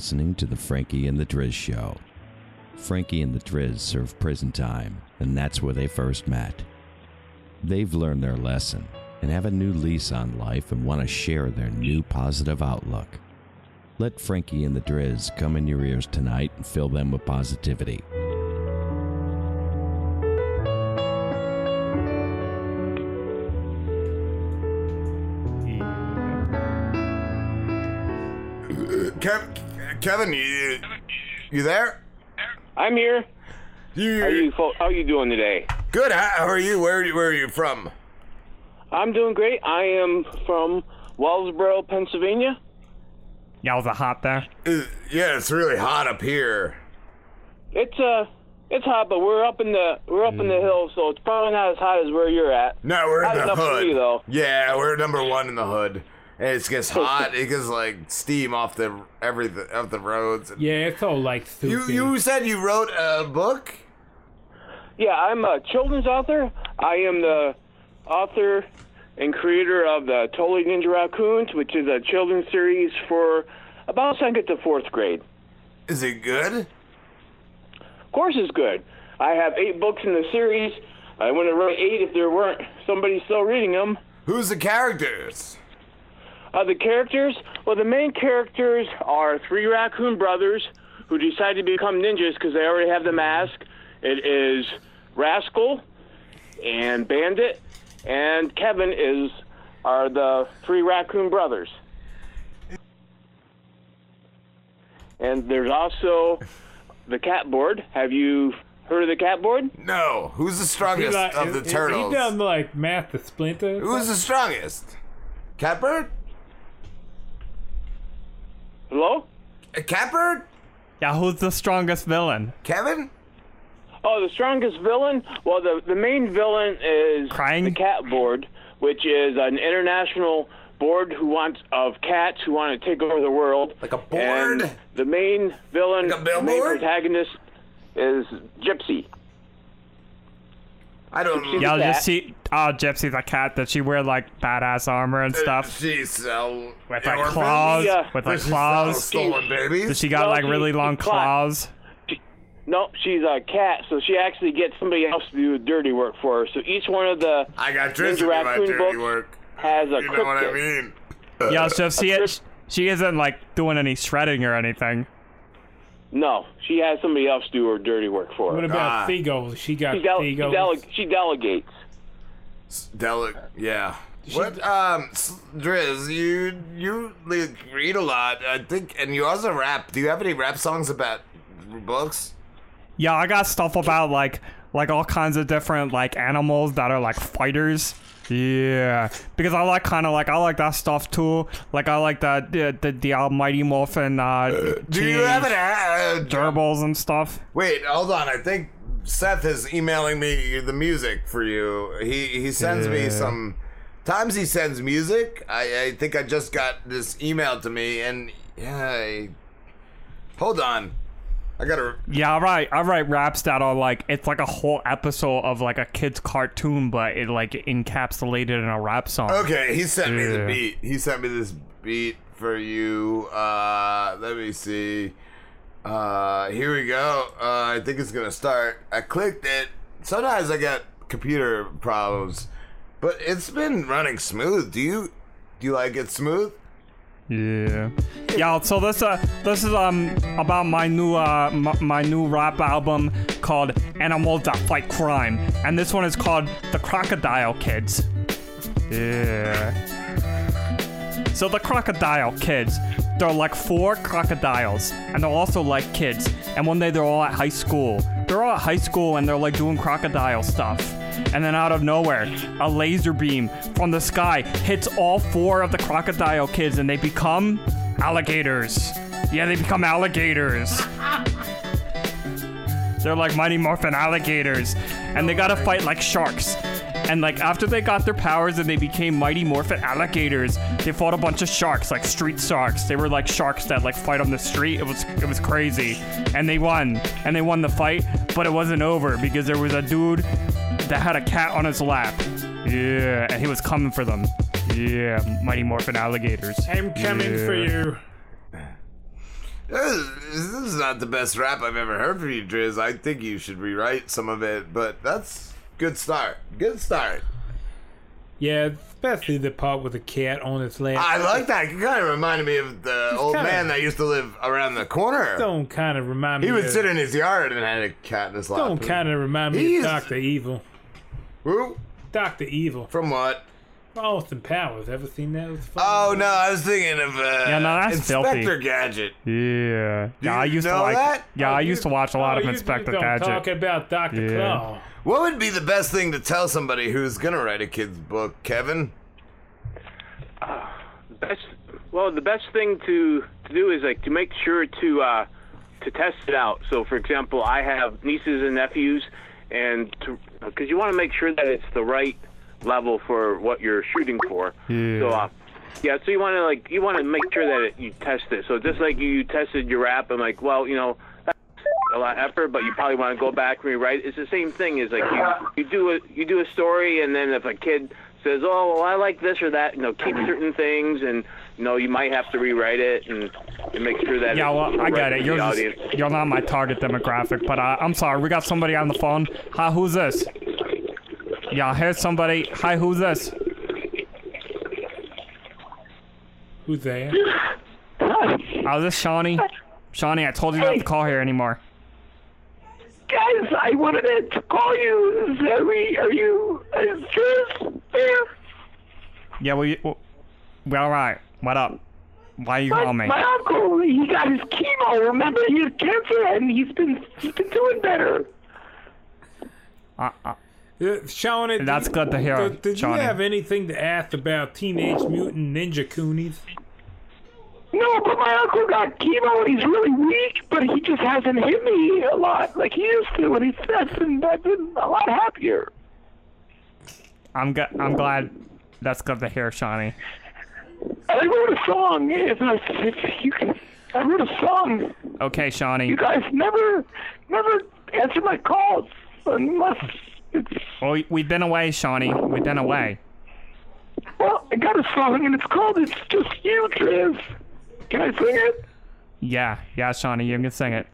Listening to the Frankie and the Driz Show. Frankie and the Driz serve prison time, and that's where they first met. They've learned their lesson and have a new lease on life and want to share their new positive outlook. Let Frankie and the Driz come in your ears tonight and fill them with positivity. Kevin, you you there? I'm here. You, how you fo- how you doing today? Good. How, how are you? Where are you, where are you from? I'm doing great. I am from Wellsboro, Pennsylvania. Y'all's a hot there. Uh, yeah, it's really hot up here. It's uh it's hot, but we're up in the we're up in the hills, so it's probably not as hot as where you're at. No, we're hot in the enough for hood. you, though. Yeah, we're number one in the hood. And it gets hot. it gets like steam off the everything off the roads. Yeah, it's all like You stupid. you said you wrote a book? Yeah, I'm a children's author. I am the author and creator of the Totally Ninja Raccoons, which is a children's series for about second to fourth grade. Is it good? Of course, it's good. I have eight books in the series. I wouldn't write eight if there weren't somebody still reading them. Who's the characters? Uh, the characters? Well, the main characters are three raccoon brothers who decide to become ninjas because they already have the mask. It is Rascal and Bandit and Kevin is are the three raccoon brothers. And there's also the cat board. Have you heard of the cat board? No. Who's the strongest He of the he- he done like math the Splinter. Who's the strongest? Catbird? Hello? A catbird? Yeah, who's the strongest villain? Kevin? Oh, the strongest villain? Well, the the main villain is the cat board, which is an international board who wants of cats who want to take over the world. Like a board. And the main villain, the main protagonist, is Gypsy. I don't Gypsy's Y'all just see oh Gypsy's a cat. Does she wear like badass armor and uh, stuff? She sell uh, with like claws. Yeah. With like Does she claws. stolen babies? Does she got No, like she- really long claw- claws? No, she's a cat, so she actually gets somebody else to do the dirty work for her. So each one of the I got Ninja to do my Raccoon dirty books work. has a You know what I cryptid. mean? Yeah, so she is, she isn't like doing any shredding or anything. No, she has somebody else do her dirty work for her. What about Figo? She got She, dele- she, Figo. dele- she delegates. Delic, yeah. What, um, S- Driz, you you like, read a lot, I think, and you also rap. Do you have any rap songs about books? Yeah, I got stuff about like like all kinds of different like animals that are like fighters. Yeah, because I like kind of like I like that stuff too. Like I like that the the, the Almighty Morphin. Uh, Do you have an uh, gerbils and stuff? Wait, hold on. I think Seth is emailing me the music for you. He he sends me some. Times he sends music. I I think I just got this email to me, and yeah. I, hold on, I gotta. Yeah, I write I write raps that are like it's like a whole episode of like a kid's cartoon, but it like encapsulated in a rap song. Okay, he sent me the Yeah. beat. He sent me this beat for you. Uh, let me see. Uh, here we go. Uh, I think it's gonna start. I clicked it. Sometimes I get computer problems, but it's been running smooth. Do you do you like it smooth? Yeah. Yeah, so this uh this is um about my new uh my new rap album called Animals That Fight Crime. And this one is called The Crocodile Kids. Yeah. So the crocodile kids, they're like four crocodiles, and they're also like kids. And one day they're all at high school, they're all at high school and they're like doing crocodile stuff. And then out of nowhere, a laser beam from the sky hits all four of the crocodile kids and they become alligators. Yeah, they become alligators. They're like Mighty Morphin alligators. And they gotta fight like sharks. And like after they got their powers and they became Mighty Morphin alligators, they fought a bunch of sharks, like street sharks. They were like sharks that like fight on the street. It was it was crazy. And they won. And they won the fight, but it wasn't over because there was a dude that had a cat on his lap. Yeah, and he was coming for them. Yeah, Mighty Morphin alligators. I'm coming for you. This is, not the best rap I've ever heard from you, Driz. I think you should rewrite some of it, but that's good start. Good start. Yeah, especially the part with the cat on its lap. I like that. It kind of reminded me of the old kinda- man that used to live around the corner. Don't kind of remind me. He would of, sit in his yard and had a cat in his lap. Don't kind of remind me He's- of Doctor Evil. Who? Doctor Evil. From what? Austin Powers. Ever seen that? It was fun. Oh no, I was thinking of uh, Yeah, no, that's Inspector filthy. Gadget. Yeah. Yeah, I you used to like that? Yeah, Oh, I you- used to watch a lot oh, of Inspector you don't Gadget. Talk about Doctor Yeah. Claw. What would be the best thing to tell somebody who's gonna write a kid's book, Kevin? best well the best thing to to do is like to make sure to uh to test it out so for example i have nieces and nephews and because you want to make sure that it's the right level for what you're shooting for. Yeah. so uh yeah so you want to like you want to make sure that it, you test it. So just like you tested your rap and like well you know that's a lot of effort but you probably want to go back and rewrite it's the same thing is like you, you do a you do a story and then if a kid says oh well i like this or that you know keep certain things and you know you might have to rewrite it and, and make sure that Yeah, it's well, I right get for it. the You're just, audience. you're not my target demographic, but uh, I'm sorry. We got somebody on the phone. Hi, who's this? Yeah, here's somebody. Hi, who's this? Who's there? Oh, this Shawnee. Shawnee, I told you not to call here anymore. Guys, I wanted to call you. Is, are, we, are you? Is Driz there? Yeah, we, we, we all right. What up? Why you My, calling me? my uncle, he got his chemo. Remember, he had cancer, and he's been he's been doing better. Uh, uh, Uh, Shawnee, That's did- good to hear, Did, did you have anything to ask about Teenage Mutant Ninja Coonies? No, but my uncle got chemo, and he's really weak. But he just hasn't hit me a lot like he used to, and he's that's been I've been a lot happier. I'm g- I'm glad. That's good to hear, Shawnee. I wrote a song. If, I- you can, I wrote a song. Okay, Shawnee. You guys never, never answer my calls unless it's. Well, we- we've been away, Shawnee. We've been away. Well, I got a song, and it's called "It's Just You, Triz." Can I sing it? Yeah, yeah, Shawnee, you can sing it.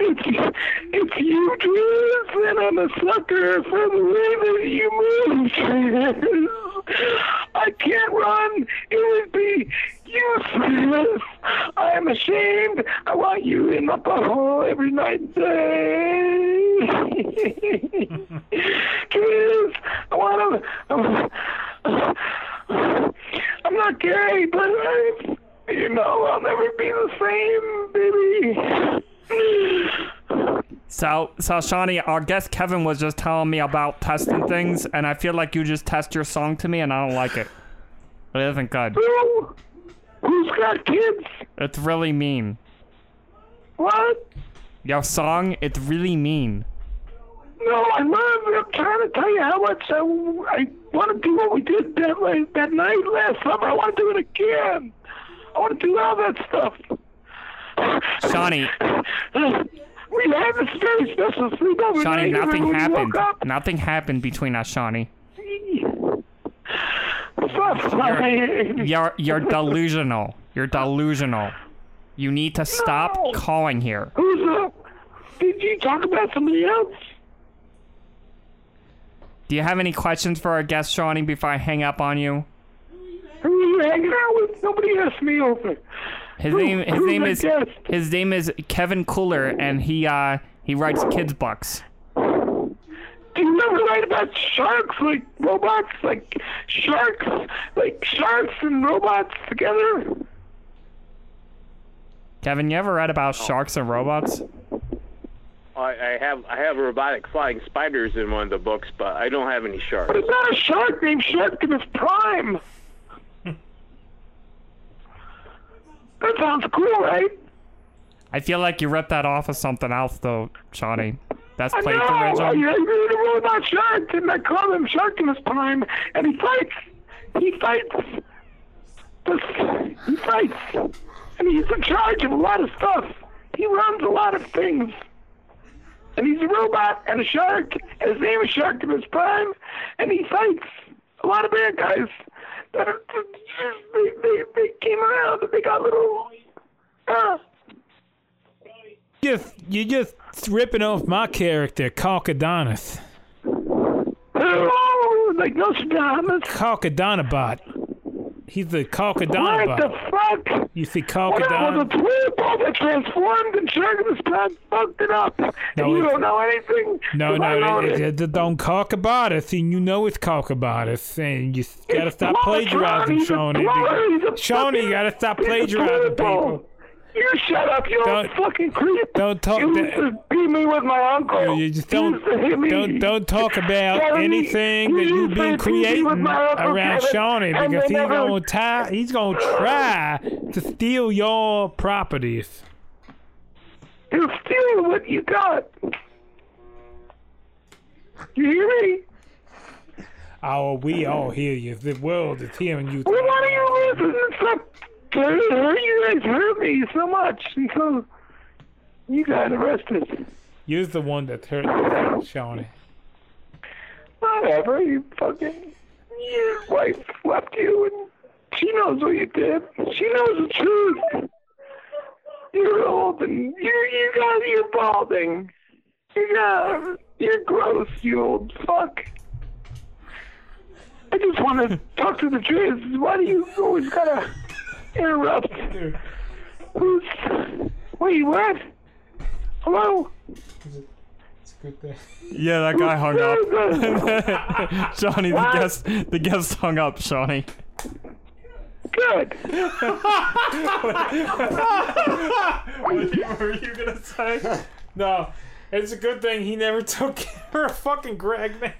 It's, it's you, Triz, and I'm a sucker for the way that you move. I can't run. It would be useless. I am ashamed. I want you in my butthole every night and day. Triz, I want to... I'm not gay, but I, you know, I'll never be the same, baby. So, so Shawnee, our guest Kevin was just telling me about testing things, and I feel like you just test your song to me, and I don't like it. It isn't good. Who? Who's got kids? It's really mean. What? Your song, it's really mean. No, I love. I'm trying to tell you how much I, I want to do what we did that that night last summer. I want to do it again. I want to do all that stuff. Shawnee, We had this very special sleepover Shawnee, night, nothing happened. Nothing happened between us, Shawnee. You're, You're you're delusional. You're delusional. You need to stop calling here. Who's up? Did you talk about somebody else? Do you have any questions for our guest, Shawnee, before I hang up on you? Who are you hanging out with? Nobody asked me over. His Who- name his name is guest? his name is Kevin Cooler, and he uh he writes kids books. Do you ever write about sharks like robots, like sharks, like sharks and robots together? Kevin, you ever read about sharks and robots? I, I have I have robotic flying spiders in one of the books, but I don't have any sharks. But it's not a shark named Sharkimus Prime. That sounds cool, right? I feel like you ripped that off of something else, though, Shawnee. That's I know. plagiarism. Yeah, you read a robot shark, and I call him Shark in his Prime, and he fights. He fights. This- He fights, and he's in charge of a lot of stuff. He runs a lot of things. And he's a robot and a shark, and his name is Shark in his Prime, and he fights a lot of bad guys. That are, they, they, they came around and they got little. Uh, Just you're just ripping off my character, Caucadonis. oh, like Nostradamus. Caucadonabot. He's the What the fuck? You see What was Caucadon? a twirl that transformed and Sharkimus Prime fucked it up. No, and you don't know anything. No, no, it, it. it, it don't Caucabotus, and you know it's Caucabotus, and you gotta stop plagiarizing, Shawnee. Plutron, he's a Shawnee, you gotta stop plagiarizing people. You shut up, you Don't- old fucking creep. Don't talk. You used to beat me with my uncle. You just don't used to hit me. don't don't talk about anything that you've been creating around Shawnee because he's never- gonna try he's gonna try to steal your properties. He'll steal what you got. You hear me? Oh, we all hear you. The world is hearing you. Well, why don't you listen and stop trying to you guys hurt me so much until you got arrested. You're the one that hurt me, Shawnee. Whatever, you fucking your wife left you and she knows what you did. She knows the truth. You're old and you're, you got you're balding. You got you're gross, you old fuck. I just want to talk to the truth. Why do you always gotta interrupt? Who's wait, what? Hello? Yeah, that guy hung up. Shawnee, the guest, the guest hung up. Johnny. Good. what were you gonna say? No, it's a good thing he never took care of fucking Greg, man.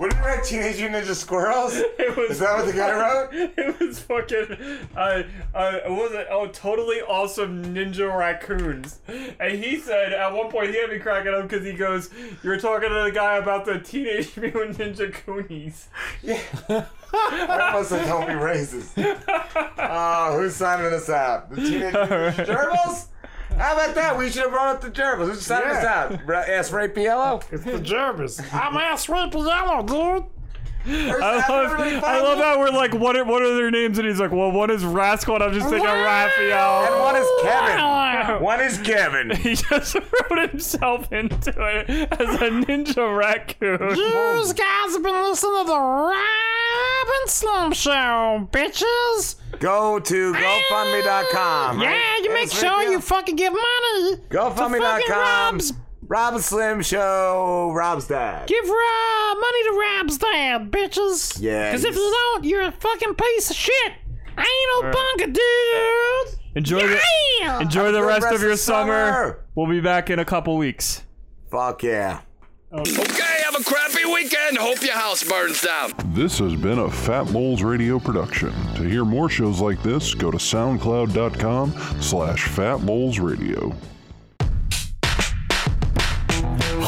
What did you write? Teenage Mutant Ninja Squirrels? It was, Is that what the guy wrote? It was fucking. Uh, uh, what was it? Oh, totally awesome ninja raccoons. And he said at one point he had me cracking up because he goes, "You're talking to the guy about the Teenage Mutant Ninja Goonies." I almost said don't be racist. Oh, who's signing this out? The Teenage Mutant Ninja Gerbils? How about that? We should have brought up the Gerbils. Who's signing this out? Ask Ray Piello? It's the Jervis. I'm ass raping yellow, dude. I love, I love how we're like, what are, what are their names? And he's like, well, one is Rascal, and I'm just thinking Raphael. And one is Kevin. One is Kevin. He just wrote himself into it as a ninja raccoon. You guys have been listening to the Rob and Slim Show, bitches. Go to GoFundMe.com. Yeah, right? you make Ask sure you fucking give money. to fucking GoFundMe.com. Rob's. Rob Slim Show. Rob's dad. Give Rob money to Rob's dad, bitches. Yeah, Because if you don't, you're a fucking piece of shit. I ain't no bunker, dude. Enjoy the Yeah. enjoy the Have a good rest rest of your of summer. summer. We'll be back in a couple weeks. Fuck yeah. Okay, have a crappy weekend. Hope your house burns down. This has been a Fat Moles Radio production. To hear more shows like this, go to soundcloud.com slash Fat